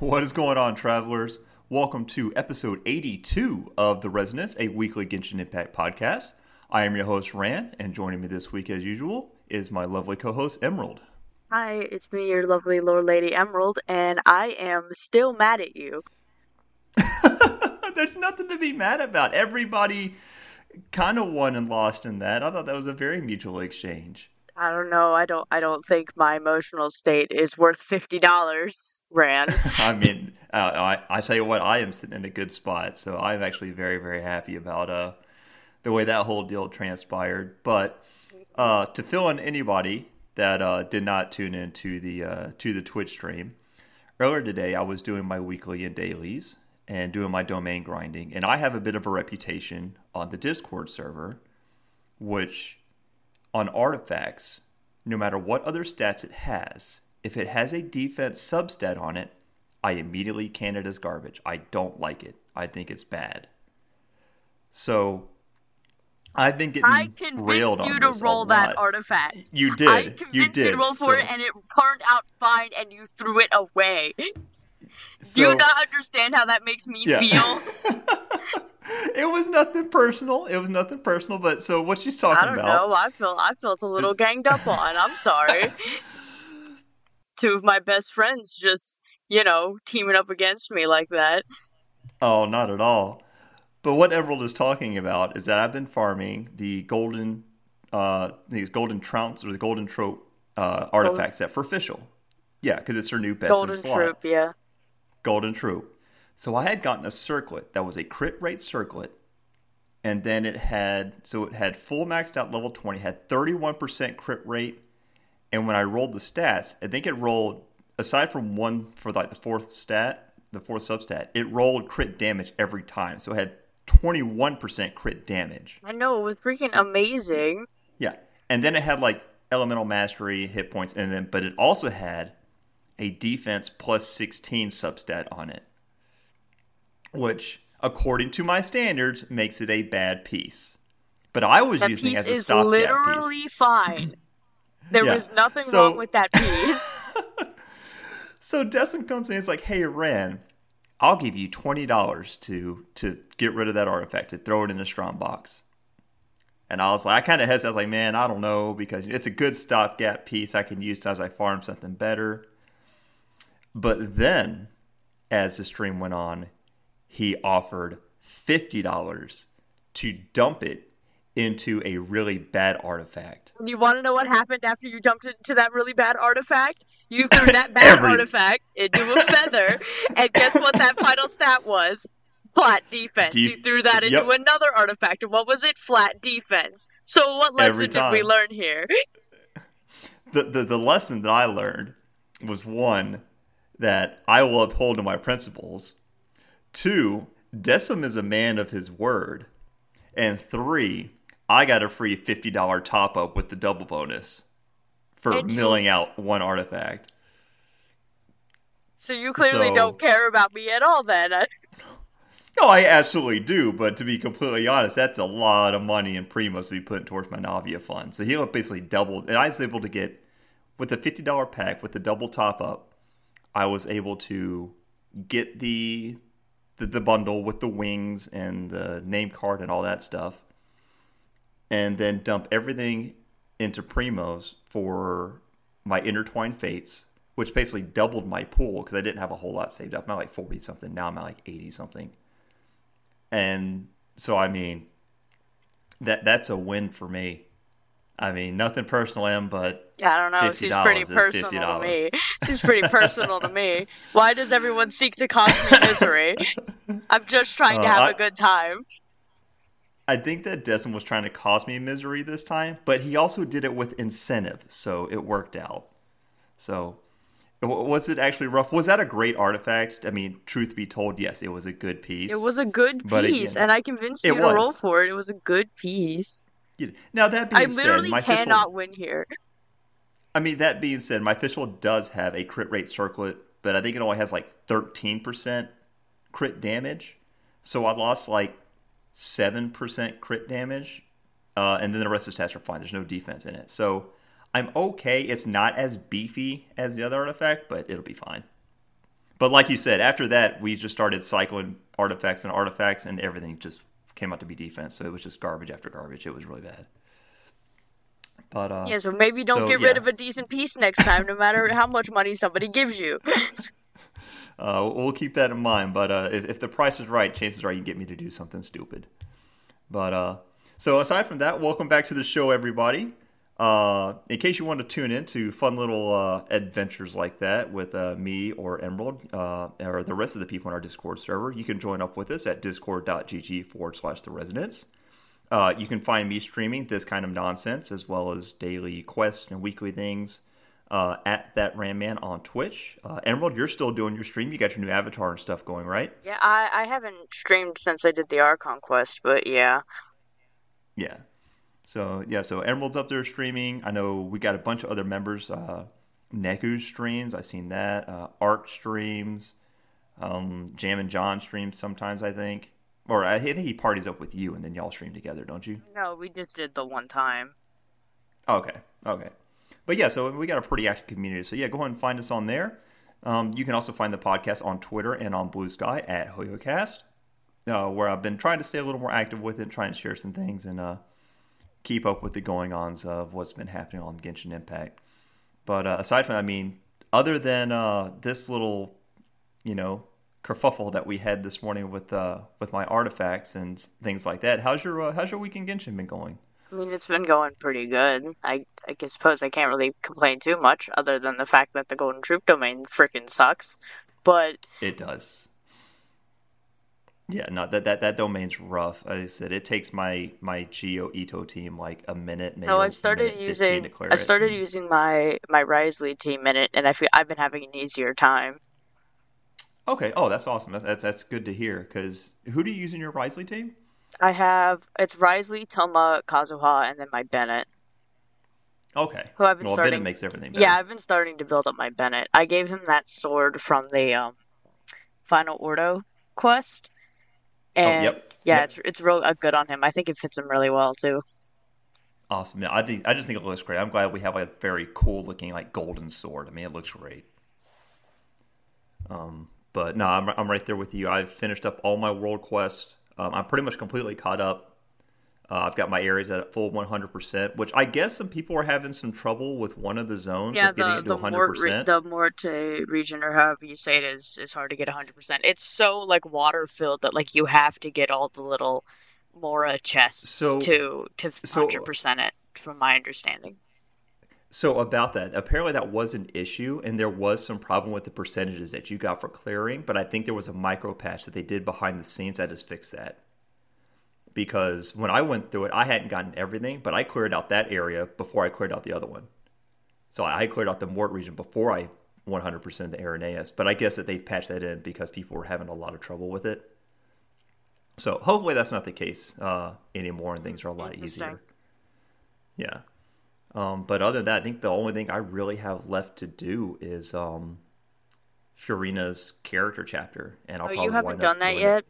What is going on, travelers? Welcome to episode 82 of The Resonance, a weekly Genshin Impact podcast. I am your host, Ran, and joining me this week, as usual, is my lovely co host, Emerald. Hi, it's me, your lovely Lord Lady Emerald, and I am still mad at you. There's nothing to be mad about. Everybody kind of won and lost in that. I thought that was a very mutual exchange. I don't know. I don't. I don't think my emotional state is worth fifty dollars. Ran. I mean, uh, I I tell you what, I am sitting in a good spot, so I'm actually very very happy about uh the way that whole deal transpired. But uh, to fill in anybody that uh, did not tune in to the uh, to the Twitch stream earlier today, I was doing my weekly and dailies and doing my domain grinding, and I have a bit of a reputation on the Discord server, which on artifacts, no matter what other stats it has, if it has a defense substat on it, I immediately can it as garbage. I don't like it. I think it's bad. So I've been getting I convinced you to roll that artifact. You did. I convinced you, did. you to roll for so... it, and it turned out fine, and you threw it away. So... Do you not understand how that makes me yeah. feel? it was nothing personal. It was nothing personal. But so what she's talking about? I don't about know. I feel I felt a little is... ganged up on. I'm sorry. Two of my best friends just you know teaming up against me like that. Oh, not at all. But what Emerald is talking about is that I've been farming the golden, uh, these golden trounce or the golden trope uh, artifact set for Fischl. Yeah, because it's her new best golden in slot. troop. Yeah. Golden Troupe. So I had gotten a circlet that was a crit rate circlet, and then it had so it had full maxed out level twenty, had thirty one percent crit rate, and when I rolled the stats, I think it rolled aside from one for like the fourth stat, the fourth substat, it rolled crit damage every time. So it had twenty one percent crit damage. I know it was freaking amazing. Yeah, and then it had like elemental mastery, hit points, and then but it also had a defense plus sixteen substat on it which, according to my standards, makes it a bad piece. But I was that using piece it as a is literally fine. There yeah. was nothing so, wrong with that piece. so Desmond comes in. It's like, "Hey, Ren, I'll give you twenty dollars to to get rid of that artifact, to throw it in a strong box." And I was like, I kind of hesitated. I was like, man, I don't know because it's a good stopgap piece I can use as I farm something better. But then, as the stream went on, he offered $50 to dump it into a really bad artifact. You want to know what happened after you dumped it into that really bad artifact? You threw that bad Every... artifact into a feather, and guess what that final stat was? Flat defense. you threw that into yep. another artifact, and what was it? Flat defense. So, what lesson did we learn here? the, the the lesson that I learned was one that I will uphold to my principles Two, Decim is a man of his word. And three, I got a free $50 top up with the double bonus for and milling you... out one artifact. So you clearly so... don't care about me at all then. no, I absolutely do, but to be completely honest, that's a lot of money in Primos to be put towards my Navia fund. So he basically doubled, and I was able to get, with a $50 pack, with the double top up, I was able to get the the, the bundle with the wings and the name card and all that stuff, and then dump everything into Primos for my intertwined fates, which basically doubled my pool because I didn't have a whole lot saved up. I'm at like 40 something. Now I'm at like 80 something. And so, I mean, that that's a win for me. I mean, nothing personal, Em, but I don't know. Seems pretty personal to me. Seems pretty personal to me. Why does everyone seek to cause me misery? I'm just trying to uh, have I, a good time. I think that Desmond was trying to cause me misery this time, but he also did it with incentive, so it worked out. So, was it actually rough? Was that a great artifact? I mean, truth be told, yes, it was a good piece. It was a good piece, again, and I convinced you to was. roll for it. It was a good piece. Now that being I literally said, cannot Fischl, win here. I mean, that being said, my Fischl does have a crit rate circlet, but I think it only has like thirteen percent crit damage. So I lost like seven percent crit damage, uh, and then the rest of the stats are fine. There's no defense in it, so I'm okay. It's not as beefy as the other artifact, but it'll be fine. but like you said, after that, we just started cycling artifacts and artifacts, and everything just came out to be defense. So it was just garbage after garbage. It was really bad. But uh, yeah, so maybe don't so, get yeah. rid of a decent piece next time, no matter how much money somebody gives you. uh, we'll keep that in mind. But uh, if, if the price is right, chances are you can get me to do something stupid. But uh, so aside from that, welcome back to the show, everybody. Uh, in case you want to tune in to fun little uh, adventures like that with uh, me or Emerald uh, or the rest of the people in our Discord server, you can join up with us at discord.gg forward slash the resonance. Uh, you can find me streaming this kind of nonsense as well as daily quests and weekly things uh, at that Ramman on Twitch. Emerald, you're still doing your stream. You got your new avatar and stuff going, right? Yeah, I, I haven't streamed since I did the Archon quest, but yeah. Yeah. So yeah, so Emerald's up there streaming. I know we got a bunch of other members. Uh, Neku streams. I've seen that. Uh, Art streams. Um, Jam and John streams sometimes. I think, or I think he parties up with you, and then y'all stream together, don't you? No, we just did the one time. Okay. Okay. But yeah, so we got a pretty active community. So yeah, go ahead and find us on there. Um, you can also find the podcast on Twitter and on Blue Sky at HoYoCast, uh, where I've been trying to stay a little more active with it, trying to share some things and uh, keep up with the going ons of what's been happening on Genshin Impact. But uh, aside from that, I mean, other than uh, this little, you know, kerfuffle that we had this morning with uh, with my artifacts and things like that, how's your uh, how's your week in Genshin been going? I mean, it's been going pretty good. I I suppose I can't really complain too much, other than the fact that the Golden Troupe domain freaking sucks. But it does. Yeah, no, that that that domain's rough. As I said, it takes my my Geo Itto team like a minute. Maybe no, I've started using I started it. using my my Wriothesley team in it, and I feel I've been having an easier time. Okay. Oh, that's awesome. That's that's, that's good to hear. Because who do you use in your Wriothesley team? I have it's Wriothesley, Thoma, Kazuha, and then my Bennett. Okay. Who I've been well, starting. Bennett makes everything better. Yeah, I've been starting to build up my Bennett. I gave him that sword from the um, Final Ordo quest. And oh, yep. yeah, yep. it's it's real uh, good on him. I think it fits him really well too. Awesome. Yeah, I think I just think it looks great. I'm glad we have a very cool looking like golden sword. I mean, it looks great. Um, but no, I'm I'm right there with you. I've finished up all my world quests. Um, I'm pretty much completely caught up. Uh, I've got my areas at full 100%, which I guess some people are having some trouble with one of the zones. Yeah, the, to the, 100%. Mort, the Morte region, or however you say it, is is hard to get 100%. It's so like water filled that like you have to get all the little Mora chests So- to to so- 100% it, from my understanding. So about that, apparently that was an issue, and there was some problem with the percentages that you got for clearing. But I think there was a micro patch that they did behind the scenes that just fixed that. Because when I went through it, I hadn't gotten everything, but I cleared out that area before I cleared out the other one. So I cleared out the Mort region before I 100% the Erinnyes. But I guess that they've patched that in because people were having a lot of trouble with it. So hopefully that's not the case uh, anymore, and things are a lot easier. Yeah. Um, but other than that, I think the only thing I really have left to do is um, Furina's character chapter, and I'll Oh, probably you haven't done that yet? It.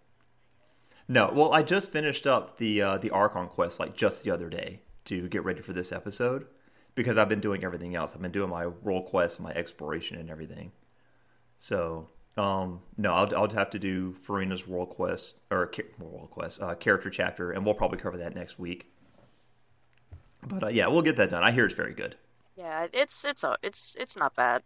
No, well, I just finished up the uh, the Archon quest like just the other day to get ready for this episode because I've been doing everything else. I've been doing my role quest, my exploration, and everything. So um, no, I'll, I'll have to do Furina's world quest or world quest uh, character chapter, and we'll probably cover that next week. But uh, yeah, we'll get that done. I hear it's very good. Yeah, it's it's a, it's it's not bad.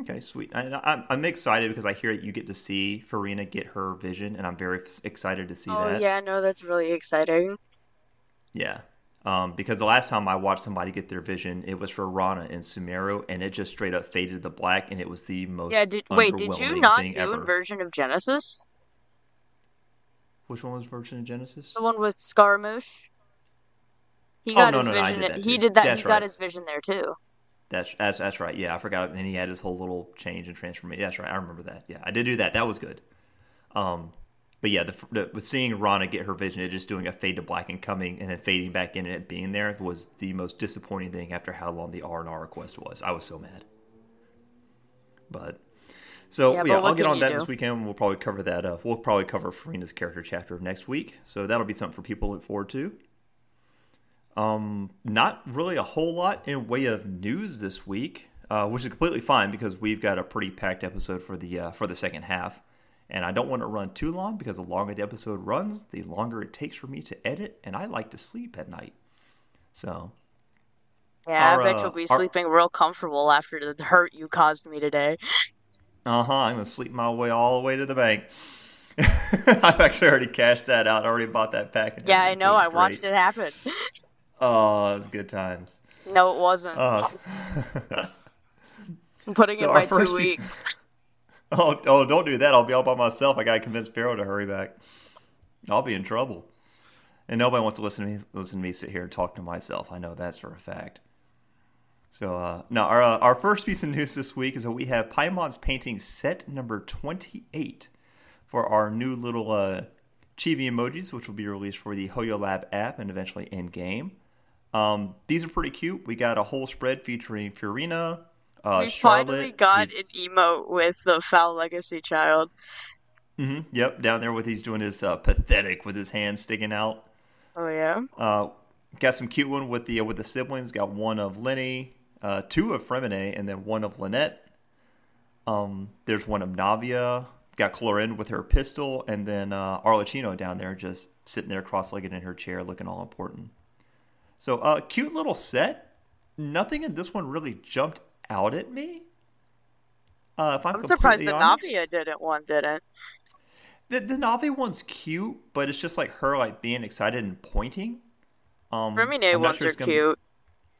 Okay, sweet. I, I'm, I'm excited because I hear that you get to see Furina get her vision, and I'm very f- excited to see oh that. yeah, no, that's really exciting. Yeah. Um, because the last time I watched somebody get their vision, it was for Rana in Sumeru, and it just straight up faded to black, and it was the most Yeah, did wait, did you not do ever. version of Genesis? Which one was version of Genesis? The one with Scaramouche? He Oh, got no, his no, no, I vision. did that he too. did that. That's he right. got his vision there too. That's, that's that's right. Yeah, I forgot. And he had his whole little change and transformation. That's right. I remember that. Yeah, I did do that. That was good. Um, but yeah, the, the with seeing Rana get her vision, and just doing a fade to black and coming and then fading back in and it being there was the most disappointing thing after how long the R and R request was. I was so mad. But so Yeah, yeah, but what I'll get on that do? this weekend. We'll probably cover that. Uh, we'll probably cover Furina's character chapter next week. So that'll be something for people to look forward to. Um, not really a whole lot in way of news this week. uh, which is completely fine because we've got a pretty packed episode for the uh, for the second half, and I don't want to run too long because the longer the episode runs, the longer it takes for me to edit, and I like to sleep at night. So. Yeah, our, I bet you'll be our... sleeping real comfortable after the hurt you caused me today. Uh huh. I'm gonna sleep my way all the way to the bank. I've actually already cashed that out. I already bought that package. Yeah, I know. I watched it happen. oh, it was good times. No, it wasn't. Oh. I'm putting so it by two weeks. Oh, oh, don't do that. I'll be all by myself. I gotta convince Pharaoh to hurry back. I'll be in trouble. And nobody wants to listen to me listen to me sit here and talk to myself. I know that's for a fact. So uh, now our uh, our first piece of news this week is that we have Paimon's painting set number twenty eight for our new little uh, chibi emojis, which will be released for the Hoyo Lab app and eventually in game. Um, these are pretty cute. We got a whole spread featuring Furina, uh, we Charlotte. finally got an emote with the Foul Legacy child. Mm-hmm. Yep, down there with he's doing his uh, pathetic with his hand sticking out. Oh yeah. Uh, got some cute one with the uh, with the siblings. Got one of Lyney, uh, two of Freminet, and then one of Lynette. Um, there's one of Navia, got Clorinde with her pistol, and then uh, Arlecchino down there just sitting there cross-legged in her chair, looking all important. So, uh, cute little set. Nothing in this one really jumped out at me. Uh, if I'm, I'm surprised the honest, Navia didn't one didn't. The the Navi one's cute, but it's just like her like being excited and pointing. Um, Freminet ones sure are cute.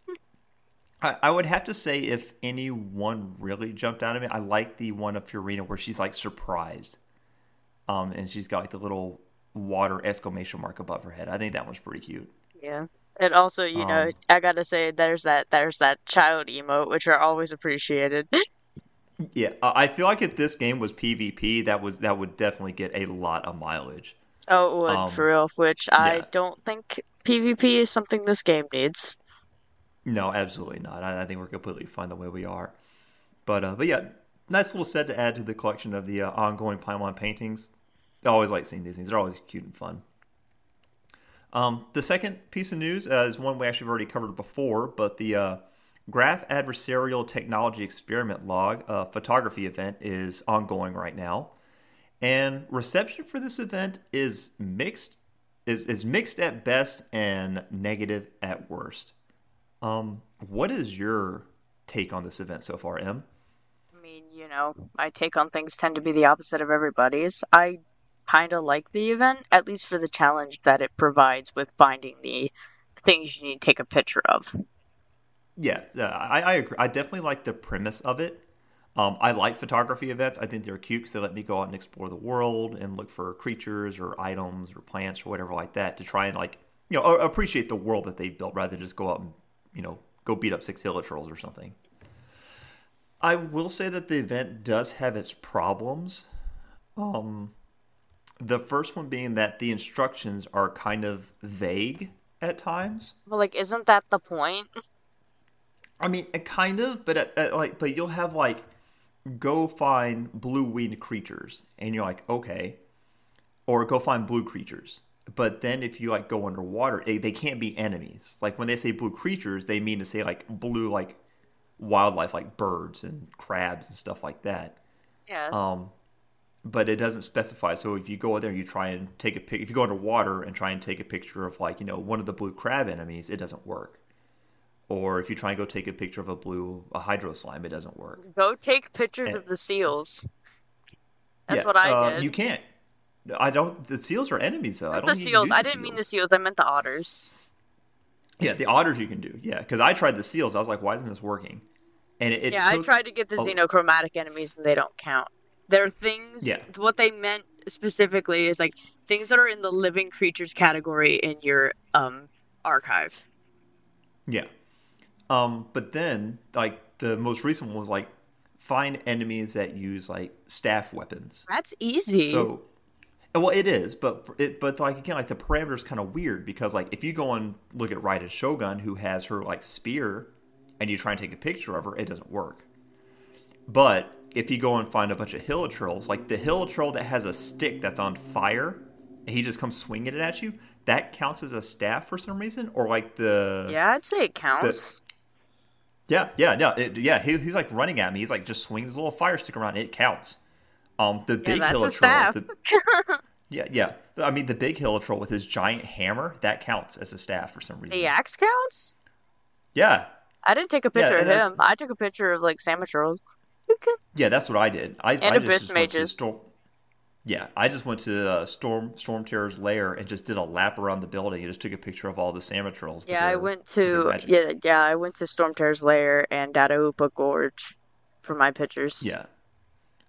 I, I would have to say if any one really jumped out at me, I like the one of Furina where she's like surprised, um, and she's got like the little water exclamation mark above her head. I think that one's pretty cute. Yeah, and also you um, know I gotta say there's that there's that child emote which are always appreciated. yeah, I feel like if this game was PvP, that was that would definitely get a lot of mileage. Oh, it would um, for real. Which I don't think PvP is something this game needs. No, absolutely not. I, I, think we're completely fine the way we are. But uh, but yeah, nice little set to add to the collection of the uh, ongoing Paimon paintings. I always like seeing these things. They're always cute and fun. Um, the second piece of news uh, is one we actually have already covered before, but the uh, Graph Adversarial Technology Experiment Log uh, photography event is ongoing right now, and reception for this event is mixed. Is, is mixed at best and negative at worst. Um, what is your take on this event so far, Em? I mean, you know, my take on things tend to be the opposite of everybody's. I kind of like the event, at least for the challenge that it provides with finding the things you need to take a picture of. Yeah, I, I agree. I definitely like the premise of it. Um, I like photography events. I think they're cute because they let me go out and explore the world and look for creatures or items or plants or whatever like that to try and like you know appreciate the world that they built rather than just go out and you know, go beat up six trolls or something. I will say that the event does have its problems. Um, the first one being that the instructions are kind of vague at times. Well, like, isn't that the point? I mean, kind of, but at, at, like, but you'll have like, go find blue winged creatures, and you're like, okay, or go find blue creatures, but then if you like go underwater, they, they can't be enemies. Like when they say blue creatures, they mean to say like blue like wildlife, like birds and crabs and stuff like that. Yeah. Um, but it doesn't specify. So if you go there and you try and take a pic, if you go underwater and try and take a picture of like you know one of the blue crab enemies, it doesn't work. Or if you try and go take a picture of a blue a hydro slime, it doesn't work. Go take pictures and, of the seals. That's yeah, what I uh, did. You can't. I don't. The seals are enemies, though. Not I don't the seals. I didn't seals. mean the seals. I meant the otters. Yeah, the otters you can do. Yeah, because I tried the seals. I was like, why isn't this working? And it, it yeah, took... I tried to get the xenochromatic enemies, and they don't count. They're things. Yeah. What they meant specifically is like things that are in the living creatures category in your um archive. Yeah. Um, but then like the most recent one was like find enemies that use like staff weapons. That's easy. So well, it is, but it, but like again, like the parameters kind of weird because like if you go and look at Raiden Shogun, who has her like spear, and you try and take a picture of her, it doesn't work. But if you go and find a bunch of hill trolls, like the hill troll that has a stick that's on fire, and he just comes swinging it at you, that counts as a staff for some reason, or like the yeah, I'd say it counts. Yeah, yeah, no, it, yeah. He, he's like running at me. He's like just swinging his little fire stick around. It counts. Um, the big yeah, Hilichurl. The, yeah, yeah. I mean, the big Hilichurl with his giant hammer that counts as a staff for some reason. The axe counts. Yeah. I didn't take a picture yeah, of him. I, I took a picture of like Samachurls. Yeah, that's what I did. I and I abyss mages. Storm... Yeah, I just went to uh, Storm Storm Terror's lair and just did a lap around the building and just took a picture of all the Samachurls. Yeah, their, I went to yeah yeah I went to Storm Terror's lair and Dadaupa Gorge for my pictures. Yeah.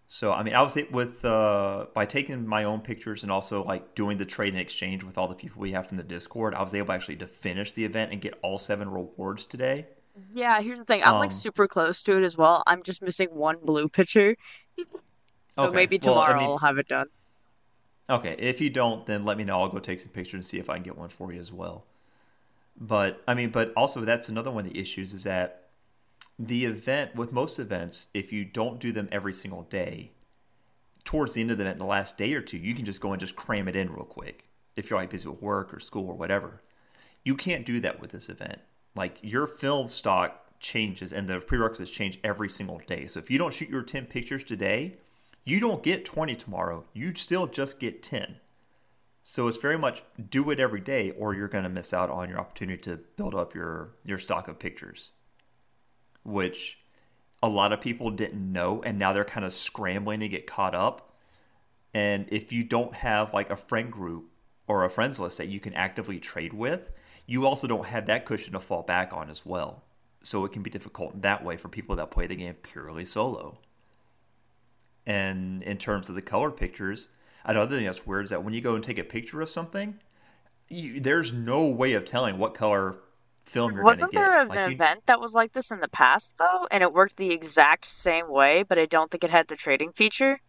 So I mean, I was with uh, by taking my own pictures and also like doing the trade and exchange with all the people we have from the Discord. I was able actually to finish the event and get all seven rewards today. Yeah, here's the thing. I'm um, like super close to it as well. I'm just missing one blue picture. so okay. maybe tomorrow well, I mean, I'll have it done. Okay, if you don't, then let me know. I'll go take some pictures and see if I can get one for you as well. But I mean, but also that's another one of the issues is that the event with most events, if you don't do them every single day, towards the end of the event, the last day or two, you can just go and just cram it in real quick. If you're like busy with work or school or whatever, you can't do that with this event like your film stock changes and the prerequisites change every single day. So if you don't shoot your 10 pictures today, you don't get 20 tomorrow. You still just get 10. So it's very much do it every day or you're going to miss out on your opportunity to build up your your stock of pictures. Which a lot of people didn't know and now they're kind of scrambling to get caught up. And if you don't have like a friend group or a friends list that you can actively trade with, you also don't have that cushion to fall back on as well. So it can be difficult that way for people that play the game purely solo. And in terms of the color pictures, another thing that's weird is that when you go and take a picture of something, you, there's no way of telling what color film you're Wasn't there an like event you... that was like this in the past though, and it worked the exact same way, but I don't think it had the trading feature?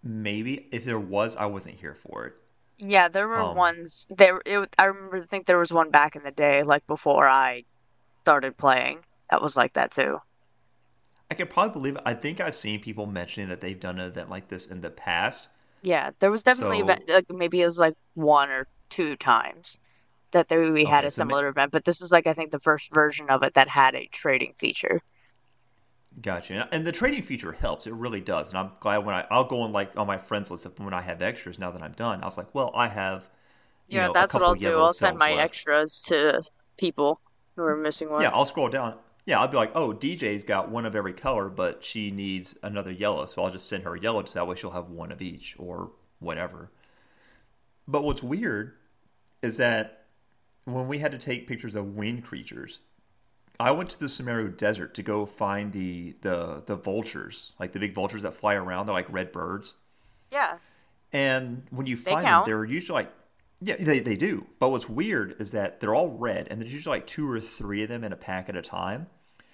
Maybe if there was, I wasn't here for it. Yeah, there were um, ones. There, it, I remember. I think there was one back in the day, like before I started playing, that was like that too. I can probably believe. It. I think I've seen people mentioning that they've done an event like this in the past. Yeah, there was definitely so, event, like maybe it was like one or two times that there, we had a similar so event, but this is like I think the first version of it that had a trading feature. Gotcha. And the trading feature helps. It really does. And I'm glad when I I'll go on like on my friends list when I have extras. Now that I'm done, I was like, well, I have. yeah, know, that's what I'll do. I'll send my left. extras to people who are missing one. Yeah, I'll scroll down. Yeah, I'll be like, oh, DJ's got one of every color, but she needs another yellow, so I'll just send her a yellow, so that way she'll have one of each or whatever. But what's weird is that when we had to take pictures of wind creatures, I went to the Sumeru Desert to go find the the the vultures, like the big vultures that fly around. They're like red birds. Yeah. And when you find them, they're usually like, yeah, they, they do. But what's weird is that they're all red, and there's usually like two or three of them in a pack at a time.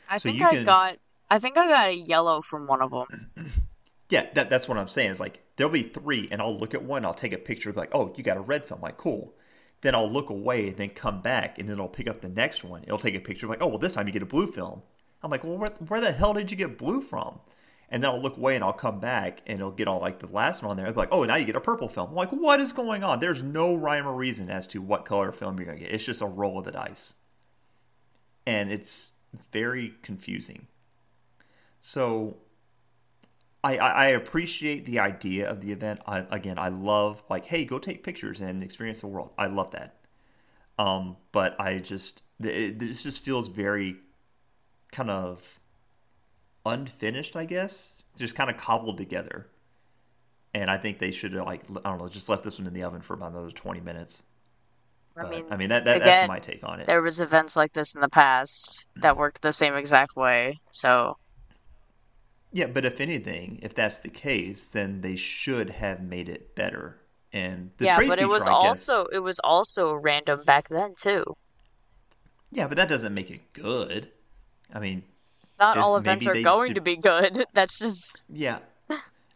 I so think I can... got, I think I got a yellow from one of them. yeah, that, that's what I'm saying. Is like there'll be three, and I'll look at one, I'll take a picture, be like, oh, you got a red film, like cool. Then I'll look away and then come back and then it'll pick up the next one. It'll take a picture like, oh, well, this time you get a blue film. I'm like, well, where, where the hell did you get blue from? And then I'll look away and I'll come back and it'll get all like the last one on there. I'll be like, oh, now you get a purple film. I'm like, what is going on? There's no rhyme or reason as to what color film you're going to get. It's just a roll of the dice. And it's very confusing. So I, I, appreciate the idea of the event. I, again, I love like, hey, go take pictures and experience the world. I love that. Um, but I just it, this just feels very kind of unfinished, I guess, just kind of cobbled together. And I think they should have like I don't know, just left this one in the oven for about another twenty minutes. I mean, I mean that, that again, that's my take on it. There was events like this in the past that worked the same exact way, so yeah, but if anything, if that's the case, then they should have made it better. And yeah, but it was also it was also random back then too. Yeah, but that doesn't make it good. I mean, not all events are going did... to be good. That's just yeah.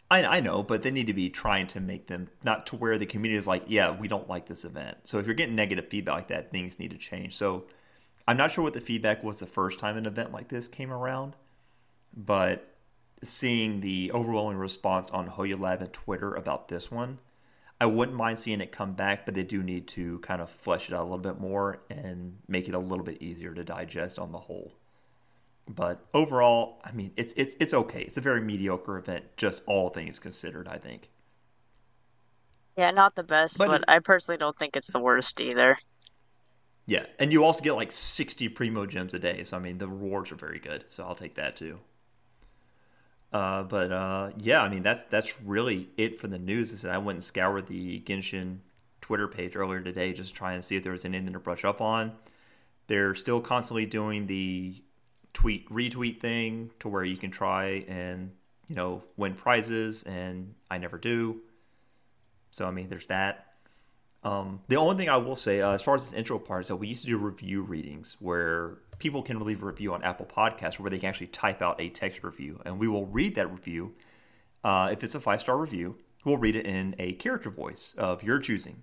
I, I know, but they need to be trying to make them not to where the community is like, yeah, we don't like this event. So if you're getting negative feedback like that, things need to change. So I'm not sure what the feedback was the first time an event like this came around, but seeing the overwhelming response on Hoyo Lab and Twitter about this one. I wouldn't mind seeing it come back, but they do need to kind of flesh it out a little bit more and make it a little bit easier to digest on the whole. But overall, I mean, it's it's it's okay. It's a very mediocre event, just all things considered. I think. Yeah, not the best, but, but it, I personally don't think it's the worst either. Yeah, and you also get like sixty primo gems a day, so I mean the rewards are very good. So I'll take that too. Uh, but uh, yeah, I mean that's that's really it for the news. Is that I went and scoured the Genshin Twitter page earlier today just to try and see if there was anything to brush up on. They're still constantly doing the tweet retweet thing to where you can try and you know win prizes and I never do. So I mean there's that. Um, the only thing I will say uh, as far as this intro part is that we used to do review readings where people can leave a review on Apple Podcasts where they can actually type out a text review and we will read that review. Uh, if it's a five star review, we'll read it in a character voice of your choosing.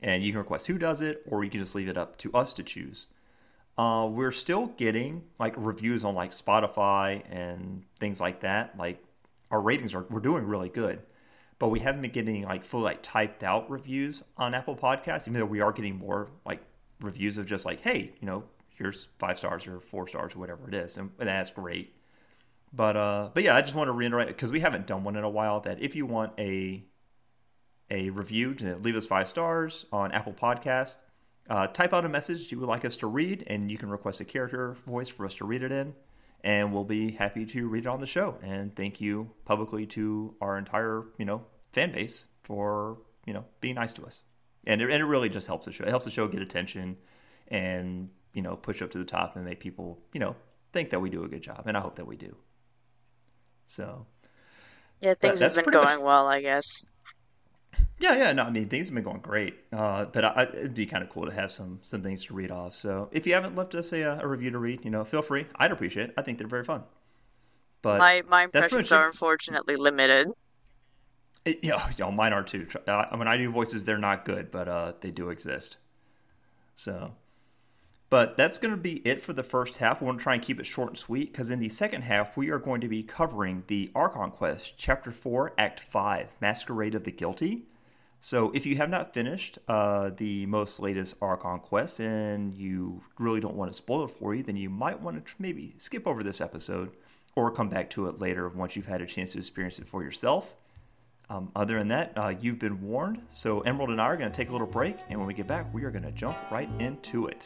And you can request who does it, or you can just leave it up to us to choose. Uh, we're still getting like reviews on like Spotify and things like that. Like our ratings are we're doing really good, but we haven't been getting like full like typed out reviews on Apple Podcasts. Even though we are getting more like reviews of just like, hey, you know, here's five stars or four stars or whatever it is, and, and that's great. But uh, but yeah, I just want to reiterate because we haven't done one in a while. That if you want a a review to leave us five stars on Apple Podcast. uh, type out a message you would like us to read, and you can request a character voice for us to read it in, and we'll be happy to read it on the show. And thank you publicly to our entire, you know, fan base for you know being nice to us. And it, and it really just helps the show. It helps the show get attention, and you know, push up to the top and make people, you know, think that we do a good job. And I hope that we do. So. Yeah, things have been going much... well, I guess. Yeah, yeah, no, I mean things have been going great, uh, but I, it'd be kind of cool to have some some things to read off. So if you haven't left us a, a review to read, you know, feel free. I'd appreciate it. I think they're very fun. But my my impressions are unfortunately limited. It, yeah, you know, mine are too. Uh, when I do voices, they're not good, but uh, they do exist. So, but that's going to be it for the first half. We want to try and keep it short and sweet because in the second half, we are going to be covering the Archon Quest, Chapter 4, Act 5, Masquerade of the Guilty. So if you have not finished uh, the most latest Archon quest and you really don't want to spoil it for you, then you might want to maybe skip over this episode or come back to it later once you've had a chance to experience it for yourself. Um, other than that, uh, you've been warned. So Emerald and I are going to take a little break, and when we get back, we are going to jump right into it.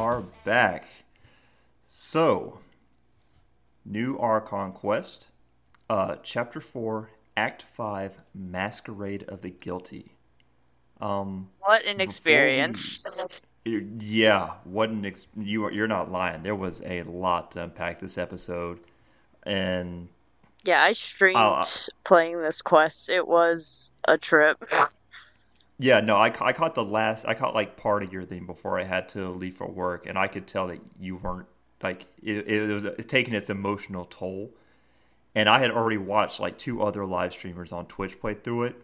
Are back. So, new Archon Quest, uh, Chapter 4, Act 5, Masquerade of the Guilty. Um, what an experience. We, yeah, what an ex- you are, you're not lying. There was a lot to unpack this episode. And yeah, I streamed uh, playing this quest. It was a trip. Yeah, no, I, I caught the last, I caught like part of your thing before I had to leave for work, and I could tell that you weren't like it, it was taking its emotional toll. And I had already watched like two other live streamers on Twitch play through it,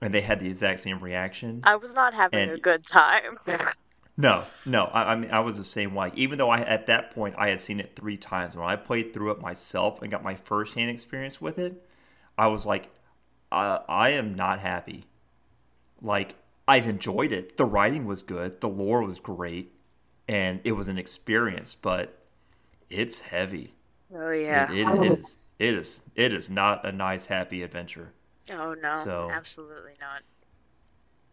and they had the exact same reaction. I was not having and, a good time. no, no, I, I mean I was the same way. Even though I at that point I had seen it three times, when I played through it myself and got my first hand experience with it, I was like, I, I am not happy like I've enjoyed it. The writing was good, the lore was great, and it was an experience, but it's heavy. Oh yeah. It, it is it is it is not a nice happy adventure. Oh no. So, absolutely not.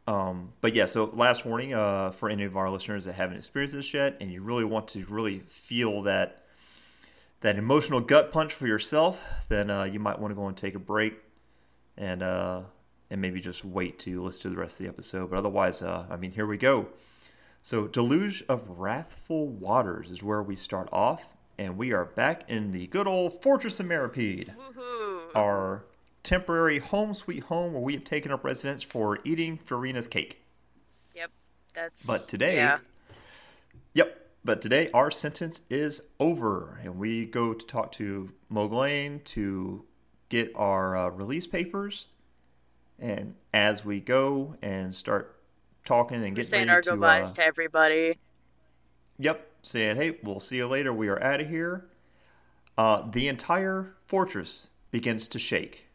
Um, but yeah, so last warning uh, for any of our listeners that haven't experienced this yet, and you really want to really feel that that emotional gut punch for yourself, then uh, you might want to go and take a break and uh, and maybe just wait to listen to the rest of the episode. But otherwise, uh, I mean, here we go. So, Deluge of Wrathful Waters is where we start off, and we are back in the good old Fortress of Meropide, our temporary home sweet home where we have taken up residence for eating Furina's cake. Yep, that's but today, yeah. yep. But today our sentence is over, and we go to talk to Moglain to get our uh, release papers. And as we go and start talking and get saying our to, goodbyes uh, to everybody. Yep, saying, hey, we'll see you later. We are out of here. Uh, the entire fortress begins to shake.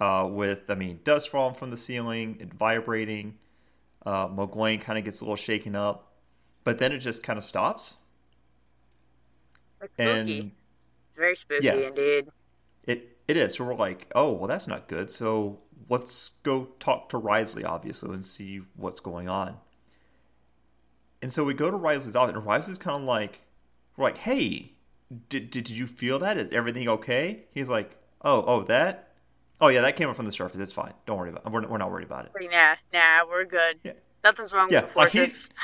Uh, with, I mean, dust falling from the ceiling, it vibrating. Uh, kind of gets a little shaken up, but then it just kind of stops. It's spooky. And Very spooky Yeah. indeed. it it is. So we're like, oh, well, that's not good. So let's go talk to Wriothesley, obviously, and see what's going on. And so we go to Wriothesley's office, and Wriothesley's kind of like, we're like, hey, did, did, did you feel that? Is everything okay? He's like, oh, oh, that? Oh, yeah, that came up from the surface. It's fine. Don't worry about it. We're, we're not worried about it. Nah, nah, we're good. Yeah. Nothing's wrong Yeah, with the like fortress.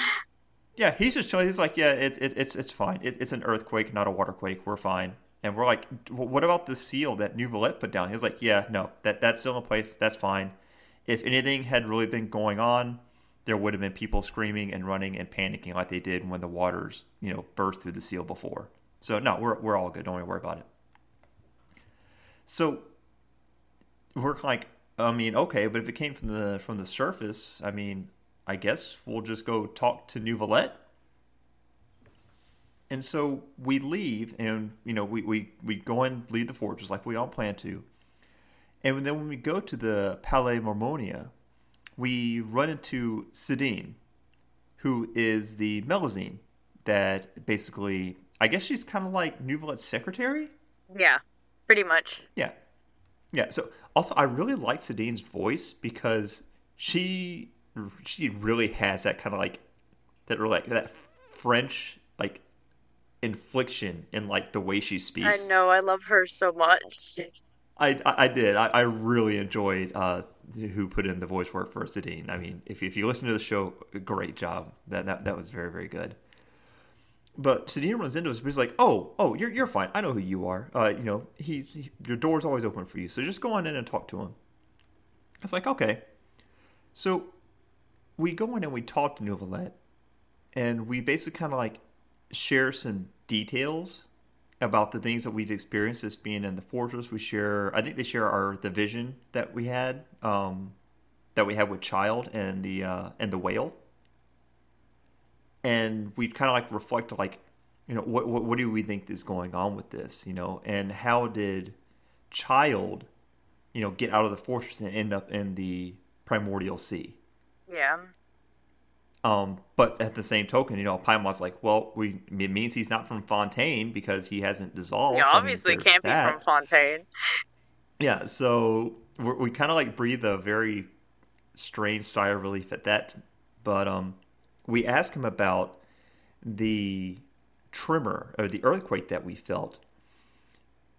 Yeah, he's just chilling. He's like, yeah, it's it, it's it's fine. It, it's an earthquake, not a waterquake. We're fine. And we're like, what about the seal that New put down? He's like, yeah, no, that that's still in place. That's fine. If anything had really been going on, there would have been people screaming and running and panicking like they did when the waters, you know, burst through the seal before. So no, we're we're all good. Don't even worry about it. So we're like, I mean, okay, but if it came from the from the surface, I mean, I guess we'll just go talk to New. And so we leave, and you know, we, we, we go and leave the fortress like we all plan to. And then when we go to the Palais Mermonia, we run into Sedene, who is the Melusine that basically, I guess she's kind of like Valette's secretary. yeah, pretty much. Yeah. Yeah. So also I really like Sedene's voice because she she really has that kind of like that like that French like infliction in like the way she speaks. I know, I love her so much. I, I, I did. I, I really enjoyed uh, who put in the voice work for Sedene. I mean, if you, if you listen to the show, great job. That that, that was very very good. But Sedene runs into us. But he's like, "Oh, oh, you're you're fine. I know who you are. Uh, you know, he's he, your door's always open for you. So just go on in and talk to him." It's like, okay. So we go in and we talk to Valette, and we basically kind of like share some details about the things that we've experienced as being in the fortress. We share, I think they share our the vision that we had, um, that we had with Child and the uh, and the whale, and we kind of like reflect like, you know, what, what what do we think is going on with this, you know, and how did Child, you know, get out of the fortress and end up in the primordial sea? Yeah. Um, but at the same token, you know, Paimon's like, well, we it means he's not from Fontaine because he hasn't dissolved. Yeah, so, I mean, obviously can't that. be from Fontaine. Yeah, so we're, we kind of like breathe a very strange sigh of relief at that. But um, we ask him about the tremor or the earthquake that we felt,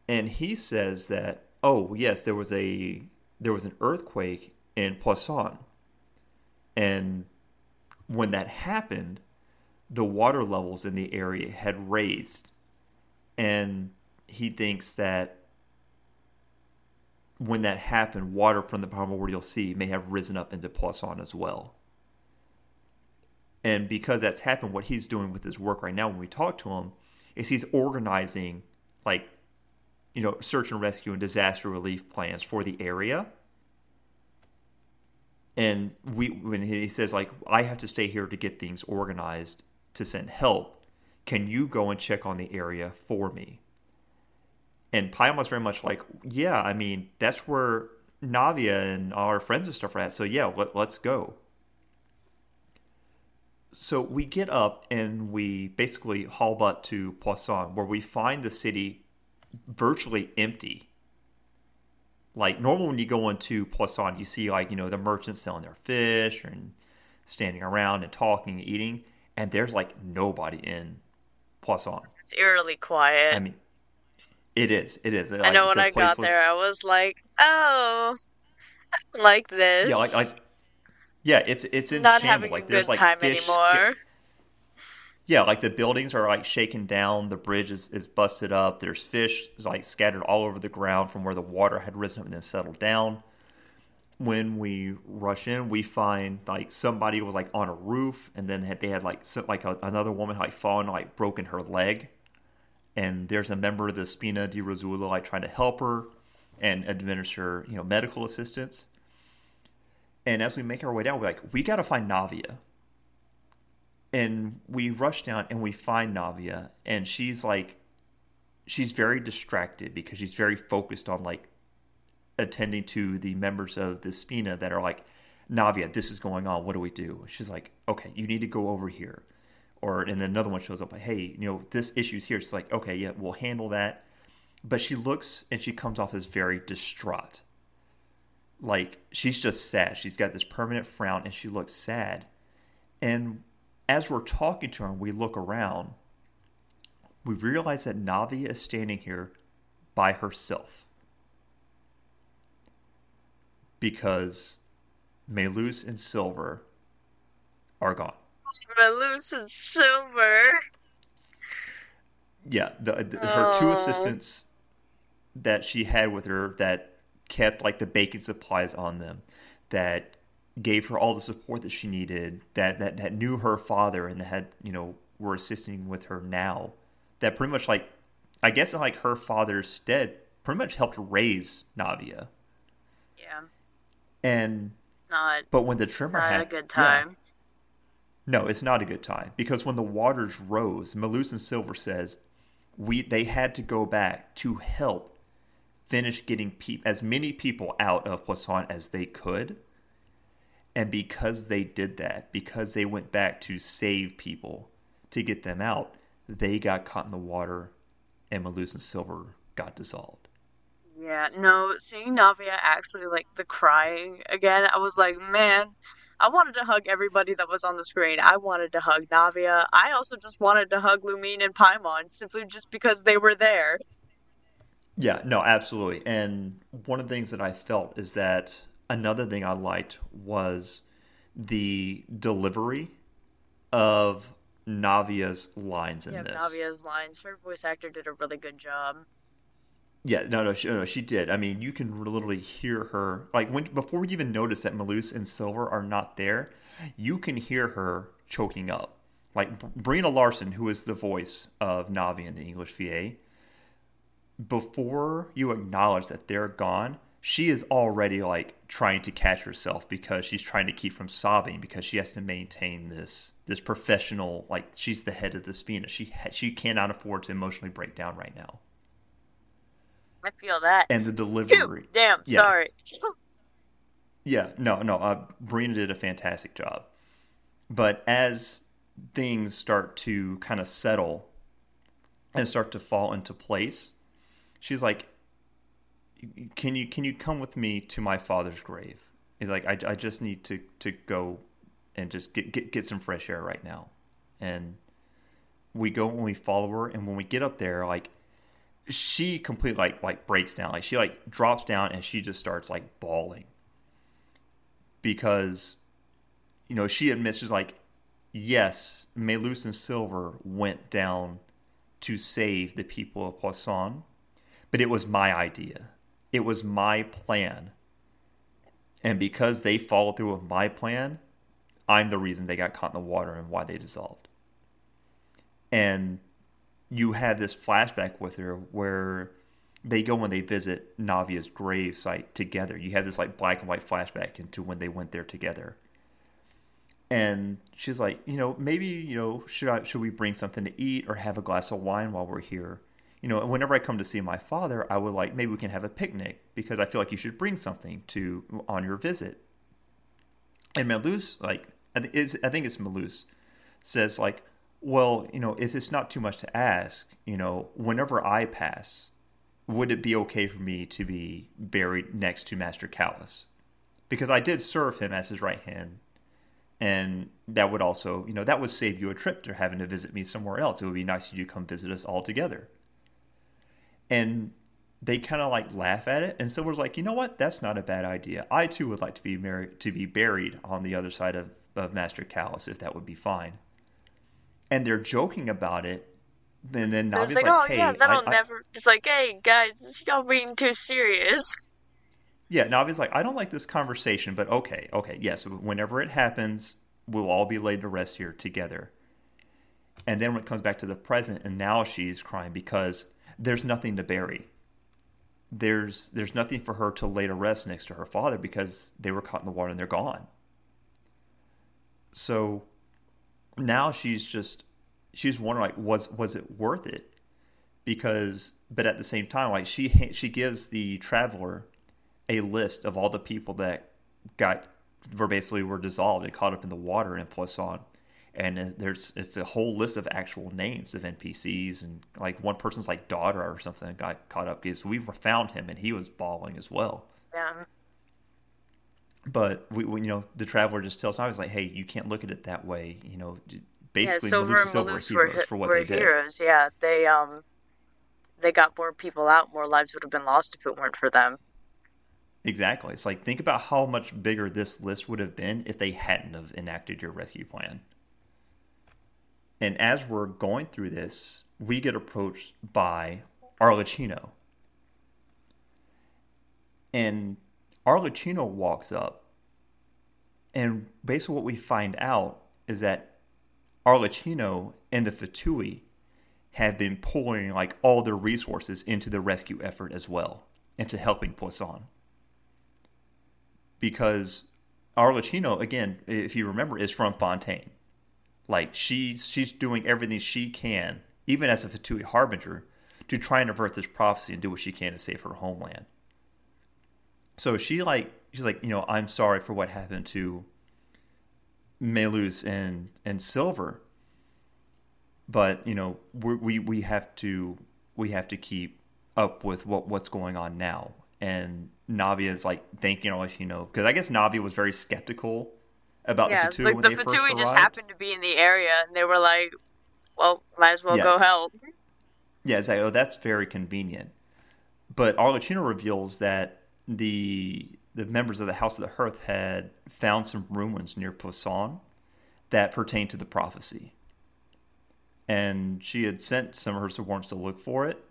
and he says that oh yes, there was a there was an earthquake in Poisson, and when that happened, the water levels in the area had raised, and he thinks that when that happened, water from the primordial sea may have risen up into Poisson as well. And because that's happened, what he's doing with his work right now, when we talk to him, is he's organizing like, you know, search and rescue and disaster relief plans for the area. And we, when he says like, I have to stay here to get things organized to send help, can you go and check on the area for me? And Paimon's very much like, yeah, I mean, that's where Navia and our friends and stuff are at. So yeah, let, let's go. So we get up and we basically haul butt to Poisson, where we find the city virtually empty. Like normal when you go into Poisson, you see like you know the merchants selling their fish and standing around and talking and eating, and there's like nobody in Poisson. It's eerily quiet. I mean, it is. It is. I know when I got there, I was like, "Oh, like this." Yeah, like, like yeah, it's it's in not having like a good like time fish. anymore. Yeah, like the buildings are like shaken down. The bridge is, is busted up. There's fish like scattered all over the ground from where the water had risen up and then settled down. when we rush in, we find like somebody was like on a roof, and then they had like like a, another woman like fallen like broken her leg, and there's a member of the Spina di Rosula like trying to help her and administer you know medical assistance. And as we make our way down, we're like, we got to find Navia. And we rush down and we find Navia, and she's like, she's very distracted because she's very focused on like attending to the members of the Spina that are like, Navia, this is going on. What do we do? She's like, okay, you need to go over here. Or and then another one shows up like, hey, you know, this issue's here. It's like, okay, yeah, we'll handle that. But she looks and she comes off as very distraught. Like she's just sad. She's got this permanent frown and she looks sad. And as we're talking to her and we look around, we realize that Navi is standing here by herself because Melus and Silver are gone. Melus and Silver. Yeah, the, the, her two oh. assistants that she had with her that kept like the baking supplies on them, that gave her all the support that she needed, that that that knew her father and that had you know were assisting with her now, that pretty much like I guess in like her father's stead, pretty much helped raise Navia. Yeah. And not but when the tremor not had a good time. Yeah, no, it's not a good time because when the waters rose, Melus and Silver says we they had to go back to help finish getting pe- as many people out of Poisson as they could. And because they did that, because they went back to save people to get them out, they got caught in the water and Melus Silver got dissolved. Yeah, no, seeing Navia actually like the crying again, I was like, man, I wanted to hug everybody that was on the screen. I wanted to hug Navia. I also just wanted to hug Lumine and Paimon simply just because they were there. Yeah, no, absolutely. And one of the things that I felt is that another thing I liked was the delivery of Navia's lines in yeah, this. Navia's lines. Her voice actor did a really good job. Yeah, no, no, she, no, she did. I mean, you can literally hear her like when before you even notice that Melus and Silver are not there, you can hear her choking up. Like Brina Larson, who is the voice of Navi in the English VA, before you acknowledge that they're gone, she is already like trying to catch herself because she's trying to keep from sobbing because she has to maintain this this professional like she's the head of the Spina. She she cannot afford to emotionally break down right now. I feel that. And the delivery. Phew, damn, yeah. sorry. yeah, no, no. Uh, Brina did a fantastic job. But as things start to kind of settle and start to fall into place, she's like, "Can you can you come with me to my father's grave?" He's like, "I, I just need to to go and just get, get get some fresh air right now." And we go and we follow her, and when we get up there, like she completely like like breaks down like she like drops down and she just starts like bawling because you know she admits she's like yes Melus and Silver went down to save the people of Poisson but it was my idea it was my plan and because they followed through with my plan I'm the reason they got caught in the water and why they dissolved and you have this flashback with her where they go when they visit Navia's grave site together. You have this like black and white flashback into when they went there together. And she's like, you know, maybe, you know, should I should we bring something to eat or have a glass of wine while we're here? You know, whenever I come to see my father, I would like maybe we can have a picnic because I feel like you should bring something to on your visit. And Melus, like, I think it's Melus, says like, well, you know, if it's not too much to ask, you know, whenever I pass, would it be okay for me to be buried next to Master Callas? Because I did serve him as his right hand. And that would also, you know, that would save you a trip to having to visit me somewhere else. It would be nice if you come visit us all together. And they kind of like laugh at it. And Silver's like, you know what? That's not a bad idea. I too would like to be married, to be buried on the other side of, of Master Callas, if that would be fine and they're joking about it. And then Navi's like, like, oh hey, yeah, that'll I, never. It's like, hey guys, y'all being too serious. Yeah, Navi's like, I don't like this conversation, but okay, okay, yes. Whenever it happens, we'll all be laid to rest here together. And then when it comes back to the present, and now she's crying because there's nothing to bury. There's there's nothing for her to lay to rest next to her father because they were caught in the water and they're gone. So now she's just she's wondering like was was it worth it? Because but at the same time like she she gives the traveler a list of all the people that got were basically were dissolved and caught up in the water in Poisson and there's it's a whole list of actual names of NPCs and like one person's like daughter or something got caught up because we found him and he was bawling as well. Yeah. But we, we you know, the traveler just tells I was like, hey, you can't look at it that way. You know, basically, yeah, Silver and Malus were, for what were they heroes. Did. Yeah, they um, they got more people out. More lives would have been lost if it weren't for them. Exactly. It's like think about how much bigger this list would have been if they hadn't have enacted your rescue plan. And as we're going through this, we get approached by Arlecchino. And Arlecchino walks up. And basically, what we find out is that Arlecchino and the Fatui have been pouring like all their resources into the rescue effort as well, into helping Poisson. Because Arlecchino, again, if you remember, is from Fontaine. Like she's she's doing everything she can, even as a Fatui harbinger, to try and avert this prophecy and do what she can to save her homeland. So she like she's like, you know, I'm sorry for what happened to Malus and and Silver, but you know we we have to we have to keep up with what what's going on now. And Navi is like thanking all you know because I guess Navi was very skeptical about yeah, the like when the Fatui just happened to be in the area, and they were like, "Well, might as well yeah. go help." Yeah, it's like, oh, that's very convenient. But Arlecchino reveals that the the members of the House of the Hearth had found some ruins near Poisson that pertained to the prophecy. And she had sent some of her subordinates to look for it,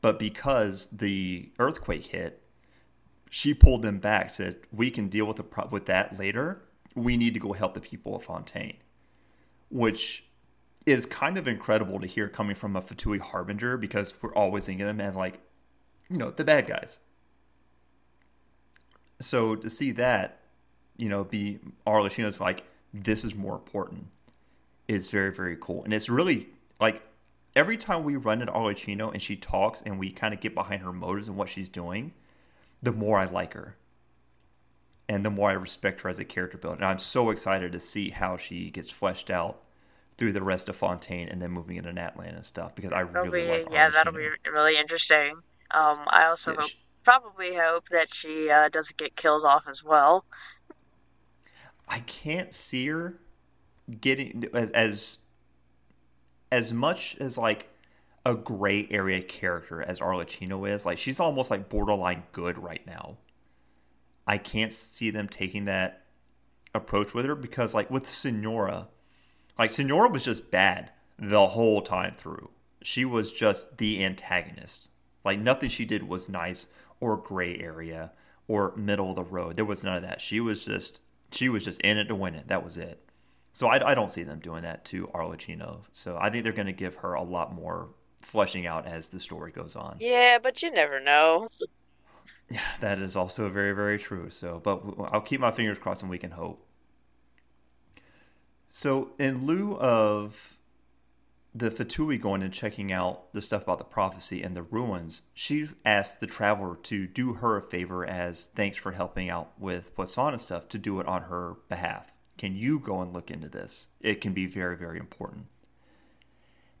but because the earthquake hit, she pulled them back. Said we can deal with the pro- with that later we need to go help the people of Fontaine, which is kind of incredible to hear coming from a Fatui Harbinger because we're always thinking of them as like, you know, the bad guys. So to see that, you know, be Arlecchino's like, this is more important is very, very cool. And it's really like every time we run into Arlecchino and she talks and we kind of get behind her motives and what she's doing, the more I like her and the more I respect her as a character build. And I'm so excited to see how she gets fleshed out through the rest of Fontaine and then moving into Natlan and stuff because I that'll really be, like yeah that'll be really interesting. Um, I also yeah, hope, she, probably hope that she uh, doesn't get killed off as well. I can't see her getting as as, as much as like a gray area character as Arlecchino is. Like she's almost like borderline good right now. I can't see them taking that approach with her because, like, with Signora, like, Signora was just bad the whole time through. She was just the antagonist. Like, nothing she did was nice or gray area or middle of the road. There was none of that. She was just, she was just in it to win it. That was it. So I, I don't see them doing that to Arlecchino. So I think they're going to give her a lot more fleshing out as the story goes on. Yeah, but you never know. Yeah, that is also very, very true. So, but I'll keep my fingers crossed and we can hope. So, in lieu of the Fatui going and checking out the stuff about the prophecy and the ruins, she asked the traveler to do her a favor as thanks for helping out with Poisson and stuff to do it on her behalf. Can you go and look into this? It can be very, very important.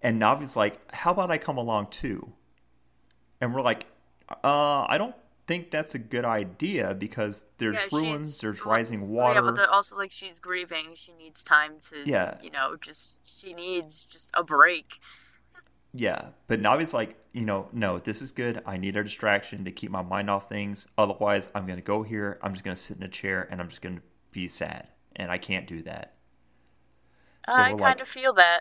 And Navi's like, How about I come along too? And we're like, uh, I don't think that's a good idea because there's yeah, ruins, there's rising water. Yeah, but also like she's grieving. She needs time to, yeah. you know, just she needs just a break. Yeah, but Navi's like, you know, no, this is good. I need a distraction to keep my mind off things. Otherwise, I'm going to go here. I'm just going to sit in a chair and I'm just going to be sad, and I can't do that. So I kind like, of feel that.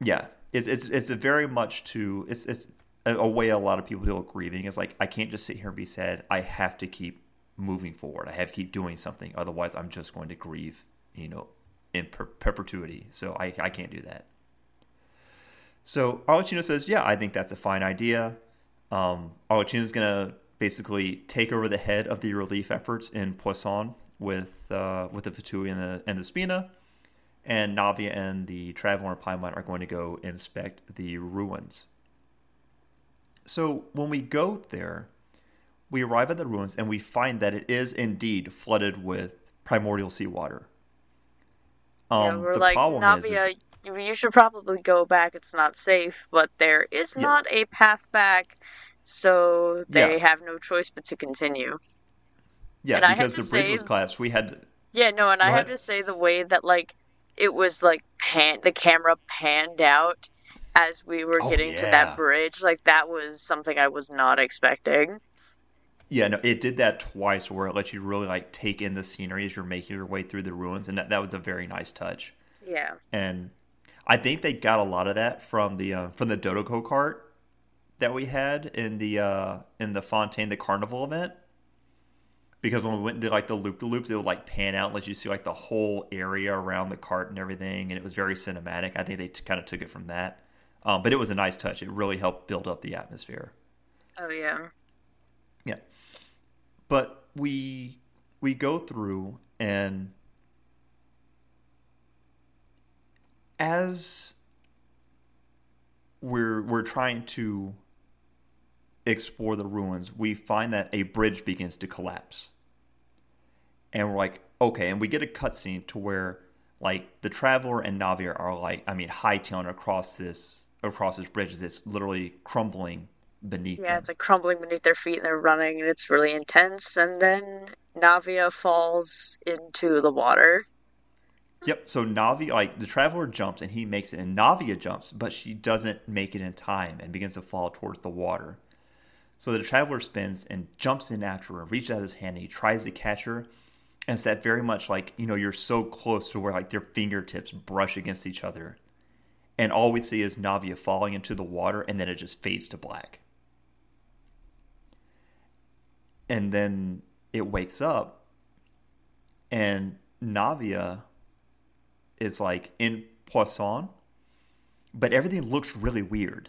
Yeah, it's it's it's a very much to it's it's a, way a lot of people deal with grieving is like I can't just sit here and be sad. I have to keep moving forward. I have to keep doing something. Otherwise, I'm just going to grieve, you know, in per- perpetuity. So I, I can't do that. So Arlecchino says, yeah, I think that's a fine idea. Um, is going to basically take over the head of the relief efforts in Poisson with uh, with the Fatui and the and the Spina, and Navia and the Traveler and Paimon are going to go inspect the ruins. So when we go there, we arrive at the ruins and we find that it is indeed flooded with primordial seawater. Um, yeah, we're like Navia. You should probably go back. It's not safe, but there is yeah. not a path back, so they yeah. have no choice but to continue. Yeah, and because the bridge say, was collapsed, we had. To... Yeah, no, and I have to say the way that like it was like pan, the camera panned out as we were oh, getting yeah. to that bridge, like that was something I was not expecting. Yeah, no, it did that twice where it lets you really like take in the scenery as you're making your way through the ruins, and that, that was a very nice touch. Yeah, and I think they got a lot of that from the uh, from the Dodoco cart that we had in the uh, in the Fontaine the Carnival event. Because when we went into like the loop the loops, it would like pan out and let you see like the whole area around the cart and everything, and it was very cinematic. I think they t- kind of took it from that, um, but it was a nice touch. It really helped build up the atmosphere. Oh yeah. Yeah but we we go through and as we're we're trying to explore the ruins, we find that a bridge begins to collapse. And we're like, okay, and we get a cutscene to where like the traveler and Navia are like, I mean, hightailing across this across this bridge as it's literally crumbling beneath yeah them. it's like crumbling beneath their feet and they're running and it's really intense. And then navia falls into the water. Yep so navia like the traveler jumps and he makes it and navia jumps but she doesn't make it in time and begins to fall towards the water. So the traveler spins and jumps in after her reaches out his hand and he tries to catch her. And it's that very much like you know you're so close to where like their fingertips brush against each other and all we see is Navia falling into the water and then it just fades to black and then it wakes up and Navia is like in Poisson, but everything looks really weird.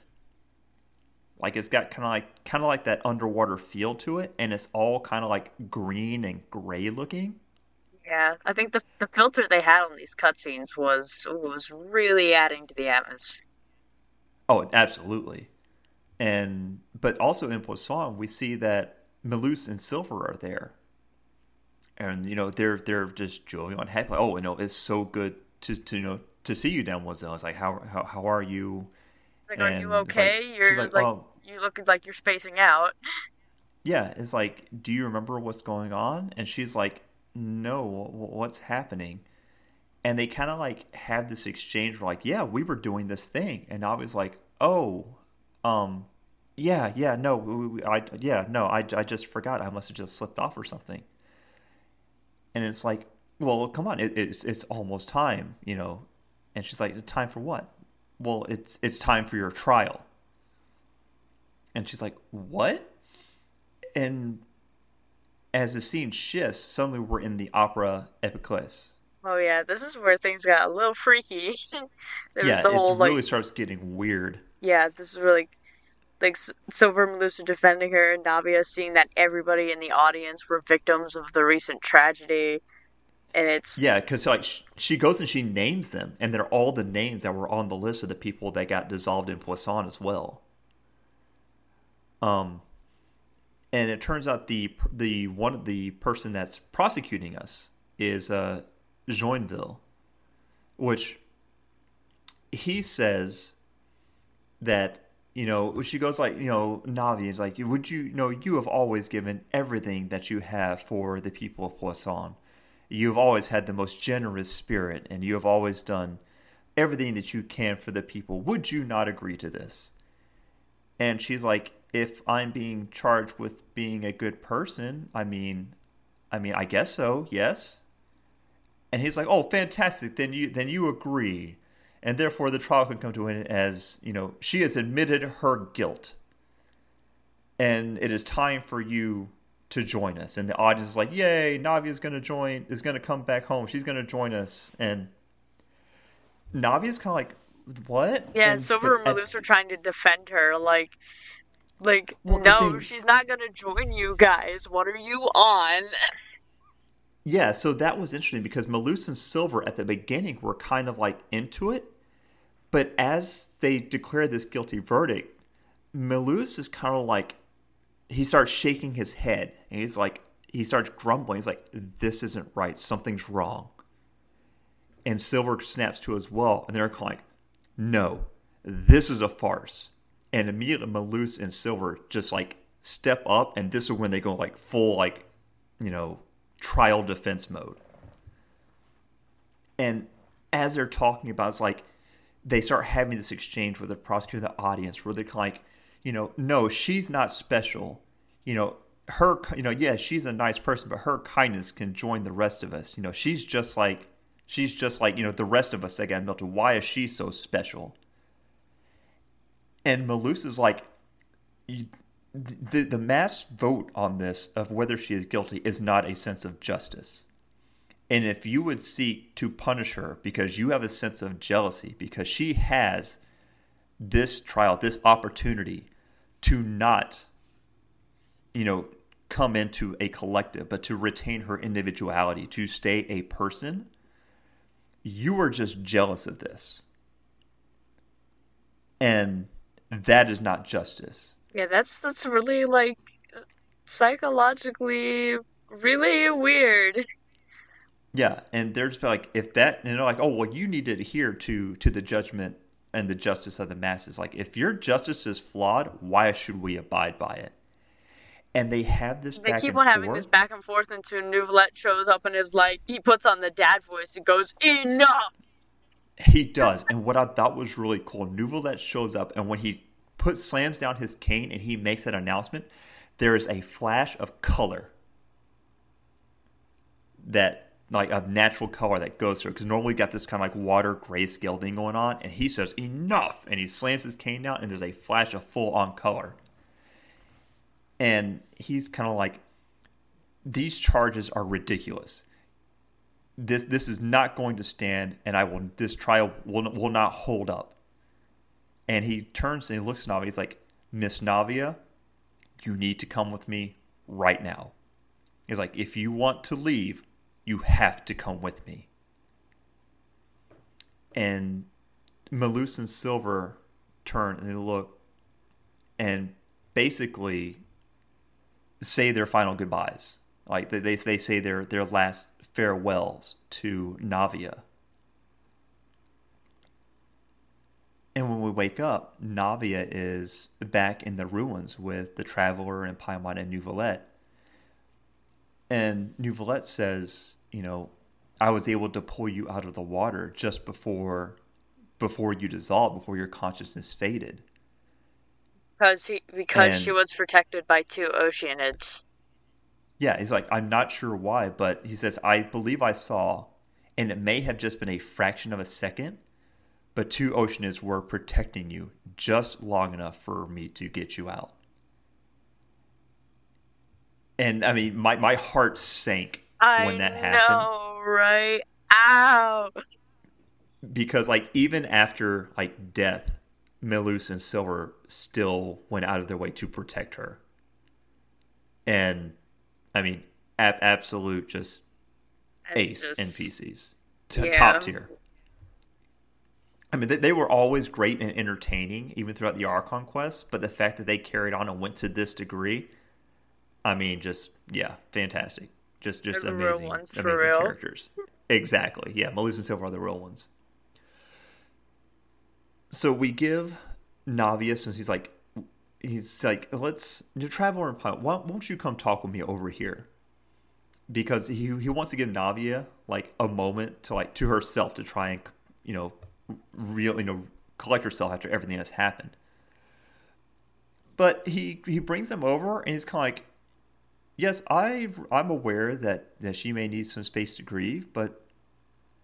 Like it's got kind of like kind of like that underwater feel to it, and it's all kind of like green and gray looking. Yeah, I think the the filter they had on these cutscenes was was really adding to the atmosphere. Oh, absolutely. And but also in Poisson, we see that Melus and Silver are there, and you know they're they're just jovial and happy. Like, oh, you know, it's so good to, to you know to see you, Mademoiselle. It's like how how how are you? Like, and are you okay? Like, You're like, like oh. you look like you're spacing out. Yeah, it's like, do you remember what's going on? And she's like, no, what's happening? And they kind of like have this exchange, where like, yeah, we were doing this thing, and I was like, oh, um, yeah, yeah, no, I, yeah, no, I, I just forgot. I must have just slipped off or something. And it's like, well, come on, it, it's it's almost time, you know. And she's like, time for what? Well, it's it's time for your trial. And she's like, what? And as the scene shifts, suddenly we're in the opera Epiclese. Oh yeah, this is where things got a little freaky. there yeah, was the whole it really like, starts getting weird. Yeah, this is really like Silver Melusa defending her and Navia seeing that everybody in the audience were victims of the recent tragedy. And it's yeah, because like she goes and she names them, and they're all the names that were on the list of the people that got dissolved in Poisson as well. Um, and it turns out the the one the person that's prosecuting us is uh Joinville, which he says that you know, she goes like, you know, Navi is like, would you, you know, you have always given everything that you have for the people of Poisson. You have always had the most generous spirit, and you have always done everything that you can for the people. Would you not agree to this? And she's like, if I'm being charged with being a good person, I mean, I mean, I guess so. Yes. And he's like, oh, fantastic. Then you, then you agree and therefore the trial can come to an end as you know she has admitted her guilt and it is time for you to join us, and the audience is like, "Yay, Navi is going to join. Is going to come back home. She's going to join us." And Navi is kind of like, "What?" Yeah, and, Silver and Malus are trying to defend her, like, like, well, no, she's not going to join you guys. What are you on? Yeah, so that was interesting because Malus and Silver at the beginning were kind of like into it, but as they declare this guilty verdict, Malus is kind of like he starts shaking his head and he's like he starts grumbling. He's like, "This isn't right. Something's wrong." And Silver snaps to as well, and they're like, "No, this is a farce." And immediately, Malus and Silver just like step up, and this is when they go like full like, you know, trial defense mode. And as they're talking about, it's like they start having this exchange with the prosecutor and the audience, where they're like, you know, no, she's not special. You know, her, you know, yeah, she's a nice person, but her kindness can join the rest of us. You know, she's just like, she's just like, you know, the rest of us that got melted. Why is she so special? And Malus is like, the the mass vote on this of whether she is guilty is not a sense of justice. And if you would seek to punish her because you have a sense of jealousy, because she has this trial, this opportunity to not, you know, come into a collective, but to retain her individuality, to stay a person, you are just jealous of this. And that is not justice. Yeah, that's that's really like psychologically really weird. Yeah, and they're just like if that you know like oh well you need to adhere to to the judgment and the justice of the masses. Like, if your justice is flawed, why should we abide by it? And they have this. They keep on having forth. this back and forth until Neuvillette shows up and is like, he puts on the dad voice and goes, "Enough." He does, and what I thought was really cool, Neuvillette shows up, and when he puts slams down his cane and he makes that announcement, there is a flash of color that like of natural color that goes through because normally we got this kind of like water grayscale thing going on and he says enough! And he slams his cane down and there's a flash of full on color. And he's kind of like these charges are ridiculous this this is not going to stand and i will this trial will, will not hold up and he turns and he looks at navia he's like miss navia you need to come with me right now he's like if you want to leave you have to come with me. And Malus and Silver turn and they look and basically say their final goodbyes. Like they, they, they say their, their last farewells to Navia. And when we wake up, Navia is back in the ruins with the Traveler and Paimon and Neuvillette. And Neuvillette says, you know, I was able to pull you out of the water just before before you dissolved, before your consciousness faded. Because he because and, she was protected by two oceanids. Yeah, he's like, I'm not sure why, but he says, I believe I saw, and it may have just been a fraction of a second, but two oceanids were protecting you just long enough for me to get you out and I mean, my my heart sank I when that happened. Know, right? Ow! Because like even after like death, Melus and Silver still went out of their way to protect her. And I mean, ab- absolute just ace just, NPCs, T- yeah. top tier. I mean, they, they were always great and entertaining, even throughout the Archon quest. But the fact that they carried on and went to this degree, I mean, just yeah, fantastic. Just just They're amazing, ones, amazing characters. exactly. Yeah, Malus and Silver are the real ones. So we give Navia since he's like he's like let's you traveler and pilot. Why won't you come talk with me over here? Because he he wants to give Navia like a moment to like to herself to try and you know real you know collect herself after everything that's happened. But he he brings them over and he's kind of like yes, I I'm aware that that she may need some space to grieve, but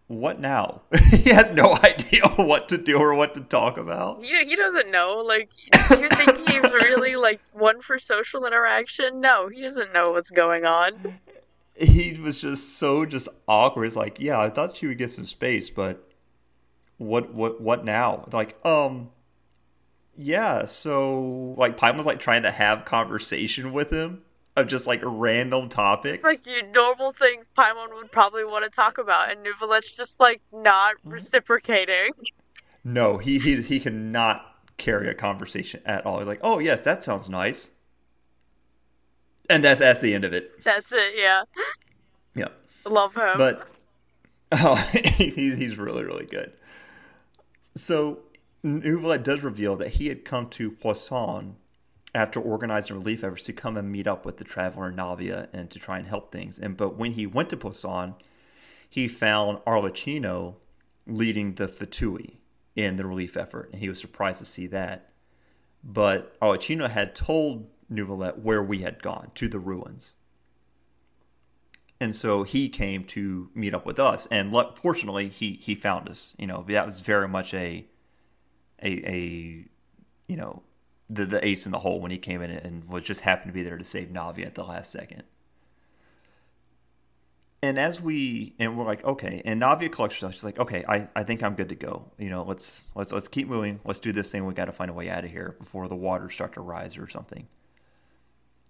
what now? he has no idea what to do or what to talk about. he has no idea what to do or what to talk about. He, he doesn't know. Like, you think he's really like one for social interaction? No, he doesn't know what's going on. He was just so just awkward. It's like, yeah, I thought she would get some space, but what what what now? Like, um, yeah. So like, Pine was like trying to have conversation with him of just like random topics. It's like you normal things Paimon would probably want to talk about, and Neuvillette just like not mm-hmm. reciprocating. No, he he he cannot carry a conversation at all. He's like, oh yes, that sounds nice, and that's that's the end of it. That's it. Yeah. Yeah. Love him. But oh, he's he's really really good. So Neuvillette does reveal that he had come to Poisson after organizing relief efforts to come and meet up with the traveler Navia and to try and help things. And but when he went to Poisson, he found Arlecchino leading the Fatui in the relief effort, and he was surprised to see that. But Arlecchino had told Neuvillette where we had gone to the ruins. And so he came to meet up with us, and fortunately, he he found us. You know, that was very much a a a you know the the ace in the hole when he came in and was just happened to be there to save Navi at the last second. And as we and we're like, okay, and Navia collects stuff. She's like, okay, I, I think I'm good to go. You know, let's let's let's keep moving. Let's do this thing. We got to find a way out of here before the waters start to rise or something.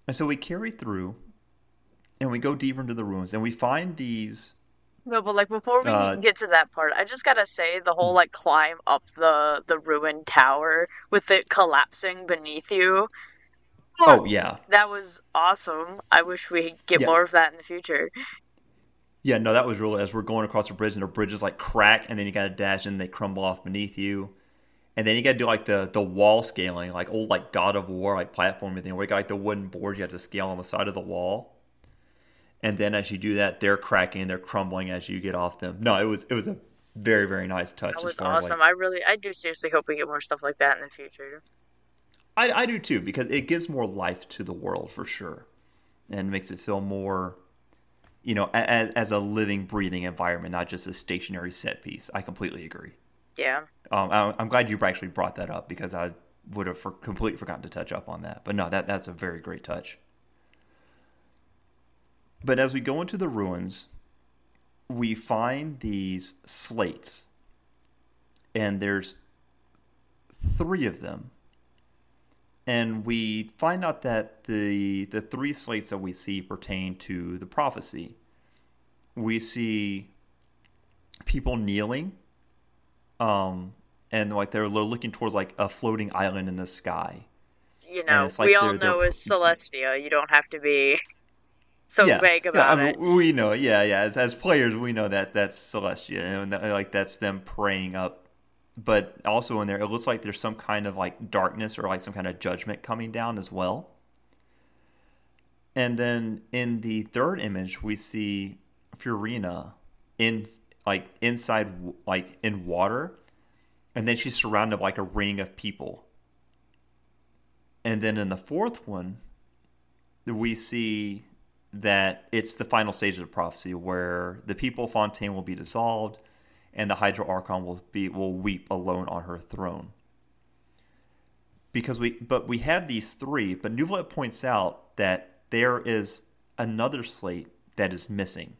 And so we carry through, and we go deeper into the ruins, and we find these no, but like before we uh, get to that part, I just gotta say the whole like climb up the the ruined tower with it collapsing beneath you. Oh yeah, that was awesome. I wish we get yeah. more of that in the future. Yeah, no, that was really as we're going across the bridge and the bridges like crack, and then you got to dash and they crumble off beneath you, and then you got to do like the the wall scaling, like old like God of War like platforming thing, where you got like the wooden boards you have to scale on the side of the wall and then as you do that, they're cracking, and they're crumbling as you get off them. No, it was it was a very very nice touch. That was awesome. Like, I really I do seriously hope we get more stuff like that in the future. I I do too because it gives more life to the world for sure, and makes it feel more, you know, as, as a living, breathing environment, not just a stationary set piece. I completely agree. Yeah. Um, I'm glad you actually brought that up because I would have for, completely forgotten to touch up on that. But no, that that's a very great touch. But as we go into the ruins, we find these slates, and there's three of them. And we find out that the the three slates that we see pertain to the prophecy. We see people kneeling, um, and like they're looking towards like a floating island in the sky. You know, like we all know it's Celestia. You don't have to be so yeah, vague about yeah, I mean, it. We know, yeah, yeah. As, as, players, we know that that's Celestia, and that, like that's them praying up. But also in there, it looks like there's some kind of like darkness or like some kind of judgment coming down as well. And then in the third image, we see Furina in like inside like in water, and then she's surrounded by like a ring of people. And then in the fourth one, we see that it's the final stage of the prophecy where the people of Fontaine will be dissolved and the Hydro Archon will be will weep alone on her throne. Because we but we have these three, but Neuvillette points out that there is another slate that is missing.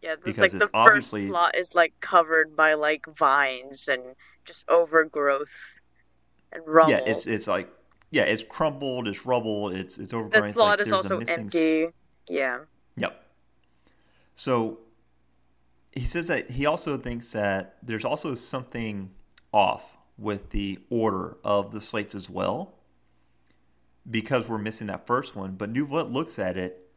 Yeah, because like the first slot is like covered by like vines and just overgrowth and rubble. Yeah, it's it's like yeah, it's crumbled, it's rubble, it's it's overgrown. That slot like, is also empty. Yeah. Yep. So he says that he also thinks that there's also something off with the order of the slates as well because we're missing that first one. But Neuvillette looks at it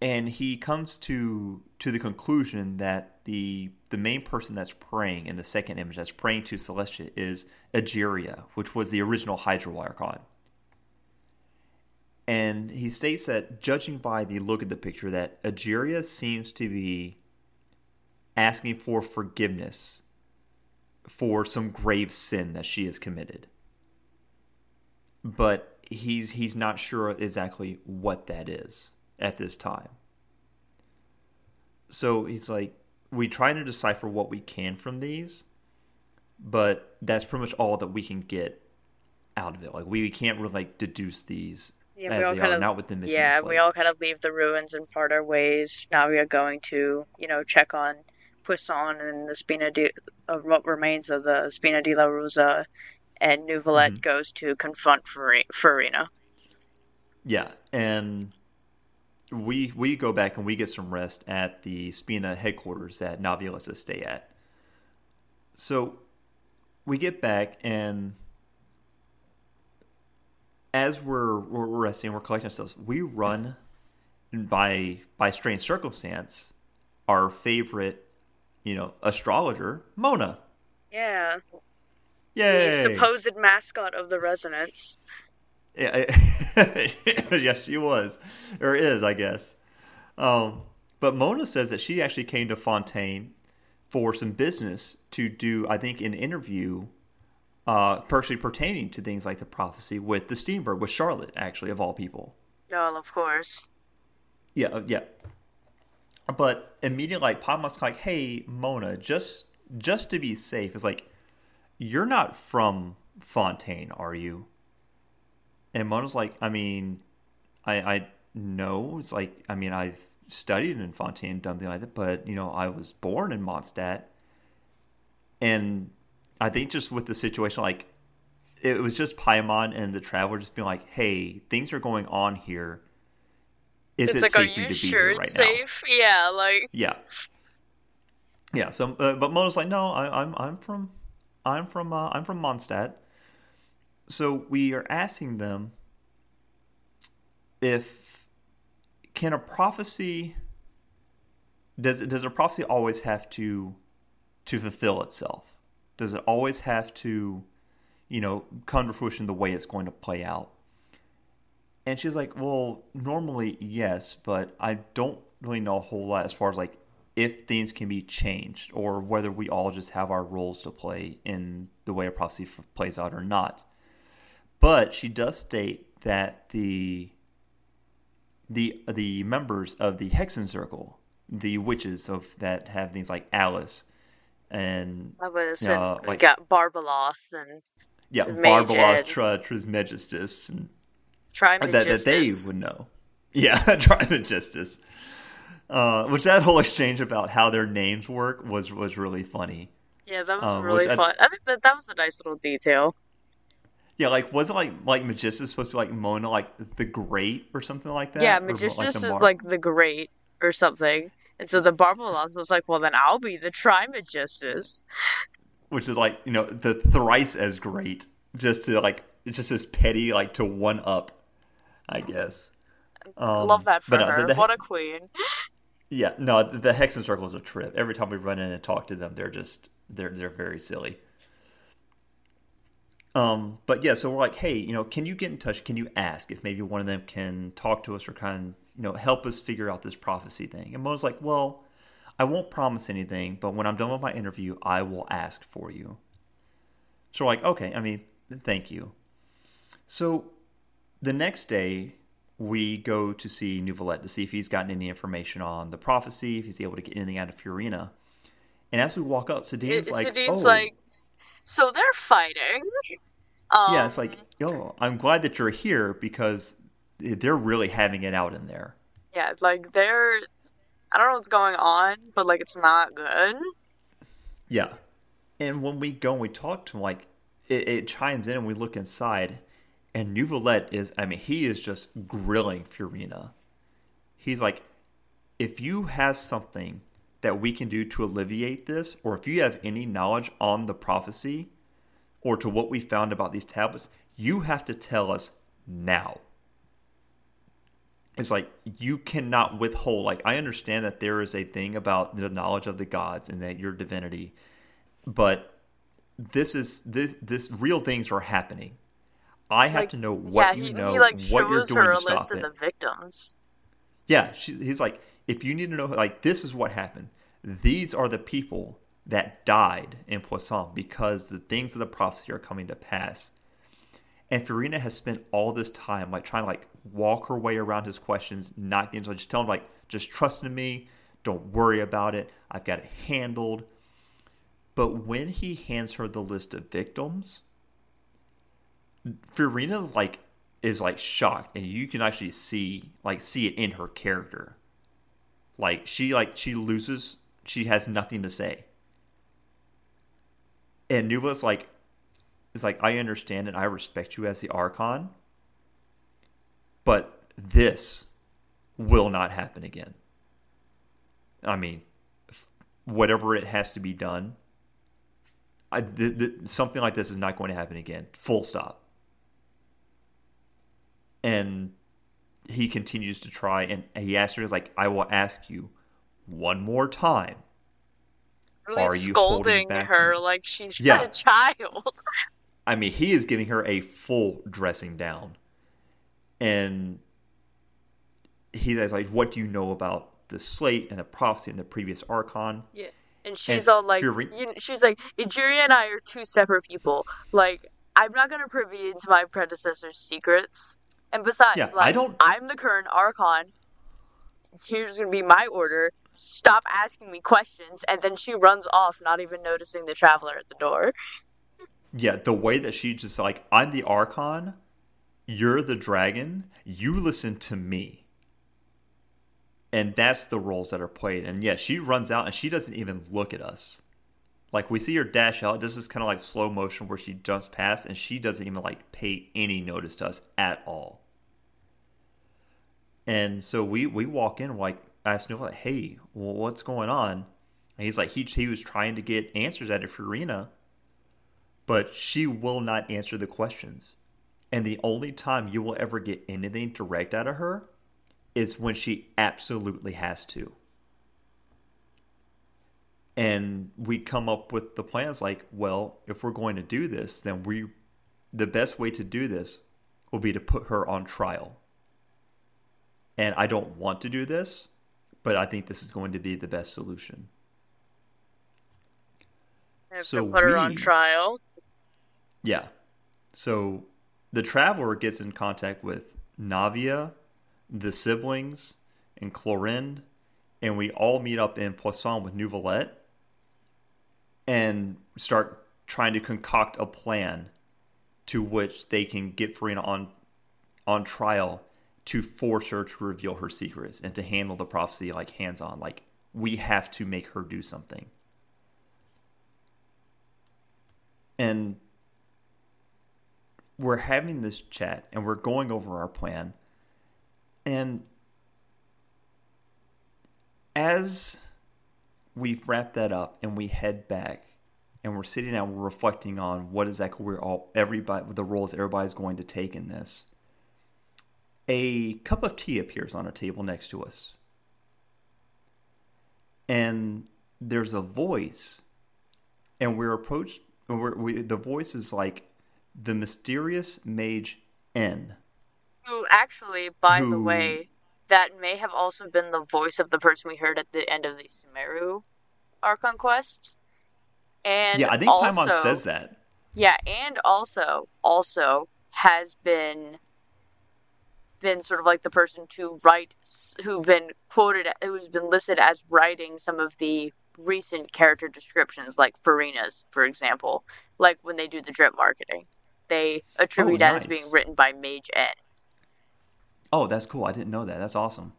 and he comes to to the conclusion that the the main person that's praying in the second image that's praying to Celestia is Egeria, which was the original Hydro Archon. And he states that, judging by the look of the picture, that Egeria seems to be asking for forgiveness for some grave sin that she has committed. But he's he's not sure exactly what that is at this time. So he's like, we try to decipher what we can from these, but that's pretty much all that we can get out of it. Like we can't really like deduce these yeah, we all kind are, of, not with the missing. Yeah, we all kind of leave the ruins and part our ways. Now we are going to, you know, check on Poisson and the Spina di, uh, what remains of the Spina di la Rosa, and Neuvillette mm-hmm. goes to confront Furina. Yeah, and we we go back and we get some rest at the Spina headquarters that Navi lets us stay at. So we get back and as we're, we're resting, we're collecting ourselves, We run by by strange circumstance our favorite, you know, astrologer, Mona. Yeah. Yay! The supposed mascot of the resonance. Yeah, yes, she was, or is, I guess. Um, but Mona says that she actually came to Fontaine for some business to do, I think, an interview, uh, personally pertaining to things like the prophecy with the Steambird, with Charlotte, actually, of all people. Oh, of course. Yeah, uh, yeah. But immediately, like, Paimon's like, "Hey, Mona, just just to be safe, it's like, you're not from Fontaine, are you?" And Mona's like, I mean, I I know it's like I mean I've studied in Fontaine, done things like that, but you know I was born in Mondstadt, and I think just with the situation, like it was just Paimon and the traveler just being like, "Hey, things are going on here. Is it's it like, safe are you sure it's safe? Now? Yeah, like yeah, yeah. So, uh, but Mona's like, "No, I, I'm I'm from I'm from uh, I'm from Mondstadt." so we are asking them if can a prophecy does does a prophecy always have to to fulfill itself? Does it always have to, you know, come to fruition the way it's going to play out? And she's like, Well, normally yes, but I don't really know a whole lot as far as like if things can be changed or whether we all just have our roles to play in the way a prophecy f- plays out or not. But she does state that the the the members of the Hexen Circle, the witches of that have things like Alice and I was uh, like got Barbeloth and yeah, Barbeloth, Tr- Trismegistus, and Trimegistus. That, that they would know. Yeah, Trimegistus. Uh, which that whole exchange about how their names work was was really funny. Yeah, that was um, really fun. I, I think that that was a nice little detail. Yeah, like wasn't like like Magistus supposed to be like Mona like the Great or something like that? Yeah, Magistus like is like the Great or something. And so the Barbeloth was like, well, then I'll be the Trimegistus. Which is like, you know, the thrice as great. Just to like, it's just as petty, like to one up, I guess. Um, Love that for but, her. the, the, what a queen. Yeah, no, the Hexenzirkel is a trip. Every time we run in and talk to them, they're just, they're, they're very silly. Um, but yeah, so we're like, hey, you know, can you get in touch? Can you ask if maybe one of them can talk to us or kind of, you know, help us figure out this prophecy thing? And Mo's like, well, I won't promise anything, but when I'm done with my interview, I will ask for you. So we're like, okay, I mean, thank you. So the next day, we go to see Neuvillette to see if he's gotten any information on the prophecy, if he's able to get anything out of Furina. And as we walk up, Sedene's like, Sedene's oh. like, so they're fighting. Um, yeah, it's like, yo, I'm glad that you're here because they're really having it out in there. Yeah, like they're, I don't know what's going on, but like it's not good. Yeah, and when we go and we talk to him, like it, it chimes in and we look inside, and Neuvillette is, I mean, he is just grilling Furina. He's like, if you have something that we can do to alleviate this, or if you have any knowledge on the prophecy or to what we found about these tablets, you have to tell us now. It's like you cannot withhold. Like, I understand that there is a thing about the knowledge of the gods and that your divinity, but this is this this real things are happening. I have like, to know what yeah, you he, know, he, like, what you're doing her to stop it. the victims. Yeah, she, he's like, if you need to know, like, this is what happened. These are the people that died in Poisson because the things of the prophecy are coming to pass. And Furina has spent all this time like trying to like walk her way around his questions, not getting so just tell him like just trust in me, Don't worry about it. I've got it handled. But when he hands her the list of victims, Furina like is like shocked, and you can actually see like see it in her character. Like she like she loses, she has nothing to say. And Nuva's like, is like, I understand and I respect you as the Archon, but this will not happen again. I mean, whatever it has to be done, I, th- th- something like this is not going to happen again. Full stop. And he continues to try, and he asks her, "Like, I will ask you one more time." Really are scolding her like she's yeah. a child. I mean, he is giving her a full dressing down, and he's like, "What do you know about the slate and the prophecy and the previous archon?" Yeah, and she's and all like, you "She's like, Egeria and I are two separate people. Like, I'm not gonna privy into my predecessor's secrets. And besides, yeah, like, I don't... I'm the current archon. Here's gonna be my order. Stop asking me questions." And then she runs off, not even noticing the traveler at the door. Yeah, the way that she just like, I'm the archon you're the dragon, you listen to me. And that's the roles that are played. And yeah, she runs out and she doesn't even look at us. Like we see her dash out. This is kind of like slow motion where she jumps past and she doesn't even like pay any notice to us at all. And so we we walk in like ask Neil like, hey, what's going on? And he's like he he was trying to get answers out of Furina, but she will not answer the questions. And the only time you will ever get anything direct out of her is when she absolutely has to. And we come up with the plans like, well, if we're going to do this, then we the best way to do this will be to put her on trial. And I don't want to do this, but I think this is going to be the best solution. so put her on trial. Yeah. So the traveler gets in contact with Navia, the siblings, and Clorinde, and we all meet up in Poisson with Neuvillette and start trying to concoct a plan to which they can get Furina on on trial to force her to reveal her secrets and to handle the prophecy like hands on. Like we have to make her do something. And we're having this chat and we're going over our plan. And as we've wrapped that up and we head back and we're sitting down, we're reflecting on what exactly we're all, everybody, the roles everybody's going to take in this. A cup of tea appears on a table next to us. And there's a voice, and we're approached, And we're, we, the voice is like, the mysterious mage N. Who actually, by who... the way, that may have also been the voice of the person we heard at the end of the Sumeru Archon quests. And yeah, I think also, Paimon says that. Yeah, and also also has been been sort of like the person to write who've been quoted who's been listed as writing some of the recent character descriptions like Furina's for example, like when they do the drip marketing they attribute oh, nice. as being written by Mage N. Oh, that's cool. I didn't know that. That's awesome.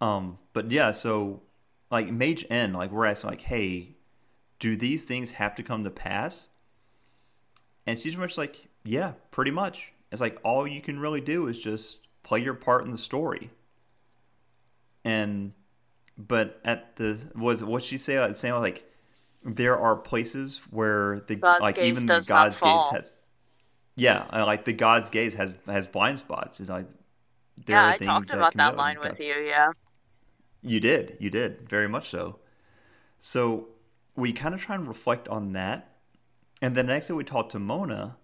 Um, but yeah, so like Mage N, like we're asking, like, hey, do these things have to come to pass? And she's much like, yeah, pretty much. It's like all you can really do is just play your part in the story. And but at the was what she say? Like saying like there are places where the God's like even the God's gaze has yeah, like the God's gaze has has blind spots. Is like there yeah, I talked about that, that line with you. Yeah, you did, you did very much so. So we kind of try and reflect on that, and then next day we talked to Mona,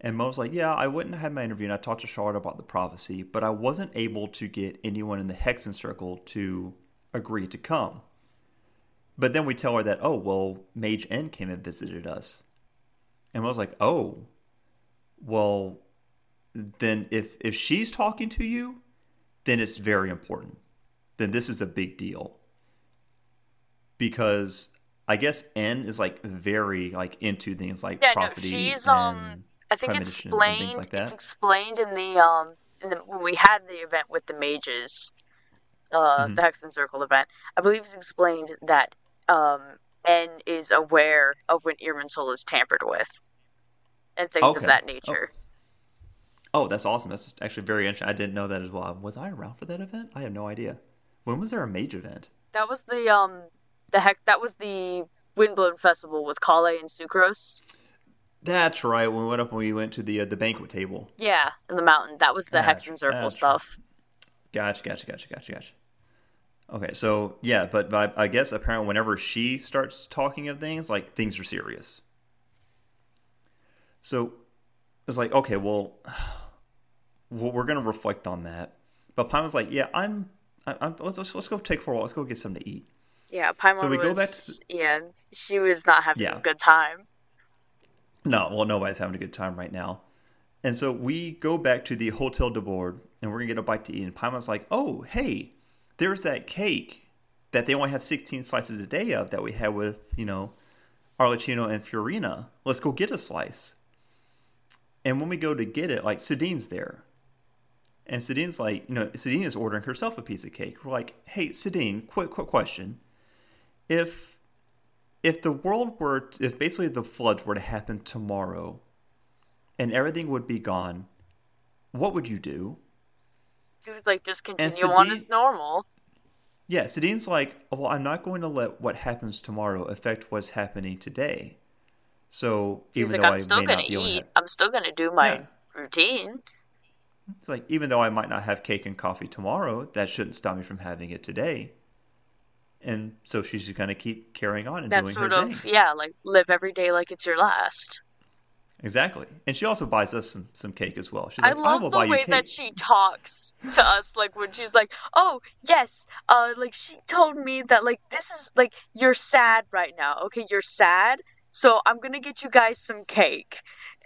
and Mona's like, "Yeah, I wouldn't have my interview, and I talked to Charlotte about the prophecy, but I wasn't able to get anyone in the Hexenzirkel to agree to come." But then we tell her that, oh, well, Mage N came and visited us. And I was like, oh, well, then if if she's talking to you, then it's very important. then this is a big deal because I guess N is like very like into things like yeah, no, she's um. I think it's explained. Like it's explained in the um in the when we had the event with the mages, uh, mm-hmm. the Hexenzirkel event. I believe it's explained that um N is aware of when Irminsul is tampered with, and things okay. of that nature. Oh. oh, that's awesome! That's actually very interesting. I didn't know that as well. Was I around for that event? I have no idea. When was there a mage event? That was the um the heck that was the Windblume Festival with Kale and Sucrose. That's right. When we went up and we went to the uh, the banquet table. Yeah, in the mountain. That was the Hexenzirkel stuff. Gotcha, gotcha, gotcha, gotcha, gotcha. Okay, so yeah, but, but I guess apparently whenever she starts talking of things, like things are serious. So it's like, okay, well, well we're gonna reflect on that. But Paimon was like, yeah, I'm, I'm let's, let's, let's go take for a walk. Let's go get something to eat. Yeah, Paimon so we was, go back to, yeah, she was not having yeah. a good time. No, well, nobody's having a good time right now. And so we go back to the Hotel Debord, and we're gonna get a bite to eat. And Paimon's like, "Oh, hey, there's that cake that they only have 16 slices a day of that we had with you know Arlecchino and Furina. Let's go get a slice." And when we go to get it, like Sedene's there, and Sedene's like, you know, Sedene is ordering herself a piece of cake. We're like, "Hey, Sedene, quick, quick question: If if the world were, to, if basically the floods were to happen tomorrow, and everything would be gone, what would you do? You would like just continue Sedene, on as normal. Yeah, Sedene's like, well, I'm not going to let what happens tomorrow affect what's happening today. So even like, though I'm I still gonna eat, I'm still gonna do my yeah. routine. It's like even though I might not have cake and coffee tomorrow, that shouldn't stop me from having it today and so she's just going to keep carrying on and that doing sort her of thing. yeah like live every day like it's your last exactly and she also buys us some, some cake as well she's i love I the way that she talks to us like when she's like oh yes uh like she told me that like this is like you're sad right now okay you're sad so i'm gonna get you guys some cake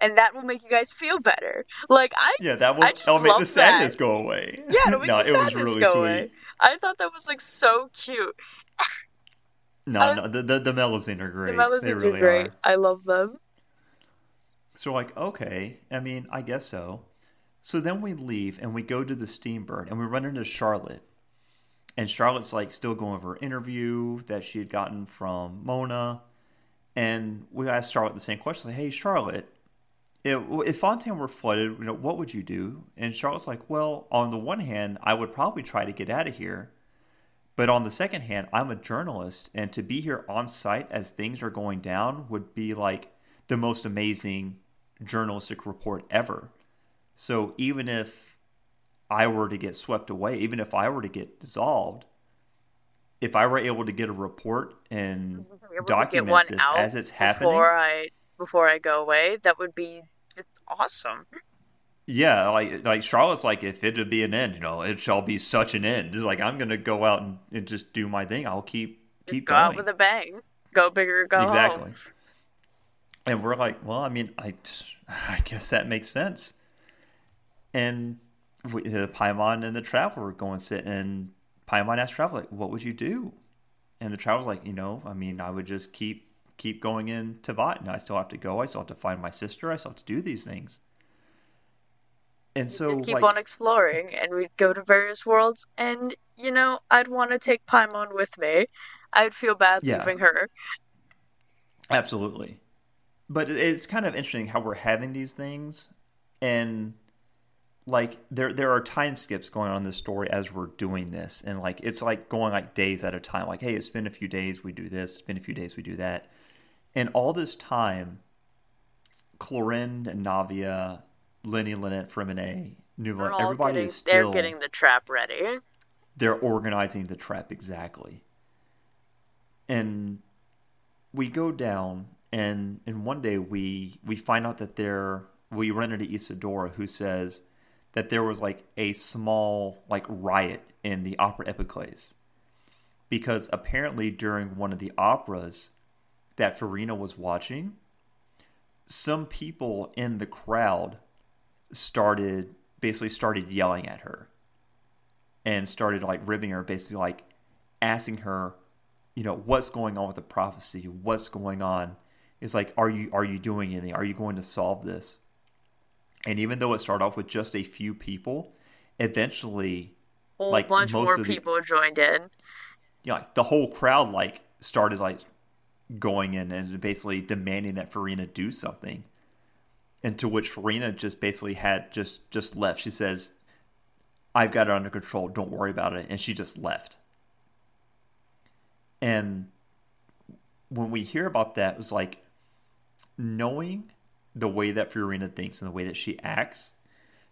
and that will make you guys feel better. Like I, yeah, that will that'll make the sadness that. go away. Yeah, it'll make no, the sadness really go sweet. away. I thought that was like so cute. no, uh, no, the, the the Melusine are great. The Melusines really are great. Are. I love them. So like, okay, I mean, I guess so. So then we leave and we go to the Steambird and we run into Charlotte. And Charlotte's like still going over her interview that she had gotten from Mona. And we asked Charlotte the same question, like, "Hey, Charlotte, if, if Fontaine were flooded, you know, what would you do? And Charlotte's like, well, on the one hand, I would probably try to get out of here. But on the second hand, I'm a journalist, and to be here on site as things are going down would be like the most amazing journalistic report ever. So even if I were to get swept away, even if I were to get dissolved, if I were able to get a report and document this as it's happening before I before I go away, that would be awesome. Yeah, like like Charlotte's like if it would be an end, you know, it shall be such an end. It's like I'm gonna go out and, and just do my thing. I'll keep keep go going. out with a bang. Go bigger, go exactly. Home. And we're like, well, I mean, I I guess that makes sense. And we, the Paimon and the traveler were going sit, and Paimon asked traveler, like, "What would you do?" And the traveler's like, "You know, I mean, I would just keep keep going in Teyvat, and I still have to go. I still have to find my sister. I still have to do these things. And so keep like, on exploring, and we'd go to various worlds. And you know, I'd want to take Paimon with me. I'd feel bad yeah. leaving her. Absolutely, but it's kind of interesting how we're having these things, and like there there are time skips going on in the story as we're doing this and like it's like going like days at a time like hey it's been a few days we do this it's been a few days we do that and all this time, Clorinde and Navia, Lyney, Lynette, Freminet, Nuva, everybody getting, is still. They're getting the trap ready. They're organizing the trap exactly. And we go down, and and one day we we find out that there we run into Isidora, who says that there was like a small like riot in the opera Epiclese because apparently during one of the operas that Furina was watching, some people in the crowd started basically started yelling at her. and started like ribbing her, basically like asking her, you know, what's going on with the prophecy? What's going on? It's like, are you are you doing anything? Are you going to solve this? And even though it started off with just a few people, eventually, a like bunch more people the, joined in. Yeah, like, the whole crowd like started like going in and basically demanding that Furina do something. And to which Furina just basically had just just left. She says, "I've got it under control. Don't worry about it." And she just left. And when we hear about that, it was like knowing the way that Furina thinks and the way that she acts,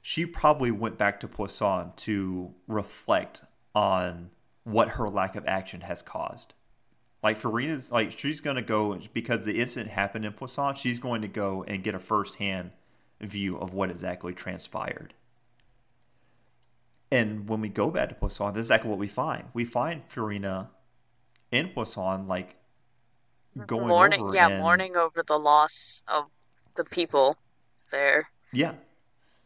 she probably went back to Poisson to reflect on what her lack of action has caused. Like Furina's like she's gonna go because the incident happened in Poisson, she's going to go and get a first hand view of what exactly transpired. And when we go back to Poisson, this is exactly what we find. We find Furina in Poisson like going mourning, over yeah, and, mourning over the loss of the people there. Yeah,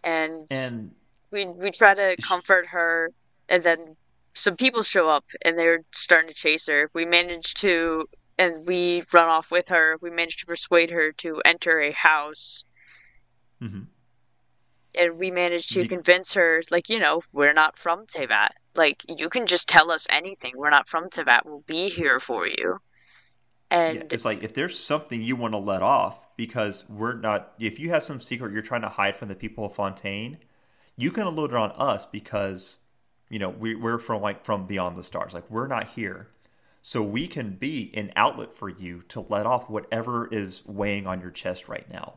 and and we we try to comfort her, and then some people show up and they're starting to chase her. We manage to, and we run off with her. We manage to persuade her to enter a house. Mm-hmm. And we manage to convince her, like, you know, we're not from Teyvat. Like, you can just tell us anything. We're not from Teyvat. We'll be here for you. And yeah, it's like if there's something you want to let off, because we're not. If you have some secret you're trying to hide from the people of Fontaine, you can unload it on us because you know we, we're from like from beyond the stars. Like we're not here, so we can be an outlet for you to let off whatever is weighing on your chest right now.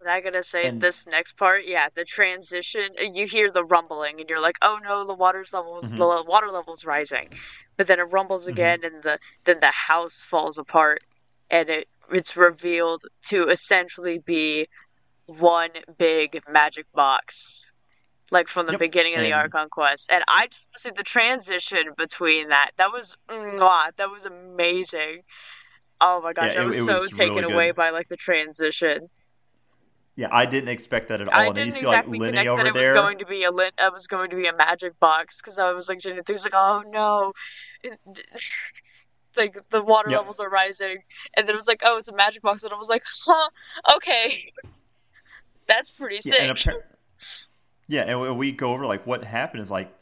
But I gotta say, and, this next part, yeah, the transition. You hear the rumbling, and you're like, "Oh no, the water's level, mm-hmm. the water level's rising," but then it rumbles mm-hmm. again, and the then the house falls apart, and it it's revealed to essentially be one big magic box, like from the yep. beginning of the Archon quest. And I just see the transition between that. That was mwah, that was amazing. Oh my gosh, yeah, I was, it so was taken really away by like the transition. Yeah, I didn't expect that at all. I didn't exactly see, like, connect that it there. was going to be a lit. It was going to be a magic box because I was like, Jenny, was like, oh no, like the water yep. levels are rising, and then it was like, oh, it's a magic box, and I was like, huh, okay, that's pretty sick. Yeah, and, yeah, and we go over like what happened is like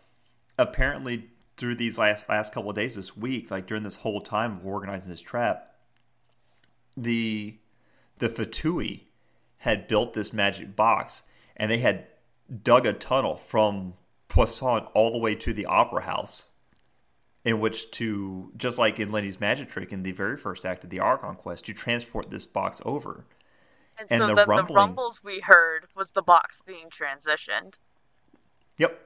apparently through these last last couple of days this week, like during this whole time of organizing this trap, the the Fatui had built this magic box, and they had dug a tunnel from Poisson all the way to the Opera House in which to just like in Lenny's magic trick in the very first act of the Archon quest, to transport this box over. And, and so the, rumbling, the rumbles we heard was the box being transitioned. Yep.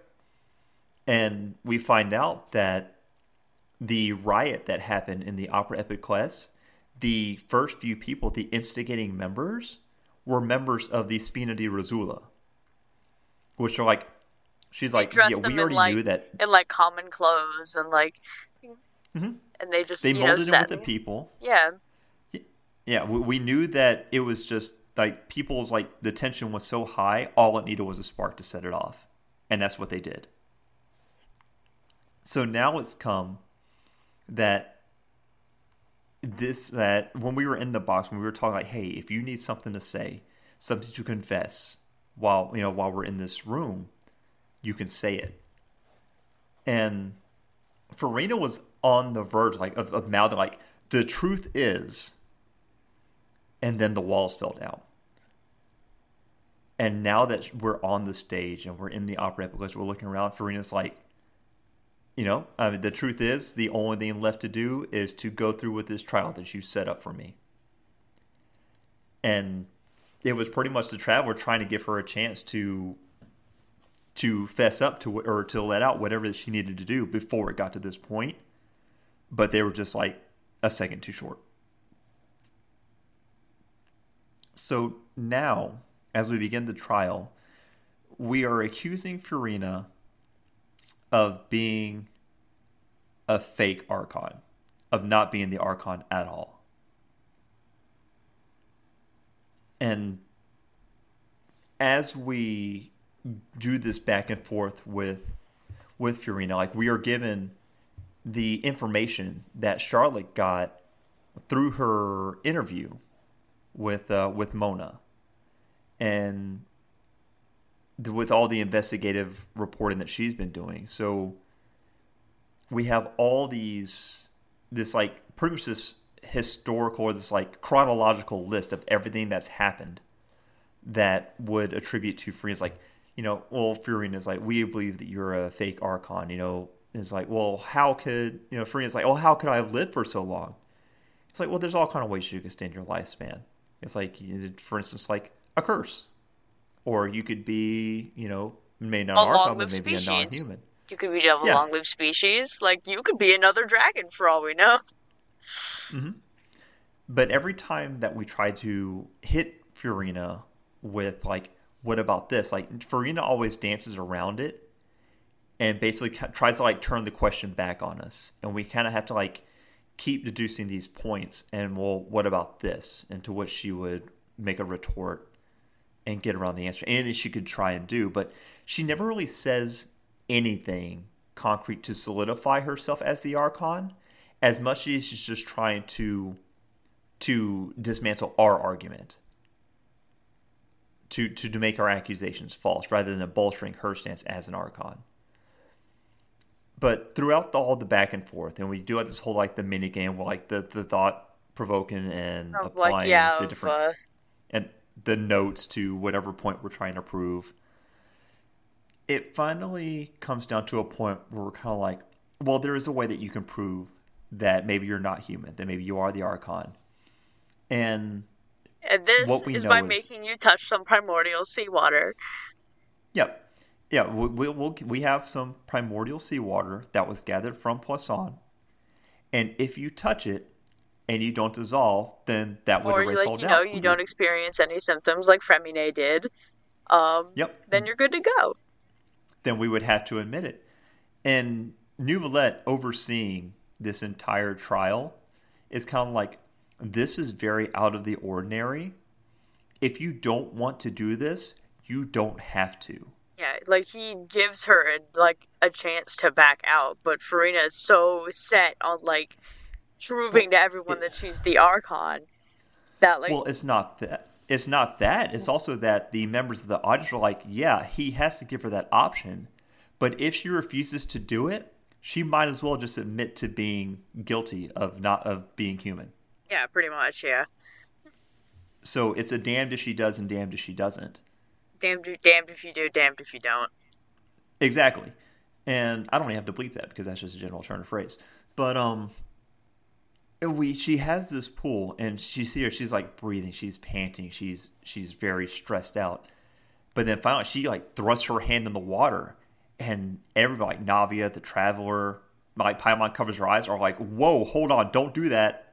And we find out that the riot that happened in the Opera Epiclese, the first few people, the instigating members, were members of the Spina di Rosula, which are like She's like, yeah, we already like, knew that in like common clothes and like, mm-hmm. and they just they molded know, with the people. Yeah, yeah, we, we knew that it was just like people's like the tension was so high. All it needed was a spark to set it off, and that's what they did. So now it's come that this that when we were in the box when we were talking like, hey, if you need something to say, something to confess while you know while we're in this room you can say it. And Furina was on the verge like of, of mouthing like the truth is and then the walls fell down. And now that we're on the stage and we're in the opera because we're looking around, Furina's like, you know, I mean, the truth is the only thing left to do is to go through with this trial that you set up for me. And it was pretty much the traveler trying to give her a chance to to fess up to or to let out whatever she needed to do before it got to this point. But they were just like a second too short. So now, as we begin the trial, we are accusing Furina of being a fake Archon, of not being the Archon at all. And as we do this back and forth with with Furina. Like we are given the information that Charlotte got through her interview with uh, with Mona, and with all the investigative reporting that she's been doing. So we have all these this like pretty much this historical or this like chronological list of everything that's happened that would attribute to Furina. Like, you know, well, Furina is like, we believe that you're a fake Archon. You know, it's like, well, how could you know? Furina's like, well, how could I have lived for so long? It's like, well, there's all kind of ways you can extend your lifespan. It's like, for instance, like a curse, or you could be, you know, maybe not a Archon, but maybe species. a non-human. You could be a yeah. long-lived species. Like you could be another dragon for all we know. Mm-hmm. But every time that we try to hit Furina with like, what about this? Like Furina always dances around it and basically tries to like turn the question back on us, and we kind of have to like keep deducing these points. And well, what about this? And to which she would make a retort and get around the answer. Anything she could try and do, but she never really says anything concrete to solidify herself as the Archon, as much as she's just trying to to dismantle our argument. To, to, to make our accusations false rather than bolstering her stance as an archon. But throughout the, all the back and forth, and we do have this whole like the mini game, like the, the thought provoking and oh, applying like, yeah, the different uh... and the notes to whatever point we're trying to prove it finally comes down to a point where we're kind of like, well, there is a way that you can prove that maybe you're not human, that maybe you are the Archon. And, and this is by is, making you touch some primordial seawater. Yep. Yeah, we, we, we'll, we have some primordial seawater that was gathered from Poisson. And if you touch it and you don't dissolve, then that would or erase like, all you know, you don't experience any symptoms like Freminet did. Um, yep. Then you're good to go then we would have to admit it. And Neuvillette overseeing this entire trial is kind of like, this is very out of the ordinary. If you don't want to do this, you don't have to. Yeah, like he gives her like a chance to back out, but Furina is so set on like proving to everyone that she's the Archon that like Well, it's not that it's not that. It's also that the members of the audience are like, yeah, he has to give her that option. But if she refuses to do it, she might as well just admit to being guilty of not of being human. Yeah, pretty much, yeah. So it's a damned if she does and damned if she doesn't. Damned, damned if you do, damned if you don't. Exactly. And I don't even have to bleep that because that's just a general turn of phrase. But um we she has this pool and she see her she's like breathing. She's panting. She's she's very stressed out. But then finally she like thrusts her hand in the water and everybody like navia the traveler like paimon covers her eyes are like whoa hold on. Don't do that.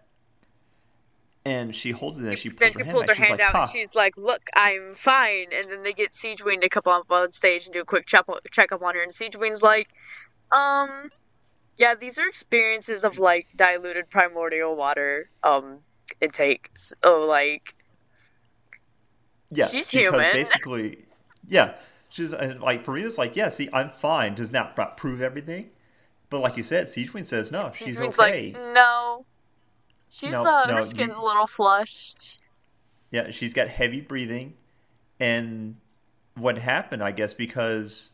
And she holds it and she pulls her, hand, her hand, out huh. and she's like look i'm fine. And then they get Sigewinne to come up on stage and do a quick check up on her. And Sigewinne's like um yeah, these are experiences of like diluted primordial water um intake. So like Yeah. She's human. Basically Yeah. She's like Furina's like, yeah, see, I'm fine. Does not prove everything. But like you said, Sigewinne says no, she's okay. Like, no. She's no, uh no, her skin's you, a little flushed. Yeah, she's got heavy breathing and what happened, I guess, because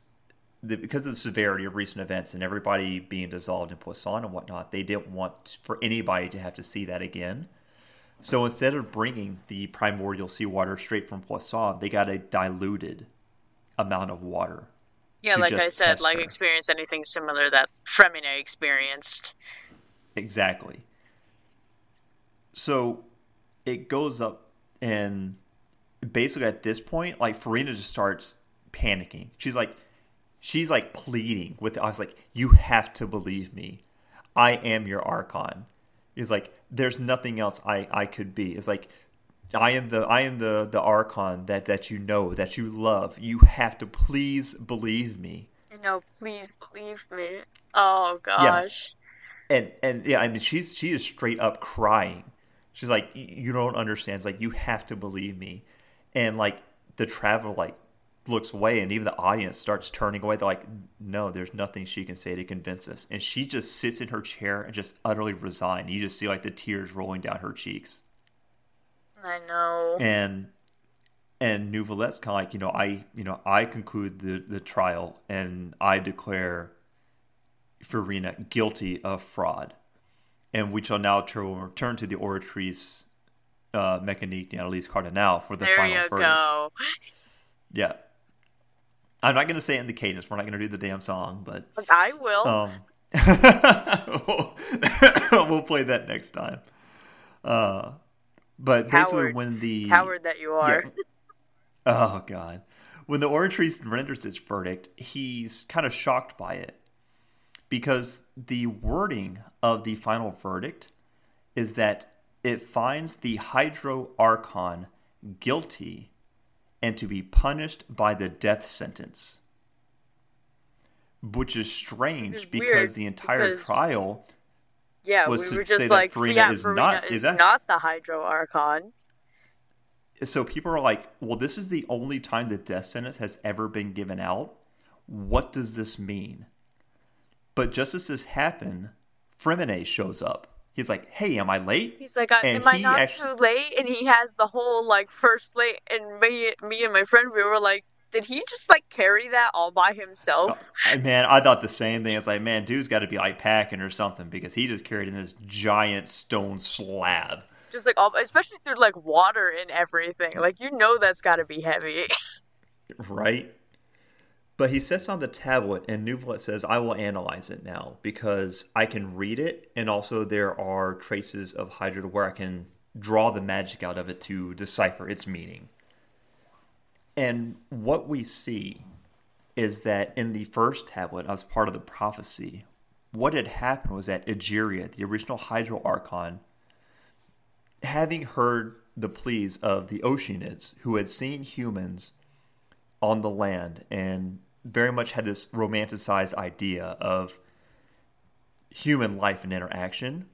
the, because of the severity of recent events and everybody being dissolved in Poisson and whatnot, they didn't want for anybody to have to see that again. So instead of bringing the primordial seawater straight from Poisson, they got a diluted amount of water. Yeah, like I said, like her. experience anything similar that Freminet experienced. Exactly. So it goes up, and basically at this point, like Furina just starts panicking. She's like, she's like pleading with I was like, You have to believe me. I am your Archon. He's like, There's nothing else I, I could be. It's like I am the I am the, the Archon that, that you know, that you love. You have to please believe me. No, please believe me. Oh gosh. Yeah. And and yeah, I mean she's she is straight up crying. She's like, You don't understand. It's like you have to believe me. And like the traveler like looks away, and even the audience starts turning away. They're like, "No, there's nothing she can say to convince us." And she just sits in her chair and just utterly resigned. You just see like the tears rolling down her cheeks. I know. And and Neuvillette's kind of like, you know, I you know I conclude the the trial and I declare Furina guilty of fraud, and we shall now turn to the oratrice uh, Mécanique d'Analyse Cardinal for the there final you verdict. go. Yeah. I'm not going to say it in the cadence. We're not going to do the damn song, but I will. Um, we'll play that next time. Uh, but basically, when the Coward that you are. Yeah. Oh God! When the oratrice renders its verdict, he's kind of shocked by it because the wording of the final verdict is that it finds the Hydro Archon guilty and to be punished by the death sentence. Which is strange It's because the entire because- trial Yeah, was we to were say just that like, Furina yeah, is Furina not- is is that- not the Hydro Archon. so people are like, well, this is the only time the death sentence has ever been given out. What does this mean? But just as this happened, Freminet shows up. He's like, hey, am I late? He's like, uh, I, am I not actu- too late? And he has the whole like first late, and me, me and my friend, we were like, did he just like carry that all by himself? Oh, and man, I thought the same thing. It's like, man, dude's got to be like packing or something because he just carried in this giant stone slab. Just like all, especially through like water and everything. Like you know that's got to be heavy. Right? But he sets on the tablet, and Neuvillette says, I will analyze it now because I can read it, and also there are traces of Hydro where I can draw the magic out of it to decipher its meaning. And what we see is that in the first tablet, as part of the prophecy, what had happened was that Egeria, the original Hydro Archon, having heard the pleas of the Oceanids, who had seen humans on the land and very much had this romanticized idea of human life and interaction,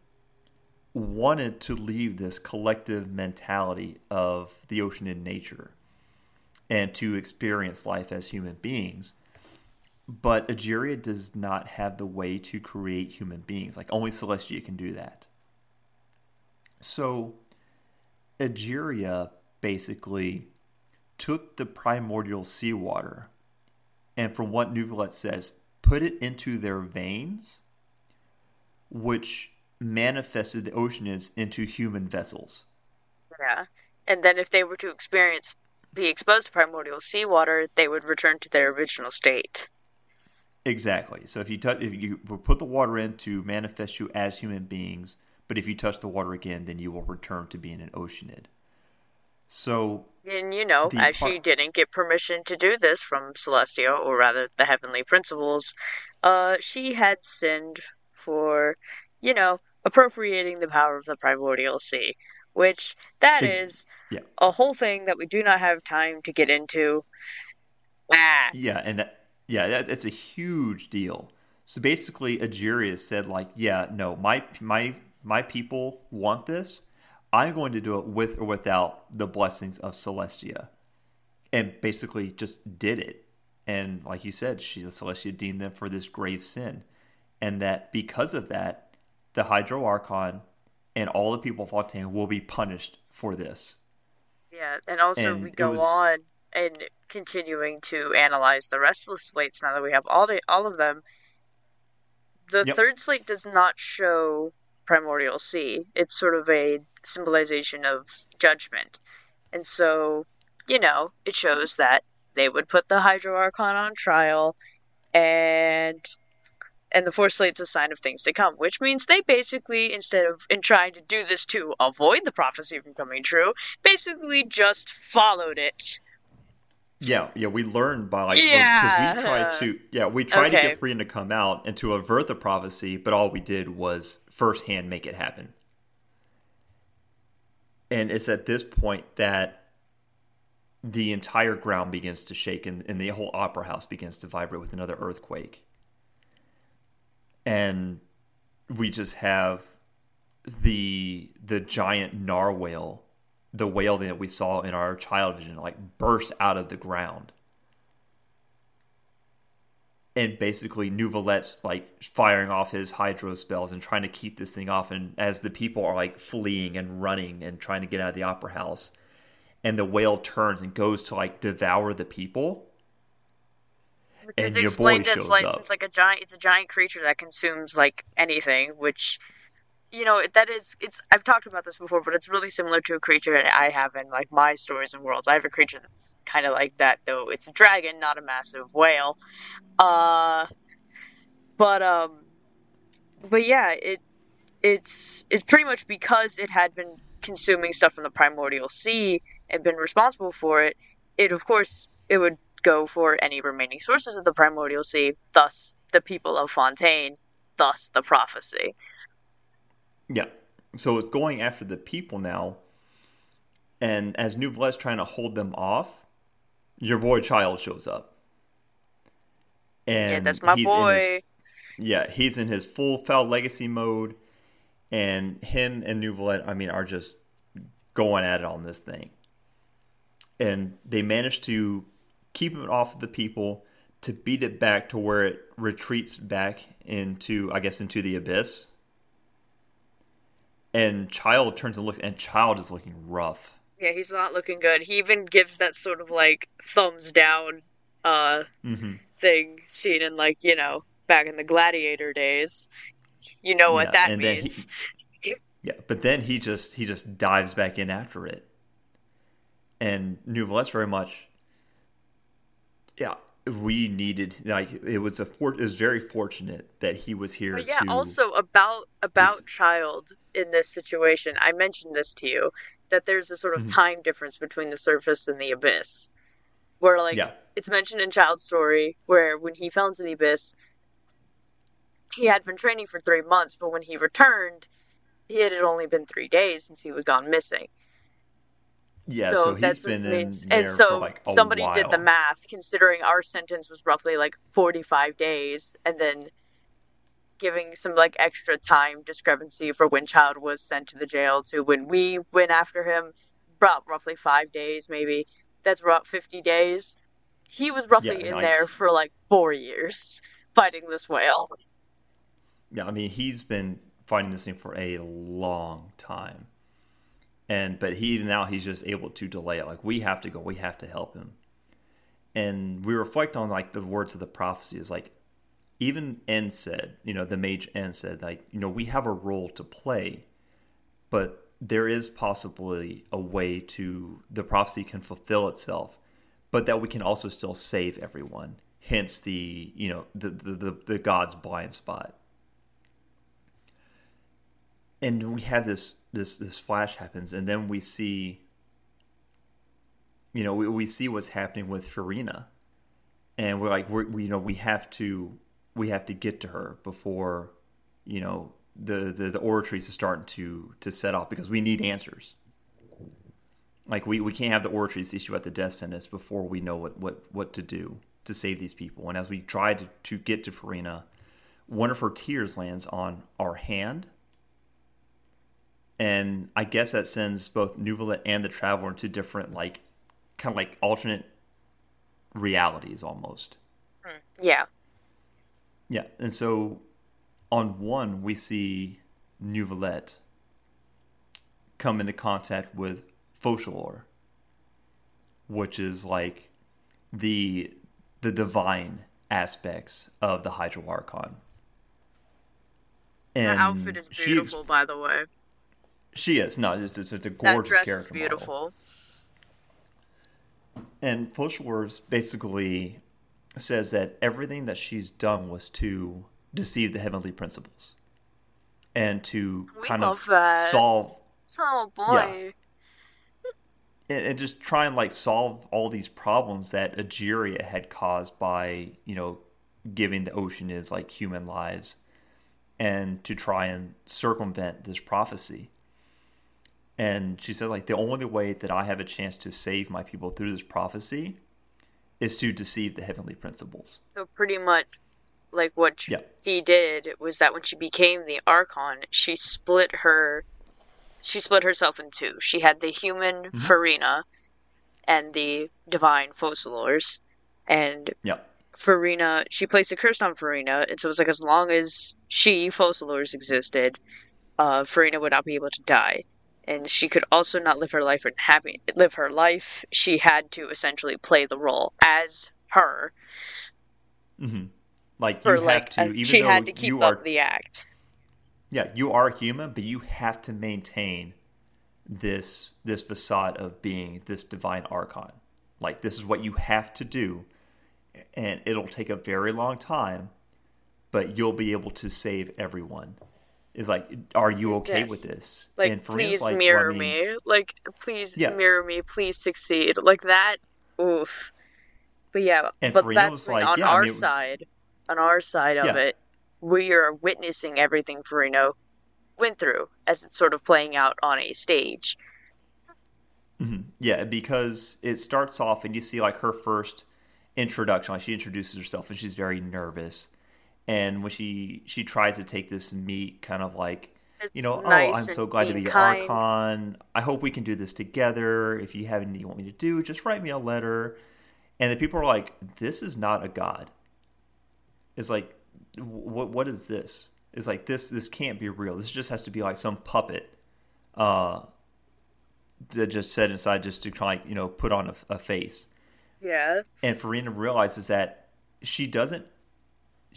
wanted to leave this collective mentality of the Oceanid nature and to experience life as human beings. But Egeria does not have the way to create human beings. Like only Celestia can do that. So Egeria basically took the primordial seawater and from what Neuvillette says, put it into their veins, which manifested the Oceanids into human vessels. yeah. And then if they were to experience be exposed to primordial seawater, they would return to their original state. Exactly. So if you touch, if you put the water in to manifest you as human beings, but if you touch the water again, then you will return to being an Oceanid. So And you know, as par- she didn't get permission to do this from Celestia, or rather the heavenly principles, uh, she had sinned for, you know, appropriating the power of the primordial sea, which that Ex- is yeah. a whole thing that we do not have time to get into. Ah, Yeah, and that yeah, that, that's a huge deal. So basically, Egeria said like, yeah, no, my my my people want this. I'm going to do it with or without the blessings of Celestia, and basically just did it. And like you said, she Celestia deemed them for this grave sin, and that because of that, the Hydro Archon and all the people of Fontaine will be punished for this. yeah, and also And we go was- on and continuing to analyze the rest of the slates now that we have all the, all of them. The Yep. third slate does not show primordial sea. It's sort of a symbolization of judgment. And so, you know, it shows that they would put the Hydro Archon on trial and and the fourth slate's a sign of things to come, which means they basically, instead of in trying to do this to avoid the prophecy from coming true, basically just followed it. Yeah, yeah, we learned by Yeah. we tried to yeah we tried to get Freedom to come out and to avert the prophecy, but all we did was firsthand make it happen. And it's at this point that the entire ground begins to shake and, and the whole opera house begins to vibrate with another earthquake. And we just have the the giant narwhal, the whale that we saw in our child vision, like burst out of the ground. and basically Neuvillette's like firing off his hydro spells and trying to keep this thing off. And as the people are like fleeing and running and trying to get out of the opera house, and the whale turns and goes to like devour the people. And your boy it's like up. it's like a giant it's a giant creature that consumes like anything, which you know that is it's I've talked about this before, but it's really similar to a creature I have in like my stories and worlds. I have a creature that's kind of like that, though it's a dragon, not a massive whale. Uh, but um, but yeah, it it's it's pretty much because it had been consuming stuff from the primordial sea and been responsible for it. It of course it would go for any remaining sources of the primordial sea, thus the people of Fontaine, thus the prophecy. Yeah. So it's going after the people now. And as Neuvillette's trying to hold them off, your boy Childe shows up. And yeah, that's my boy. His, yeah, he's in his full foul legacy mode. And him and Neuvillette, I mean, are just going at it on this thing. And they manage to keep it off of the people to beat it back to where it retreats back into, I guess, into the abyss and Childe turns and looks, and Childe is looking rough. Yeah, he's not looking good. He even gives that sort of like thumbs down uh mm-hmm. thing seen in like you know back in the gladiator days. You know what yeah, that means. He, yeah, but then he just he just dives back in after it, and Neuvillette's very much. Yeah, we needed like it was a for, it was very fortunate that he was here. But yeah, to, also about about to, Childe in this situation, I mentioned this to you that there's a sort of mm-hmm. time difference between the surface and the abyss, where like yeah. it's mentioned in Childe's story where when he fell into the abyss, he had been training for three months, but when he returned, he had only been three days since he was gone missing. Yeah, so, so that's been what means. and so like somebody while. did the math, considering our sentence was roughly like 45 days, and then giving some like extra time discrepancy for when Childe was sent to the jail to when we went after him, about roughly five days maybe. That's about 50 days. He was roughly yeah, in there for like four years fighting this whale. Yeah, I mean he's been fighting this thing for a long time and but he now he's just able to delay it. Like we have to go. We have to help him. And we reflect on like the words of the prophecy is like even N said you know the mage N said like you know we have a role to play but there is possibly a way to the prophecy can fulfill itself but that we can also still save everyone. Hence the you know the the, the, the god's blind spot and we have this this this flash happens, and then we see, you know, we, we see what's happening with Furina, and we're like, we're, we you know we have to we have to get to her before, you know, the the, the oratories are starting to to set off because we need answers. Like we, we can't have the oratories issue at the death sentence before we know what, what, what to do to save these people. And as we try to, to get to Furina, one of her tears lands on our hand and I guess that sends both Neuvillette and the Traveler into different, like, kind of like alternate realities almost. Hmm. Yeah. Yeah, and so on one we see Neuvillette come into contact with Focalors, which is like the the divine aspects of the Hydro Archon. And the outfit is beautiful, by the way. She is. No, it's, it's, it's a gorgeous that dress character. Is beautiful. Model. And Focalors basically says that everything that she's done was to deceive the heavenly principles and to we kind of that. solve. Oh boy. Yeah, and, and, just try and like solve all these problems that Egeria had caused by you know giving the Oceanids like human lives, and to try and circumvent this prophecy. And she said, like, the only way that I have a chance to save my people through this prophecy is to deceive the heavenly principles. So pretty much like what yeah. he did was that when she became the Archon, she split her she split herself in two. She had the human mm-hmm. Furina and the divine Focalors. And yeah. Furina, she placed a curse on Furina and so it was like as long as she, Focalors, existed, uh, Furina would not be able to die. And she could also not live her life and having live her life. She had to essentially play the role as her. Mm-hmm. Like you have like, to, even she though had to keep up are, the act. Yeah, you are human, but you have to maintain this this facade of being this divine archon. Like this is what you have to do, and it'll take a very long time, but you'll be able to save everyone. Is like, are you okay with this? Like, and please like, mirror well, I mean, me. Like, please yeah. mirror me. Please succeed. Like that. Oof. But yeah, and but that's like, on yeah, our I mean, side. On our side of yeah. it, we are witnessing everything Furina went through as it's sort of playing out on a stage. Mm-hmm. Yeah, because it starts off and you see like her first introduction, like she introduces herself and she's very nervous, and when she she tries to take this meet, kind of like it's you know, nice oh, I'm so glad to be your kind. Archon. I hope we can do this together. If you have anything you want me to do, just write me a letter. And the people are like, "This is not a god." It's like, what what is this? it's like this this can't be real. This just has to be like some puppet uh that just set inside just to try you know put on a, a face. Yeah. And Furina realizes that she doesn't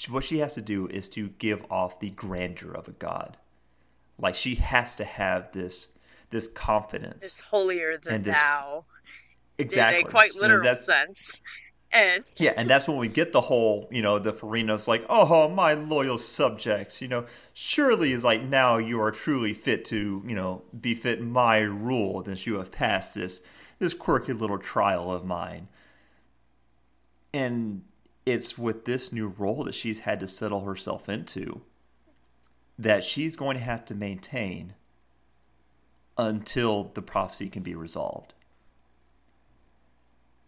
what she has to do is to give off the grandeur of a god. Like she has to have this this confidence. This holier than this, thou. Exactly. In a quite literal sense. And yeah, and that's when we get the whole, you know, the Furina's like, oh, my loyal subjects, you know, surely is like now you are truly fit to, you know, befit my rule, since you have passed this this quirky little trial of mine. And it's with this new role that she's had to settle herself into that she's going to have to maintain until the prophecy can be resolved.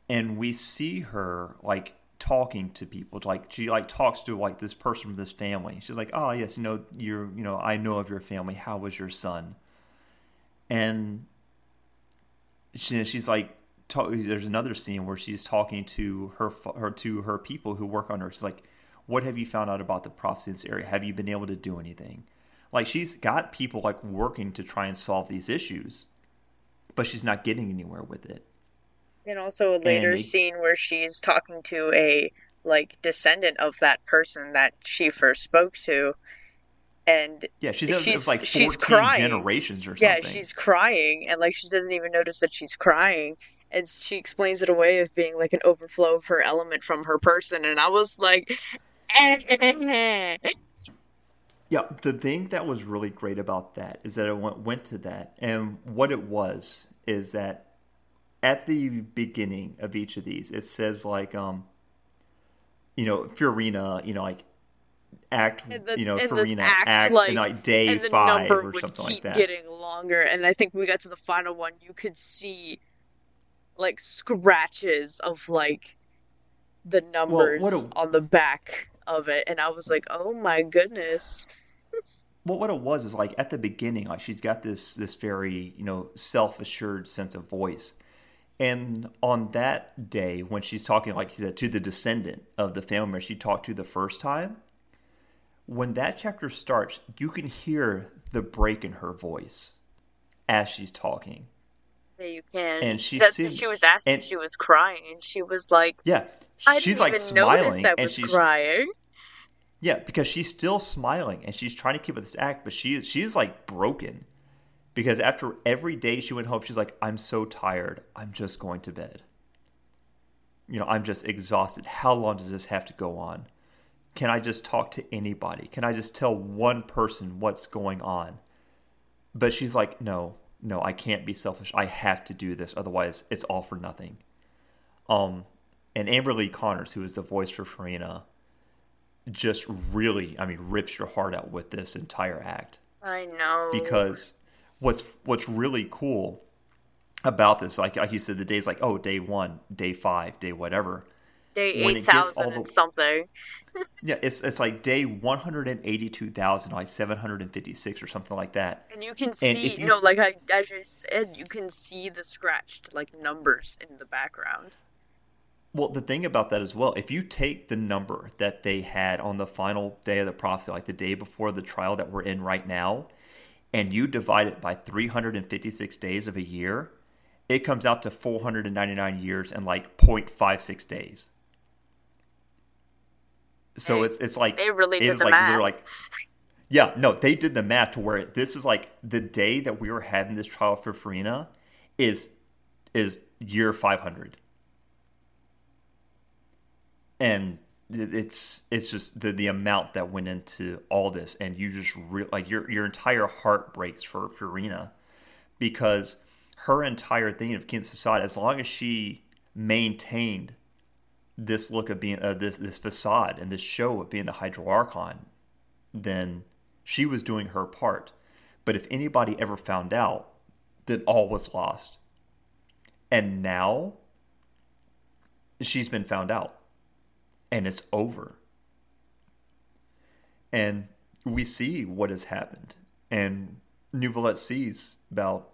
And we see her like talking to people like she like talks to like this person from this family. She's like oh yes you know you're you know i know of your family. How was your son? And she, she's like talk, there's another scene where she's talking to her her to her people who work on her she's like what have you found out about the prophecy in this area have you been able to do anything like she's got people like working to try and solve these issues but she's not getting anywhere with it and also a later and scene where she's talking to a like descendant of that person that she first spoke to. And yeah, she's, she's like she's crying generations or something. Yeah, she's crying, and like she doesn't even notice that she's crying, and she explains it away of being like an overflow of her element from her person, and I was like, yeah. The thing that was really great about that is that it went, went to that, and what it was is that at the beginning of each of these, it says like um, you know, Furina, you know, like act, the, you know, Furina act, act like, like day five or something like that. Getting longer, and I think we got to the final one. You could see like scratches of like the numbers well, a, on the back of it, and I was like, oh my goodness. well, what it was is like at the beginning, like she's got this this very you know self assured sense of voice, and on that day, when she's talking, like she said, to the descendant of the family she talked to the first time, when that chapter starts, you can hear the break in her voice as she's talking. Yeah, you can. And she she was asked and, if she was crying, and she was like, "Yeah." I she's like smiling, I and she's crying. Yeah, because she's still smiling, and she's trying to keep up this act, but she she's like broken because after every day she went home, she's like, I'm so tired. I'm just going to bed. You know, I'm just exhausted. How long does this have to go on? Can I just talk to anybody? Can I just tell one person what's going on? But she's like, no, no, I can't be selfish. I have to do this. Otherwise, it's all for nothing. Um, and Amber Lee Connors, who is the voice for Furina, just really, I mean, rips your heart out with this entire act. I know. Because what's what's really cool about this, like like you said, the days like oh day one, day five, day whatever. Day eight thousand and something. yeah, it's it's like day one hundred and eighty two thousand, like seven hundred and fifty six or something like that. And you can see, you, you, know, like I as you said, you can see the scratched like numbers in the background. Well, the thing about that as well, if you take the number that they had on the final day of the prophecy, like the day before the trial that we're in right now, and you divide it by 356 days of a year, it comes out to 499 years and like 0.56 days. So it's it's like they really did it's the like math. they're like yeah no they did the math to where this is like the day that we were having this trial for Furina is is year 500 and it's it's just the the amount that went into all this and you just re- like your your entire heart breaks for Furina because her entire thing of King Society as long as she maintained this look of being uh, this this facade and this show of being the Hydro Archon then she was doing her part but if anybody ever found out then all was lost and now she's been found out and it's over. And we see what has happened. And Neuvillette sees about,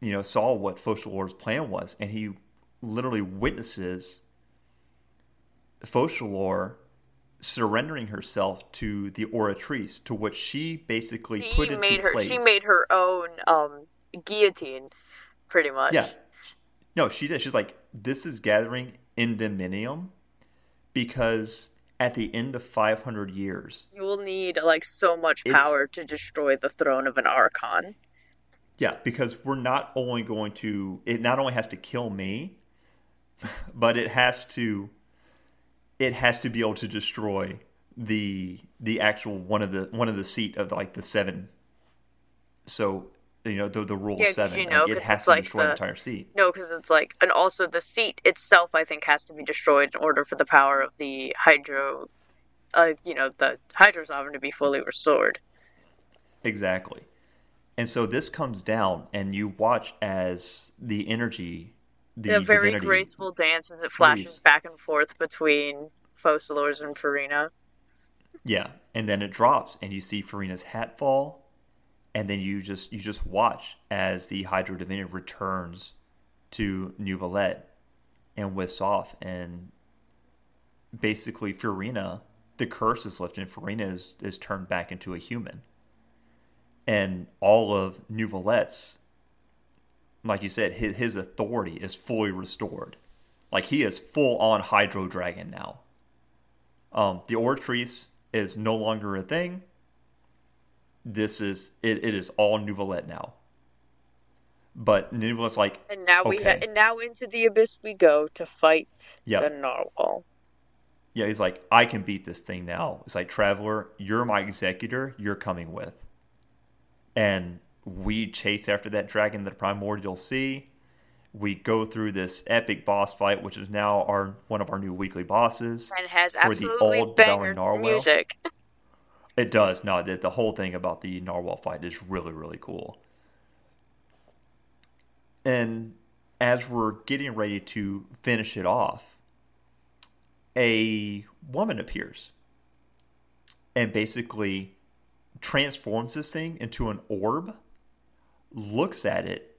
you know, saw what Focalor's plan was, and he literally witnesses Focalor surrendering herself to the Oratrice, to what she basically she put into her place. she made her own um guillotine pretty much Yeah. No, she did. She's like, this is gathering Endymion because at the end of 500 years, you will need like so much power to destroy the throne of an archon yeah, because we're not only going to, it not only has to kill me, but it has to, it has to be able to destroy the the actual one of the one of the seat of like the seven. So you know the the rule Yeah, seven, you know, like, it has it's to like destroy the the- entire seat. no because it's like and also the seat itself i think has to be destroyed in order for the power of the hydro uh you know the hydro sovereign to be fully restored Exactly. And so this comes down, and you watch as the energy, the the very divinity- graceful dance as it flashes freeze. back and forth between Focalors and Furina. Yeah, and then it drops, and you see Furina's hat fall, and then you just you just watch as the Hydro Divinity returns to Neuvillette and whisks off, and basically Furina, the curse is lifted, and Furina is is turned back into a human, and all of Neuvillette's, like you said, his his authority is fully restored, like he is full on Hydro Dragon now. Um, the Oratrice is no longer a thing. This is it, it is all Neuvillette now. But Neuvillette's like, And now we ha- and now into the abyss we go to fight Yeah. the narwhal. yeah, he's like, I can beat this thing now. It's like, Traveler, you're my executor, you're coming with. And we chase after that dragon, the primordial sea. We go through this epic boss fight, which is now our one of our new weekly bosses. And has absolutely banger music. It does. No, the, the whole thing about the narwhal fight is really, really cool. And as we're getting ready to finish it off, a woman appears and basically transforms this thing into an orb, looks at it,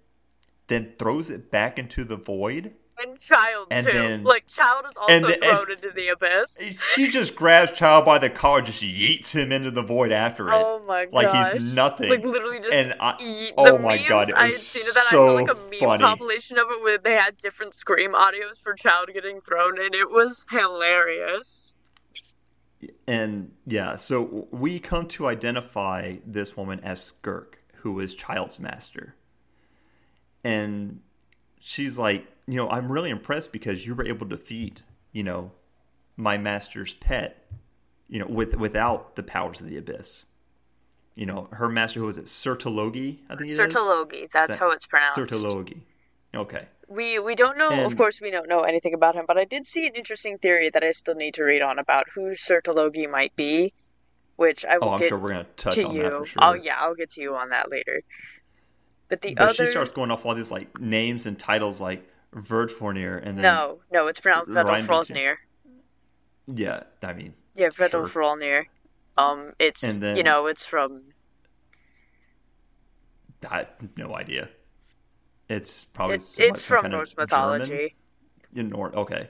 then throws it back into the void. And Childe And too. then- like Childe is also and the- and- thrown into the abyss. She just grabs Childe by the collar, just yeets him into the void after it. Oh my gosh. like he's nothing. Like literally just and I, eat oh the my memes. God, it I was had seen that. I so saw like a meme funny. compilation of it where they had different scream audios for Childe getting thrown, and it was hilarious. And yeah, so we come to identify this woman as Skirk, who is Childe's master. And she's like, you know, I'm really impressed because you were able to defeat, you know, my master's pet, you know, with without the powers of the abyss. You know, her master who was it, Surtalogi, I think? Surtalogi, that's That- how it's pronounced. Surtalogi. Okay. We we don't know, of course, we don't know anything about him, but I did see an interesting theory that I still need to read on about who Surtalogi might be, which I will Oh, I'm get sure we're gonna touch to on you. that for sure. Oh yeah, I'll get to you on that later. But the But other she starts going off all these like names and titles like Vedrfolnir and then no, no, it's pronounced Vedel Yeah, I mean Yeah, Vedel Sure. Um, it's then- you know, it's from I have no idea. It's probably it, some- like it's from Norse German? mythology. In Nor- okay.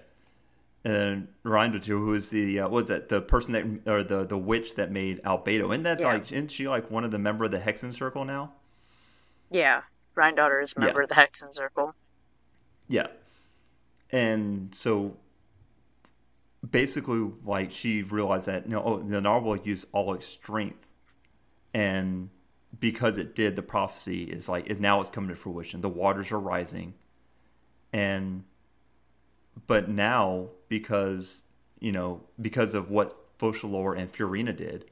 And Rhinedottir, who is the uh, what's that? The person that or the the witch that made Albedo. Isn't that yeah. like? Isn't she like one of the member of the Hexenzirkel now? Yeah, Daughter is a member yeah. of the Hexenzirkel. Yeah, and so basically, like she realized that you know, oh, the Narwhal used all its strength, and because it did, the prophecy is like is now it's coming to fruition. The waters are rising, and but now because you know because of what Focalors and Furina did,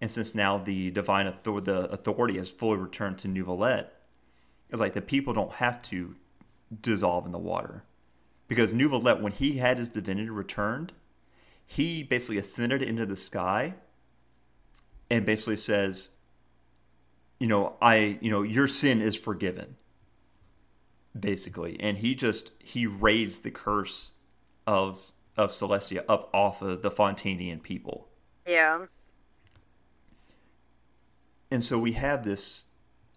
and since now the divine author- the authority has fully returned to Neuvillette, it's like the people don't have to dissolve in the water because Neuvillette, when he had his divinity returned, he basically ascended into the sky and basically says, you know, I, you know, your sin is forgiven. Basically, and he just he raised the curse of of Celestia up off of the Fontanian people. Yeah. And so we have this,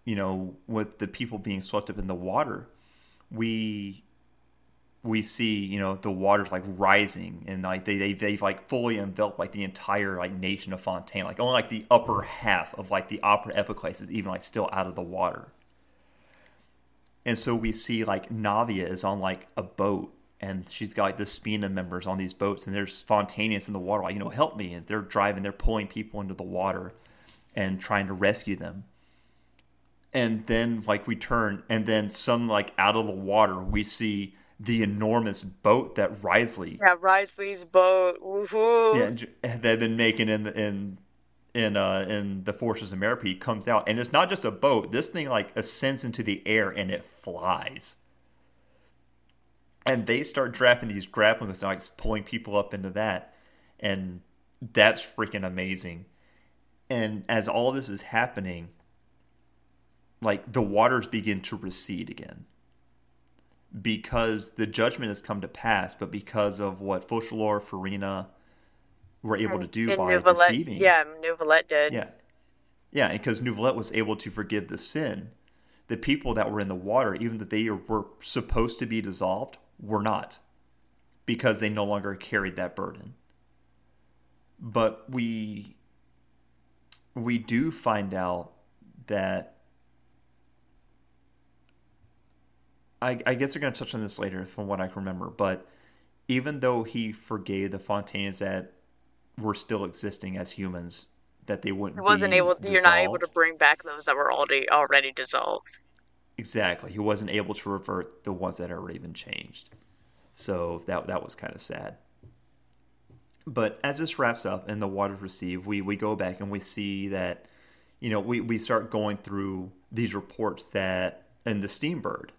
you know, with the people being swept up in the water, we we see you know the waters like rising and like they, they they've like fully enveloped like the entire like nation of Fontaine like only like the upper half of like the opera epiclese is even like still out of the water and so we see like Navia is on like a boat and she's got like the Spina members on these boats and there's Fontanians in the water like you know help me and they're driving they're pulling people into the water and trying to rescue them and then like we turn and then some like out of the water we see the enormous boat that Wriothesley. Yeah, Wriothesley's boat. Woo-hoo. Yeah, they've been making in the, in in uh in the Fortress of Meropide comes out, and it's not just a boat. This thing like ascends into the air and it flies. And they start drafting these grappling hooks, and like pulling people up into that, and that's freaking amazing. And as all this is happening, like the waters begin to recede again because the judgment has come to pass, but because of what Focalors, Furina were able to do and by Neuvillette, deceiving. Yeah, Neuvillette did. Yeah. Yeah, because Neuvillette was able to forgive the sin. The people that were in the water, even that they were supposed to be dissolved, were not because they no longer carried that burden. But we we do find out that I, I guess they're going to touch on this later from what I can remember, but even though he forgave the Fontaines that were still existing as humans, that they wouldn't. He wasn't able. Dissolved. You're not able to bring back those that were already already dissolved. Exactly, he wasn't able to revert the ones that had already been changed. So that that was kind of sad. But as this wraps up and the waters receive, we we go back and we see that, you know, we we start going through these reports that in the Steambird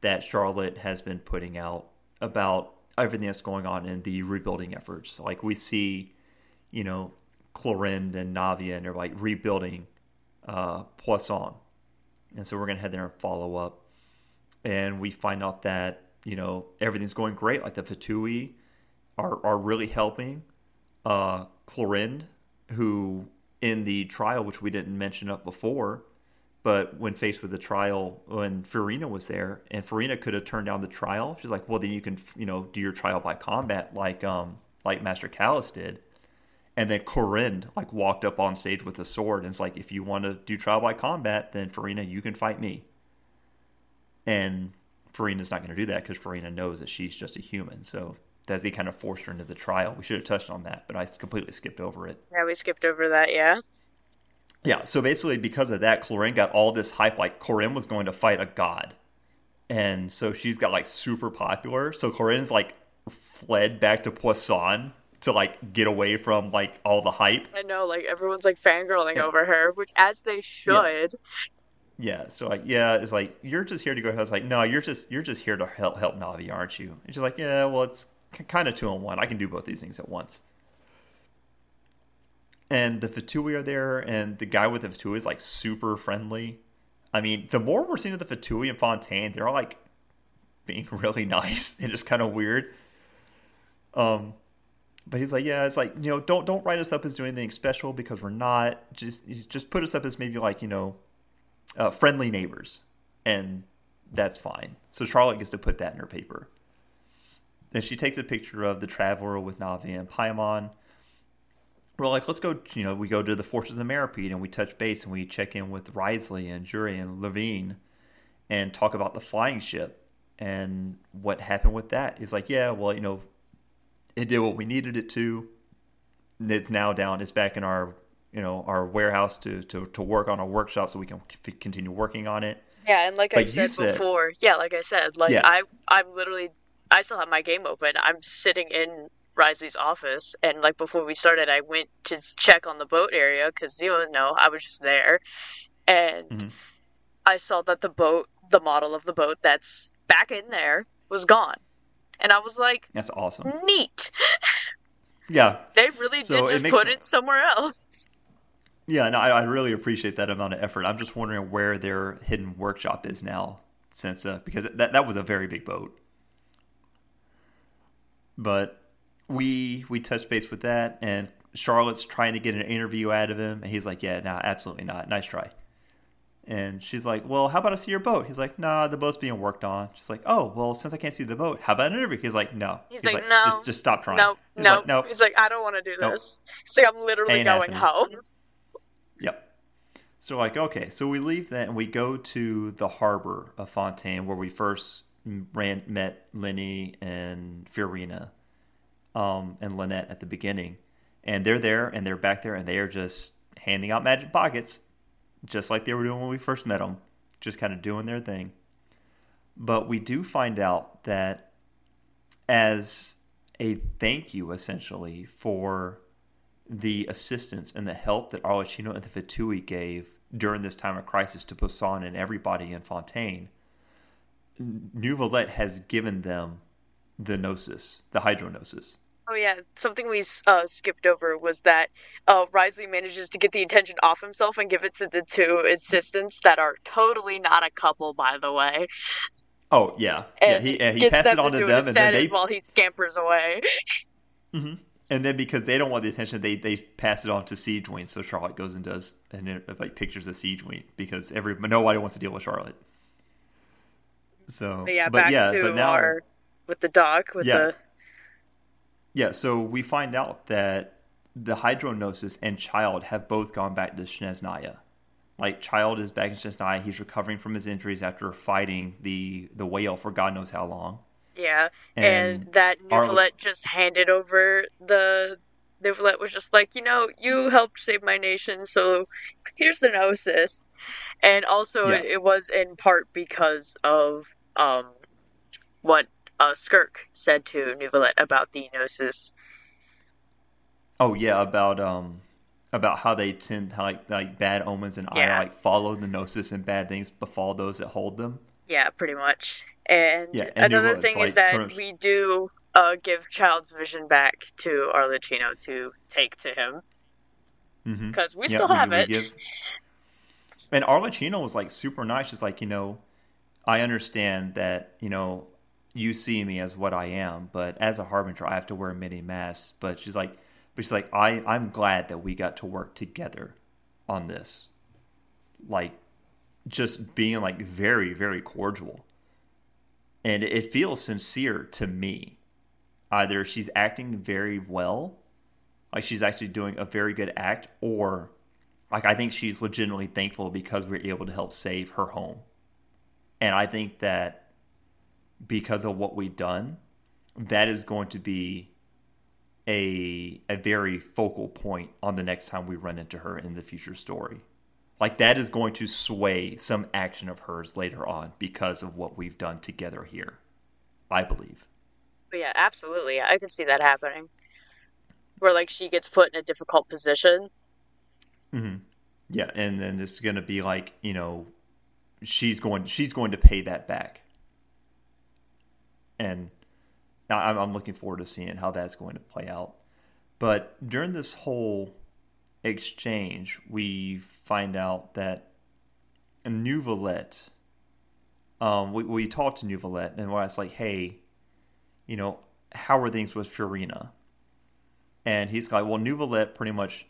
that Charlotte has been putting out about everything that's going on in the rebuilding efforts. Like we see, you know, Clorinde and Navia, and they're like rebuilding uh, Poisson. And so we're going to head there and follow up. And we find out that, you know, everything's going great. Like the Fatui are, are really helping. Uh, Clorinde, who in the trial, which we didn't mention up before, but when faced with the trial, when Furina was there, and Furina could have turned down the trial, she's like, "Well, then you can, you know, do your trial by combat, like, um, like Master Callas did." And then Clorinde like walked up on stage with a sword, and it's like, "If you want to do trial by combat, then Furina, you can fight me." And Furina's not going to do that because Furina knows that she's just a human. So they kind of forced her into the trial. We should have touched on that, but I completely skipped over it. Yeah, we skipped over that. Yeah. Yeah, so basically, because of that, Clorinde got all this hype. Like Clorinde was going to fight a god, and so she's got like super popular. So Clorinde's like fled back to Poisson to like get away from like all the hype. I know, like everyone's like fangirling yeah. over her, which as they should. Yeah. yeah. so like yeah, it's like you're just here to go. I was like, no, you're just you're just here to help help Navi, aren't you? And she's like, yeah, well, it's kind of two in one. I can do both these things at once and the Fatui are there, and the guy with the Fatui is like super friendly. I mean, the more we're seeing of the Fatui and Fontaine, they're all like being really nice and just kind of weird. Um, but he's like, yeah, it's like you know, don't don't write us up as doing anything special because we're not. Just just put us up as maybe like you know, uh, friendly neighbors, and that's fine. So Charlotte gets to put that in her paper. and she takes a picture of the traveler with Navi and Paimon. We're like, let's go. You know, we go to the Fortress of the Meropide and we touch base and we check in with Wriothesley and Jury and Levine and talk about the flying ship and what happened with that. He's like, yeah, well, you know, it did what we needed it to. It's now down. It's back in our you know our warehouse to to, to work on a workshop so we can continue working on it. Yeah, and like I said, said, before, yeah, like I said, like yeah. I I'm literally I still have my game open. I'm sitting in Wriothesley's office, and like before we started, I went to check on the boat area because you know I was just there, and mm-hmm. I saw that the boat, the model of the boat that's back in there, was gone, and I was like, "That's awesome, neat." yeah, they really so did just put it somewhere else. Yeah, no, I, I, really appreciate that amount of effort. I'm just wondering where their hidden workshop is now, since uh, because that that was a very big boat. But we we touched base with that, and Charlotte's trying to get an interview out of him, and he's like, "Yeah, nah, absolutely not. Nice try." And she's like, "Well, how about I see your boat?" He's like, "Nah, the boat's being worked on." She's like, "Oh, well, since I can't see the boat, how about an interview?" He's like, "No." He's, he's like, like, "No, just, just stop trying." No, he's no, like, no. He's like, "I don't want to do this." Nope. He's like, "I'm literally Ain't going happening. home." Yep. So like, okay, so we leave that and we go to the harbor of Fontaine where we first ran met Lyney and Fiorina um, and Lynette at the beginning, and they're there and they're back there and they are just handing out magic pockets, just like they were doing when we first met them, just kind of doing their thing. But we do find out that as a thank you, essentially, for the assistance and the help that Arlecchino and the Fatui gave during this time of crisis to Poisson and everybody in Fontaine, Neuvillette has given them the gnosis, the hydrognosis. Oh yeah, something we uh, skipped over was that uh, Wriothesley manages to get the attention off himself and give it to the two assistants that are totally not a couple, by the way. Oh yeah, and yeah. He, he passed it on to them, and then they while he scampers away. Mm-hmm. And then because they don't want the attention, they they pass it on to Sigewinne. So Charlotte goes and does and like pictures of Sigewinne because every nobody wants to deal with Charlotte. So but yeah, but back yeah, to but now our, with the doc with yeah, the yeah. So we find out that the Hydrognosis and Childe have both gone back to Snezhnaya. Like Childe is back in Snezhnaya. He's recovering from his injuries after fighting the the whale for God knows how long. Yeah, and, and that Ar- just handed over the. Neuvillette was just like, you know, you helped save my nation, so here's the Gnosis. And also, yeah. it, it, was in part because of um, what uh, Skirk said to Neuvillette about the Gnosis. Oh yeah, about um, about how they tend to like like bad omens and yeah. I like follow the Gnosis and bad things befall those that hold them. Yeah, pretty much. And, yeah, and another thing like, is that we do uh, give Childe's vision back to Arlecchino to take to him because mm-hmm. we yeah, still have we, it. Give... And Arlecchino was like super nice, just like you know, I understand that you know you see me as what I am, but as a harbinger, I have to wear many masks. But she's like, but she's like, I I'm glad that we got to work together on this, like just being like very very cordial and it feels sincere to me. Either she's acting very well, like she's actually doing a very good act, or like I think she's legitimately thankful because we are able to help save her home. And I think that because of what we've done, that is going to be a a very focal point on the next time we run into her in the future story. Like that is going to sway some action of hers later on because of what we've done together here. I believe. But yeah, absolutely. I can see that happening. Where like she gets put in a difficult position. Mm-hmm. Yeah, and then this is going to be like you know, she's going she's going to pay that back. And I'm, I'm looking forward to seeing how that's going to play out. But during this whole exchange, we find out that Neuvillette, um, we, we talked to Neuvillette, and I was like, hey, you know, how are things with Furina? And he's like, well, Neuvillette pretty much,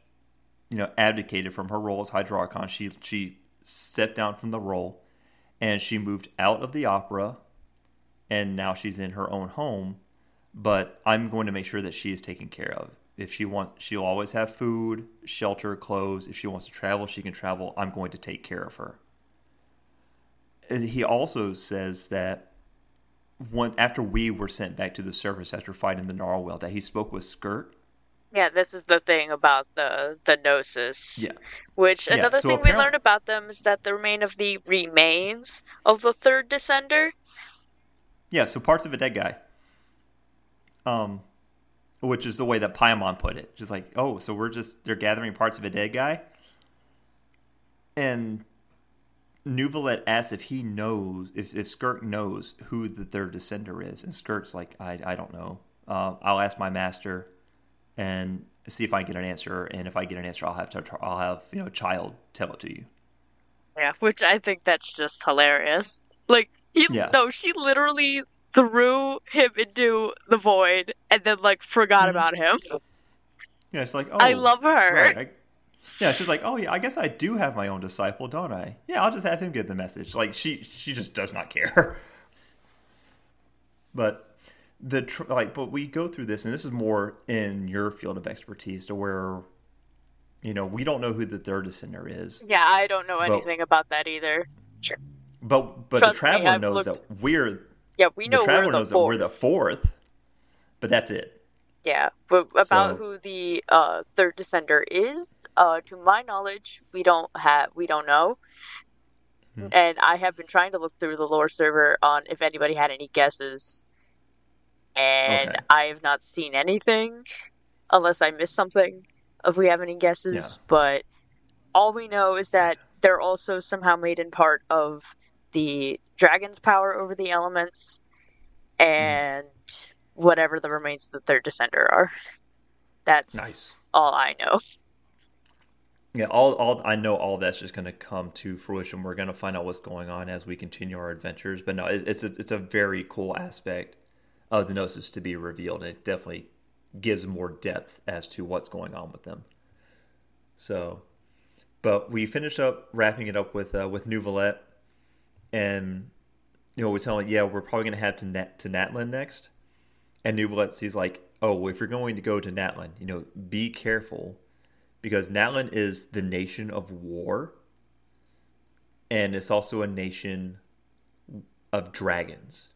you know, abdicated from her role as Hydro Archon. She, she stepped down from the role, and she moved out of the opera, and now she's in her own home. but I'm going to make sure that she is taken care of. If she wants, she'll always have food, shelter, clothes. If she wants to travel, she can travel. I'm going to take care of her. And he also says that when after we were sent back to the surface after fighting the narwhal, that he spoke with Skirk. Yeah, this is the thing about the the gnosis. Yeah. Which Yeah, another so thing we learned about them is that the remain of the remains of the third descender. Yeah, so parts of a dead guy. Um, which is the way that Paimon put it. Just like, oh, so we're just they're gathering parts of a dead guy. And Neuvillette asks if he knows if if Skirk knows who the third descender is, and Skirk's like, I I don't know. Uh, I'll ask my master, and see if I can get an answer. And if I get an answer, I'll have to I'll have you know Childe tell it to you. Yeah, which I think that's just hilarious. Like he Yeah. no, she literally threw him into the void and then like forgot Mhm. about him. Yeah, it's like, oh, I love her. Right. I, yeah, she's like, oh yeah, I guess I do have my own disciple, don't I? Yeah, I'll just have him get the message. Like she, she just does not care. but the tr- like, but we go through this, and this is more in your field of expertise, to where, you know, we don't know who the third descender is, Yeah, I don't know anything about that either. But but Trust the traveler me, knows looked- that we're Yeah, we know the traveler we're the knows that we're fourth. the fourth, but that's it. Yeah, but about So- who the uh, third descender is, uh, to my knowledge, we don't have we don't know. Hmm. And I have been trying to look through the lore server on if anybody had any guesses, and Okay. I have not seen anything, unless I missed something. If we have any guesses, Yeah. but all we know is that they're also somehow made in part of the dragon's power over the elements, and whatever the remains of the third descender are. That's Nice. all I know. Yeah, all, all I know, all that's just going to come to fruition. We're going to find out what's going on as we continue our adventures. But no, it, it's a, it's a very cool aspect of the Gnosis to be revealed. It definitely gives more depth as to what's going on with them. So, but we finished up wrapping it up with uh, with Neuvillette, and you know we're telling yeah we're probably going to head to Nat, to Natlan next, and Neuvillette sees like oh if you're going to go to Natlan, you know be careful because Natlan is the nation of war, and it's also a nation of dragons.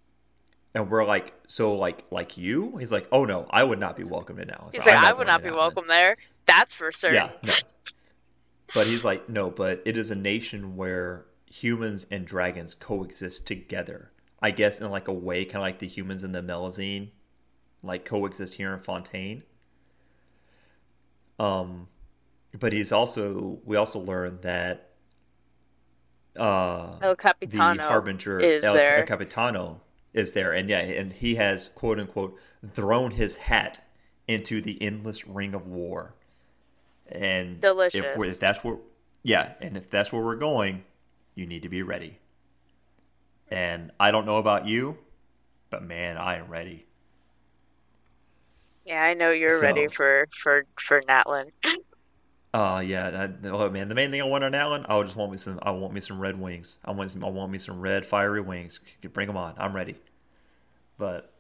And we're like, so like like you? He's like, oh no, I would not be welcome to Natlan. He's So like, I'm would not be Natlan." welcome there. That's for certain. Yeah, no. But he's like, no, but it is a nation where humans and dragons coexist together. I guess in like a way, kind of like the humans in the Melusine, like coexist here in Fontaine. Um, but he's also we also learned that uh El the harbinger is El, there. El Capitano is there, and yeah, and he has quote unquote thrown his hat into the endless ring of war. And If, Delicious. we're- if that's where, yeah, and if that's where we're going, you need to be ready. And I don't know about you, but man, I am ready. Yeah, I know you're ready for for for Natlan. Uh yeah, I, oh man, the main thing I want on one, I just want me some. I want me some red wings. I want some. I want me some red fiery wings. Bring them on. I'm ready. But,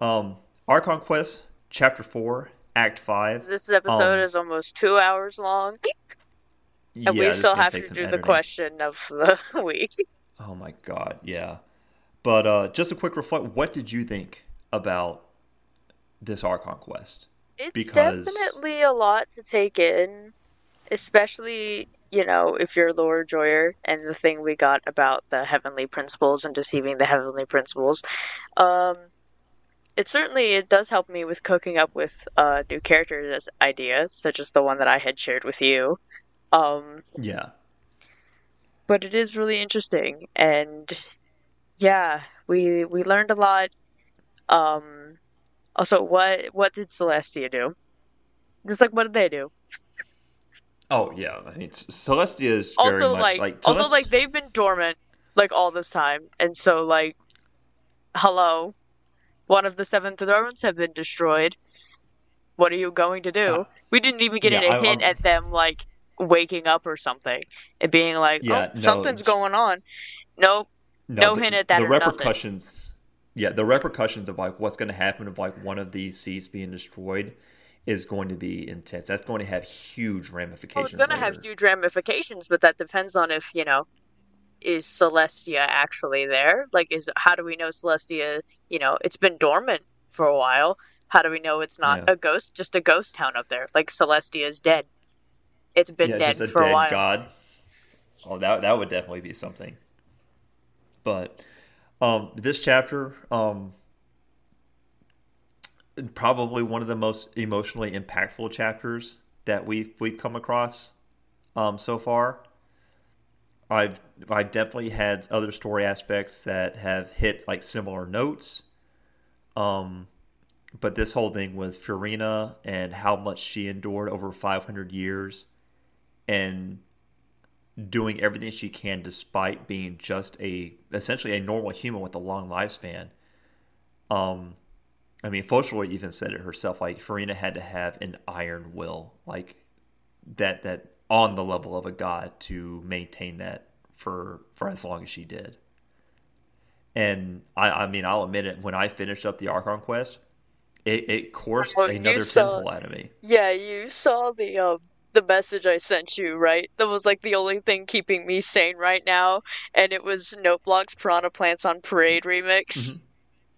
um, Archon Quest Chapter Four, Act Five. This episode Um, is almost two hours long, and yeah, we still have to do the question of the week. Oh my god, yeah. But uh, just a quick reflect. What did you think about this Archon Quest? It's Because- definitely a lot to take in, especially, you know, if you're Laura Joyer and the thing we got about the heavenly principles and deceiving the heavenly principles. Um, it certainly it does help me with cooking up with uh, new characters as ideas, such as the one that I had shared with you. Um, Yeah, but it is really interesting. And yeah we we learned a lot. Um also what what did celestia do? Just like what did they do? Oh yeah, I mean Celestia is very also like, like also like they've been dormant like all this time. And so like hello one of the seven thrones have been destroyed. What are you going to do? Uh, we didn't even get yeah, a I- hint I'm- at them like waking up or something and being like Yeah, oh no. something's going on nope no the, hint at that The or nothing. repercussions, yeah, the repercussions of like what's going to happen of like one of these seats being destroyed is going to be intense. That's going to have huge ramifications. Well, it's going to have huge ramifications, but that depends on if you know is Celestia actually there? Like, is how do we know Celestia? You know, it's been dormant for a while. How do we know it's not yeah. a ghost? Just a ghost town up there. Like Celestia is dead. It's been yeah, dead for dead a while. God. Oh, that that would definitely be something. But um, this chapter, um, probably one of the most emotionally impactful chapters that we've we've come across um, so far. I've I definitely had other story aspects that have hit like similar notes. Um, but this whole thing with Furina and how much she endured over 500 years and doing everything she can despite being just a essentially a normal human with a long lifespan. Um, I mean, Focalors even said it herself. Like Furina had to have an iron will, like that that on the level of a god to maintain that for for as long as she did. And I, I mean, I'll admit it. When I finished up the Archon quest, it, it coursed well, another saw, pimple out of me. Yeah, you saw the um the message I sent you, right? That was like the only thing keeping me sane right now, and it was Noteblocks Piranha Plants on Parade remix. Mm-hmm.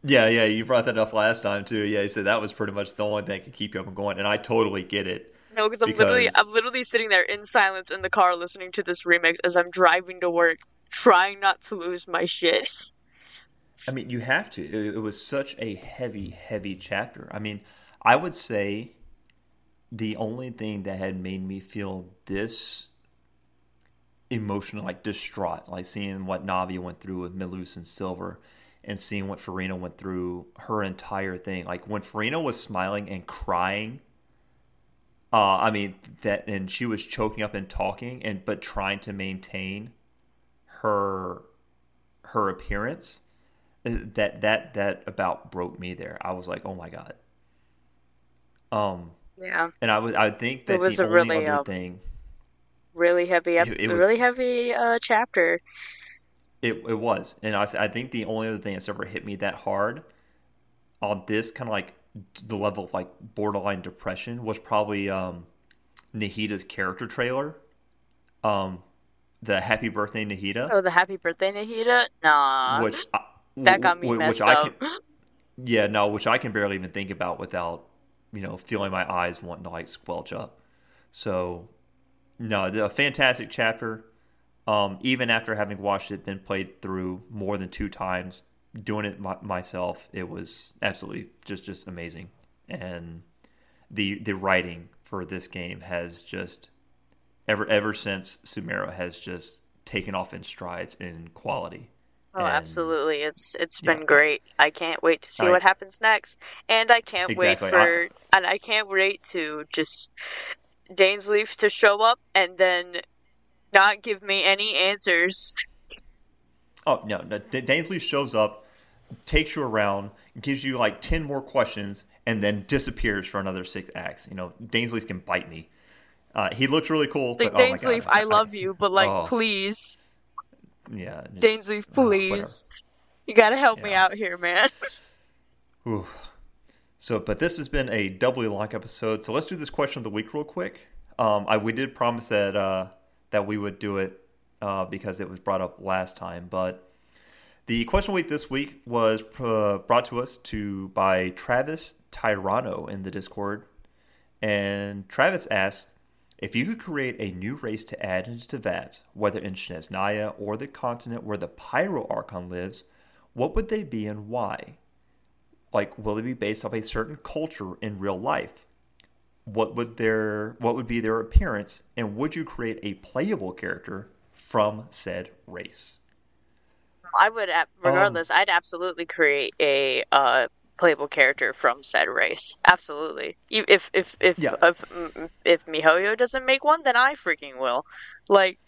Yeah, yeah, you brought that up last time too. Yeah, you said that was pretty much the only thing that could keep you up and going, and I totally get it. No, because I'm literally I'm literally sitting there in silence in the car listening to this remix as I'm driving to work, trying not to lose my shit. I mean, you have to. It, it was such a heavy, heavy chapter. I mean, I would say the only thing that had made me feel this emotional, like distraught, like seeing what Navi went through with Melus and Silver, and seeing what Furina went through, her entire thing. Like when Furina was smiling and crying, uh, I mean that, and she was choking up and talking, and but trying to maintain her her appearance. Uh, that that that about broke me there. I was like, oh my god. Um, yeah. And I would I would think that it was a really uh, thing, really heavy, ep- it, it was, really heavy uh, chapter. It it was, and I I think the only other thing that's ever hit me that hard on this kind of like the level of like borderline depression was probably um Nahida's character trailer. Um, the Happy Birthday Nahida. Oh, the Happy Birthday Nahida. Nah, which I, that got me messed up. Can, yeah, no, which I can barely even think about without you know, feeling my eyes wanting to like squelch up. So, no, a fantastic chapter. Um, even after having watched it, been played through more than two times, doing it my, myself, it was absolutely just just amazing. And the the writing for this game has just ever ever since Sumeru has just taken off in strides in quality. Oh, and, absolutely! It's it's been great. I can't wait to see I, what happens next, and I can't exactly. wait for I, and I can't wait to just Dainsleif to show up and then not give me any answers. Oh no! no Dainsleif shows up, takes you around, gives you like ten more questions, and then disappears for another six acts. You know, Dainsleif can bite me. Uh, he looks really cool. Like, but, Dainsleif, oh I, I love you, but like, oh. please yeah. Dainsleif, please. you gotta help yeah. me out here, man. Ooh. So, but this has been a doubly long episode. So let's do this question of the week real quick. Um, I we did promise that uh, that we would do it uh, because it was brought up last time. But the question of the week this week was uh, brought to us to by Travis Tyrano in the Discord, and Travis asked, if you could create a new race to add into Teyvat, whether in Snezhnaya or the continent where the Pyro Archon lives, what would they be and why? Like, will they be based off a certain culture in real life? What would their what would be their appearance, and would you create a playable character from said race? I would, regardless, um, I'd absolutely create a uh, playable character from said race. Absolutely. If if if yeah. if, mm, if MiHoYo doesn't make one, then I freaking will. Like,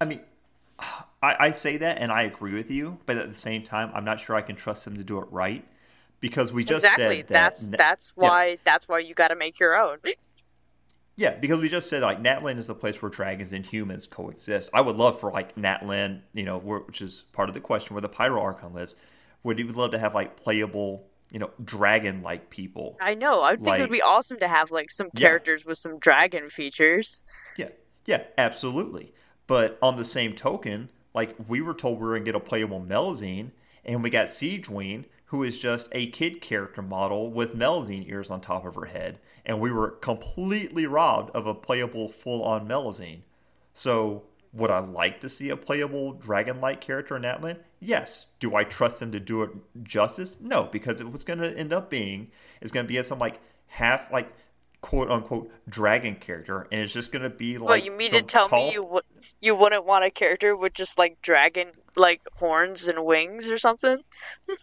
I mean, I, I say that and I agree with you, but at the same time, I'm not sure I can trust them to do it right because we just exactly. said that that's that's why yeah. that's why you got to make your own. Yeah, because we just said like Natlan is a place where dragons and humans coexist. I would love for like Natlan, you know, which is part of the question where the Pyro Archon lives, would you love to have like playable, you know, dragon like people? I know. I think like, it would be awesome to have like some characters yeah. with some dragon features. Yeah, yeah, absolutely. But on the same token, like we were told we were gonna get a playable Melusine, and we got Sigewinne, who is just a kid character model with Melusine ears on top of her head, and we were completely robbed of a playable full on Melusine. So would I like to see a playable dragon-like character in Natlan? Yes. Do I trust them to do it justice? No, because it was going to end up being is going to be some like half like quote unquote dragon character, and it's just going to be like. What you mean to tell tall... me you w- you wouldn't want a character with just like dragon like horns and wings or something?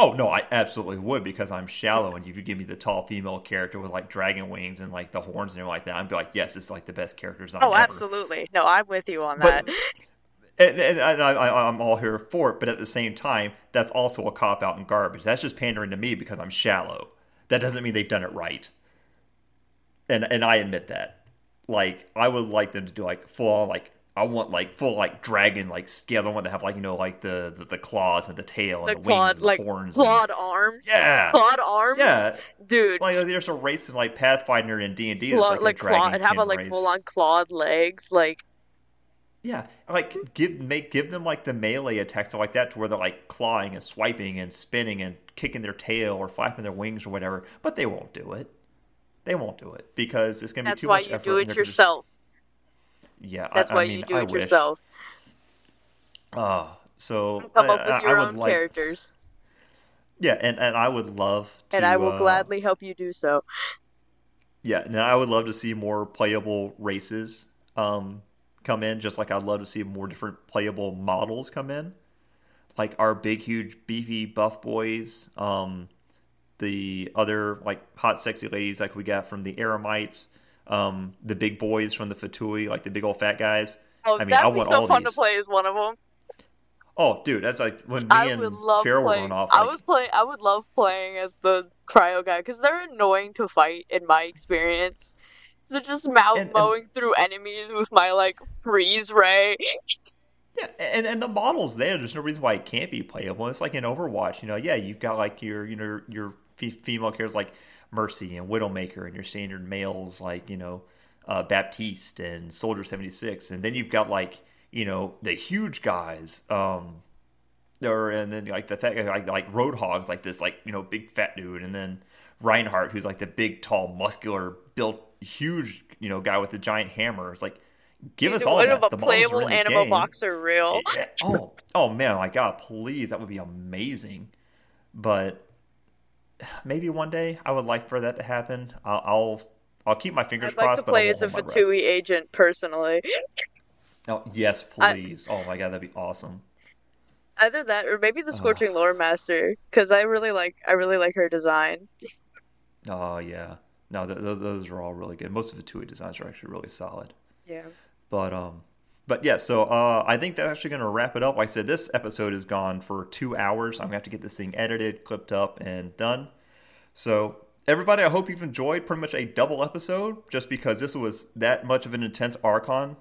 Oh no, I absolutely would because I'm shallow, and if you give me the tall female character with like dragon wings and like the horns and everything like that, I'd be like, yes, it's like the best character design. Oh, ever. absolutely. No, I'm with you on that. and, and, and I, am all here for it, but at the same time, that's also a cop out and garbage. That's just pandering to me because I'm shallow. That doesn't mean they've done it right. And and I admit that. Like I would like them to do like full on like I want like full like dragon like scale. I want to have like you know like the the, the claws and the tail and the, the clawed, wings and like, the horns, clawed and, arms. Yeah, clawed arms. Yeah, dude. Like there's a race in like Pathfinder and D and D that's like, like clawed. How about like full on clawed legs? Like yeah, like give make give them like the melee attacks like that to where they're like clawing and swiping and spinning and kicking their tail or flapping their wings or whatever. But they won't do it. They won't do it because it's gonna be too much effort. That's why you do it yourself. Just, yeah, that's I, why I mean, you do it yourself. Uh, so come up with your own like, characters. Yeah, and, and I would love to, And I will uh, gladly help you do so. Yeah, and I would love to see more playable races um, come in, just like I'd love to see more different playable models come in. Like our big, huge, beefy buff boys, um, the other like hot, sexy ladies like we got from the Eremites, um, the big boys from the Fatui, like the big old fat guys. Oh, I mean, that'd I be so fun these. to play as one of them. Oh, dude, that's like when me I and Farrell were going off. Like... I was playing. I would love playing as the cryo guy because they're annoying to fight in my experience. So just mouth and, mowing and... through enemies with my like freeze ray. Yeah, and and the models there. There's no reason why it can't be playable. It's like in Overwatch. You know, yeah, you've got like your you know your female characters like Mercy and Widowmaker and your standard males like you know uh, Baptiste and Soldier seventy six, and then you've got like you know the huge guys, um, or and then like the fat like like Roadhog's like this like you know big fat dude, and then Reinhardt who's like the big tall muscular built huge you know guy with the giant hammer. It's like give He's us all that. Of a the playable animal game. boxer real. Oh, oh man, my god, please, that would be amazing. But maybe one day I would like for that to happen. I'll I'll, I'll keep my fingers I'd crossed. I'd like to play as a Fatui agent personally. Oh yes, please! I, oh my god, that'd be awesome. Either that, or maybe the Scorching uh, Lore Master, because I really like I really like her design. Oh yeah, no, th- th- those are all really good. Most of the Tui designs are actually really solid. Yeah. But um, but yeah, so uh, I think that's actually going to wrap it up. Like I said, this episode is gone for two hours. I'm going to have to get this thing edited, clipped up, and done. So, everybody, I hope you've enjoyed pretty much a double episode just because this was that much of an intense Archon.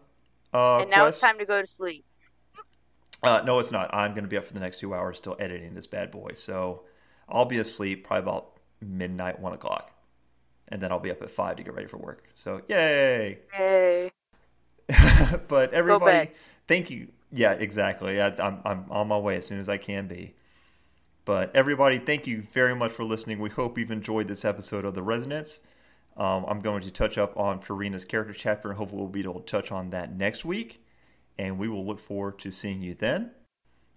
Uh, and now quest. it's time to go to sleep. Uh, no, it's not. I'm going to be up for the next two hours still editing this bad boy. So, I'll be asleep probably about midnight, 1 o'clock. And then I'll be up at 5 to get ready for work. So, yay! Yay! but everybody, thank you. Yeah, exactly. I, I'm I'm on my way as soon as I can be. But everybody, thank you very much for listening. We hope you've enjoyed this episode of The Resonance. Um, I'm going to touch up on Furina's character chapter, and hopefully we'll be able to touch on that next week. And we will look forward to seeing you then.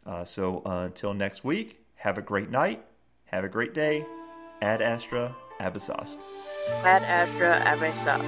Uh, so uh, until next week, have a great night, have a great day. Ad Astra Abyssos. Ad Astra Abyssos.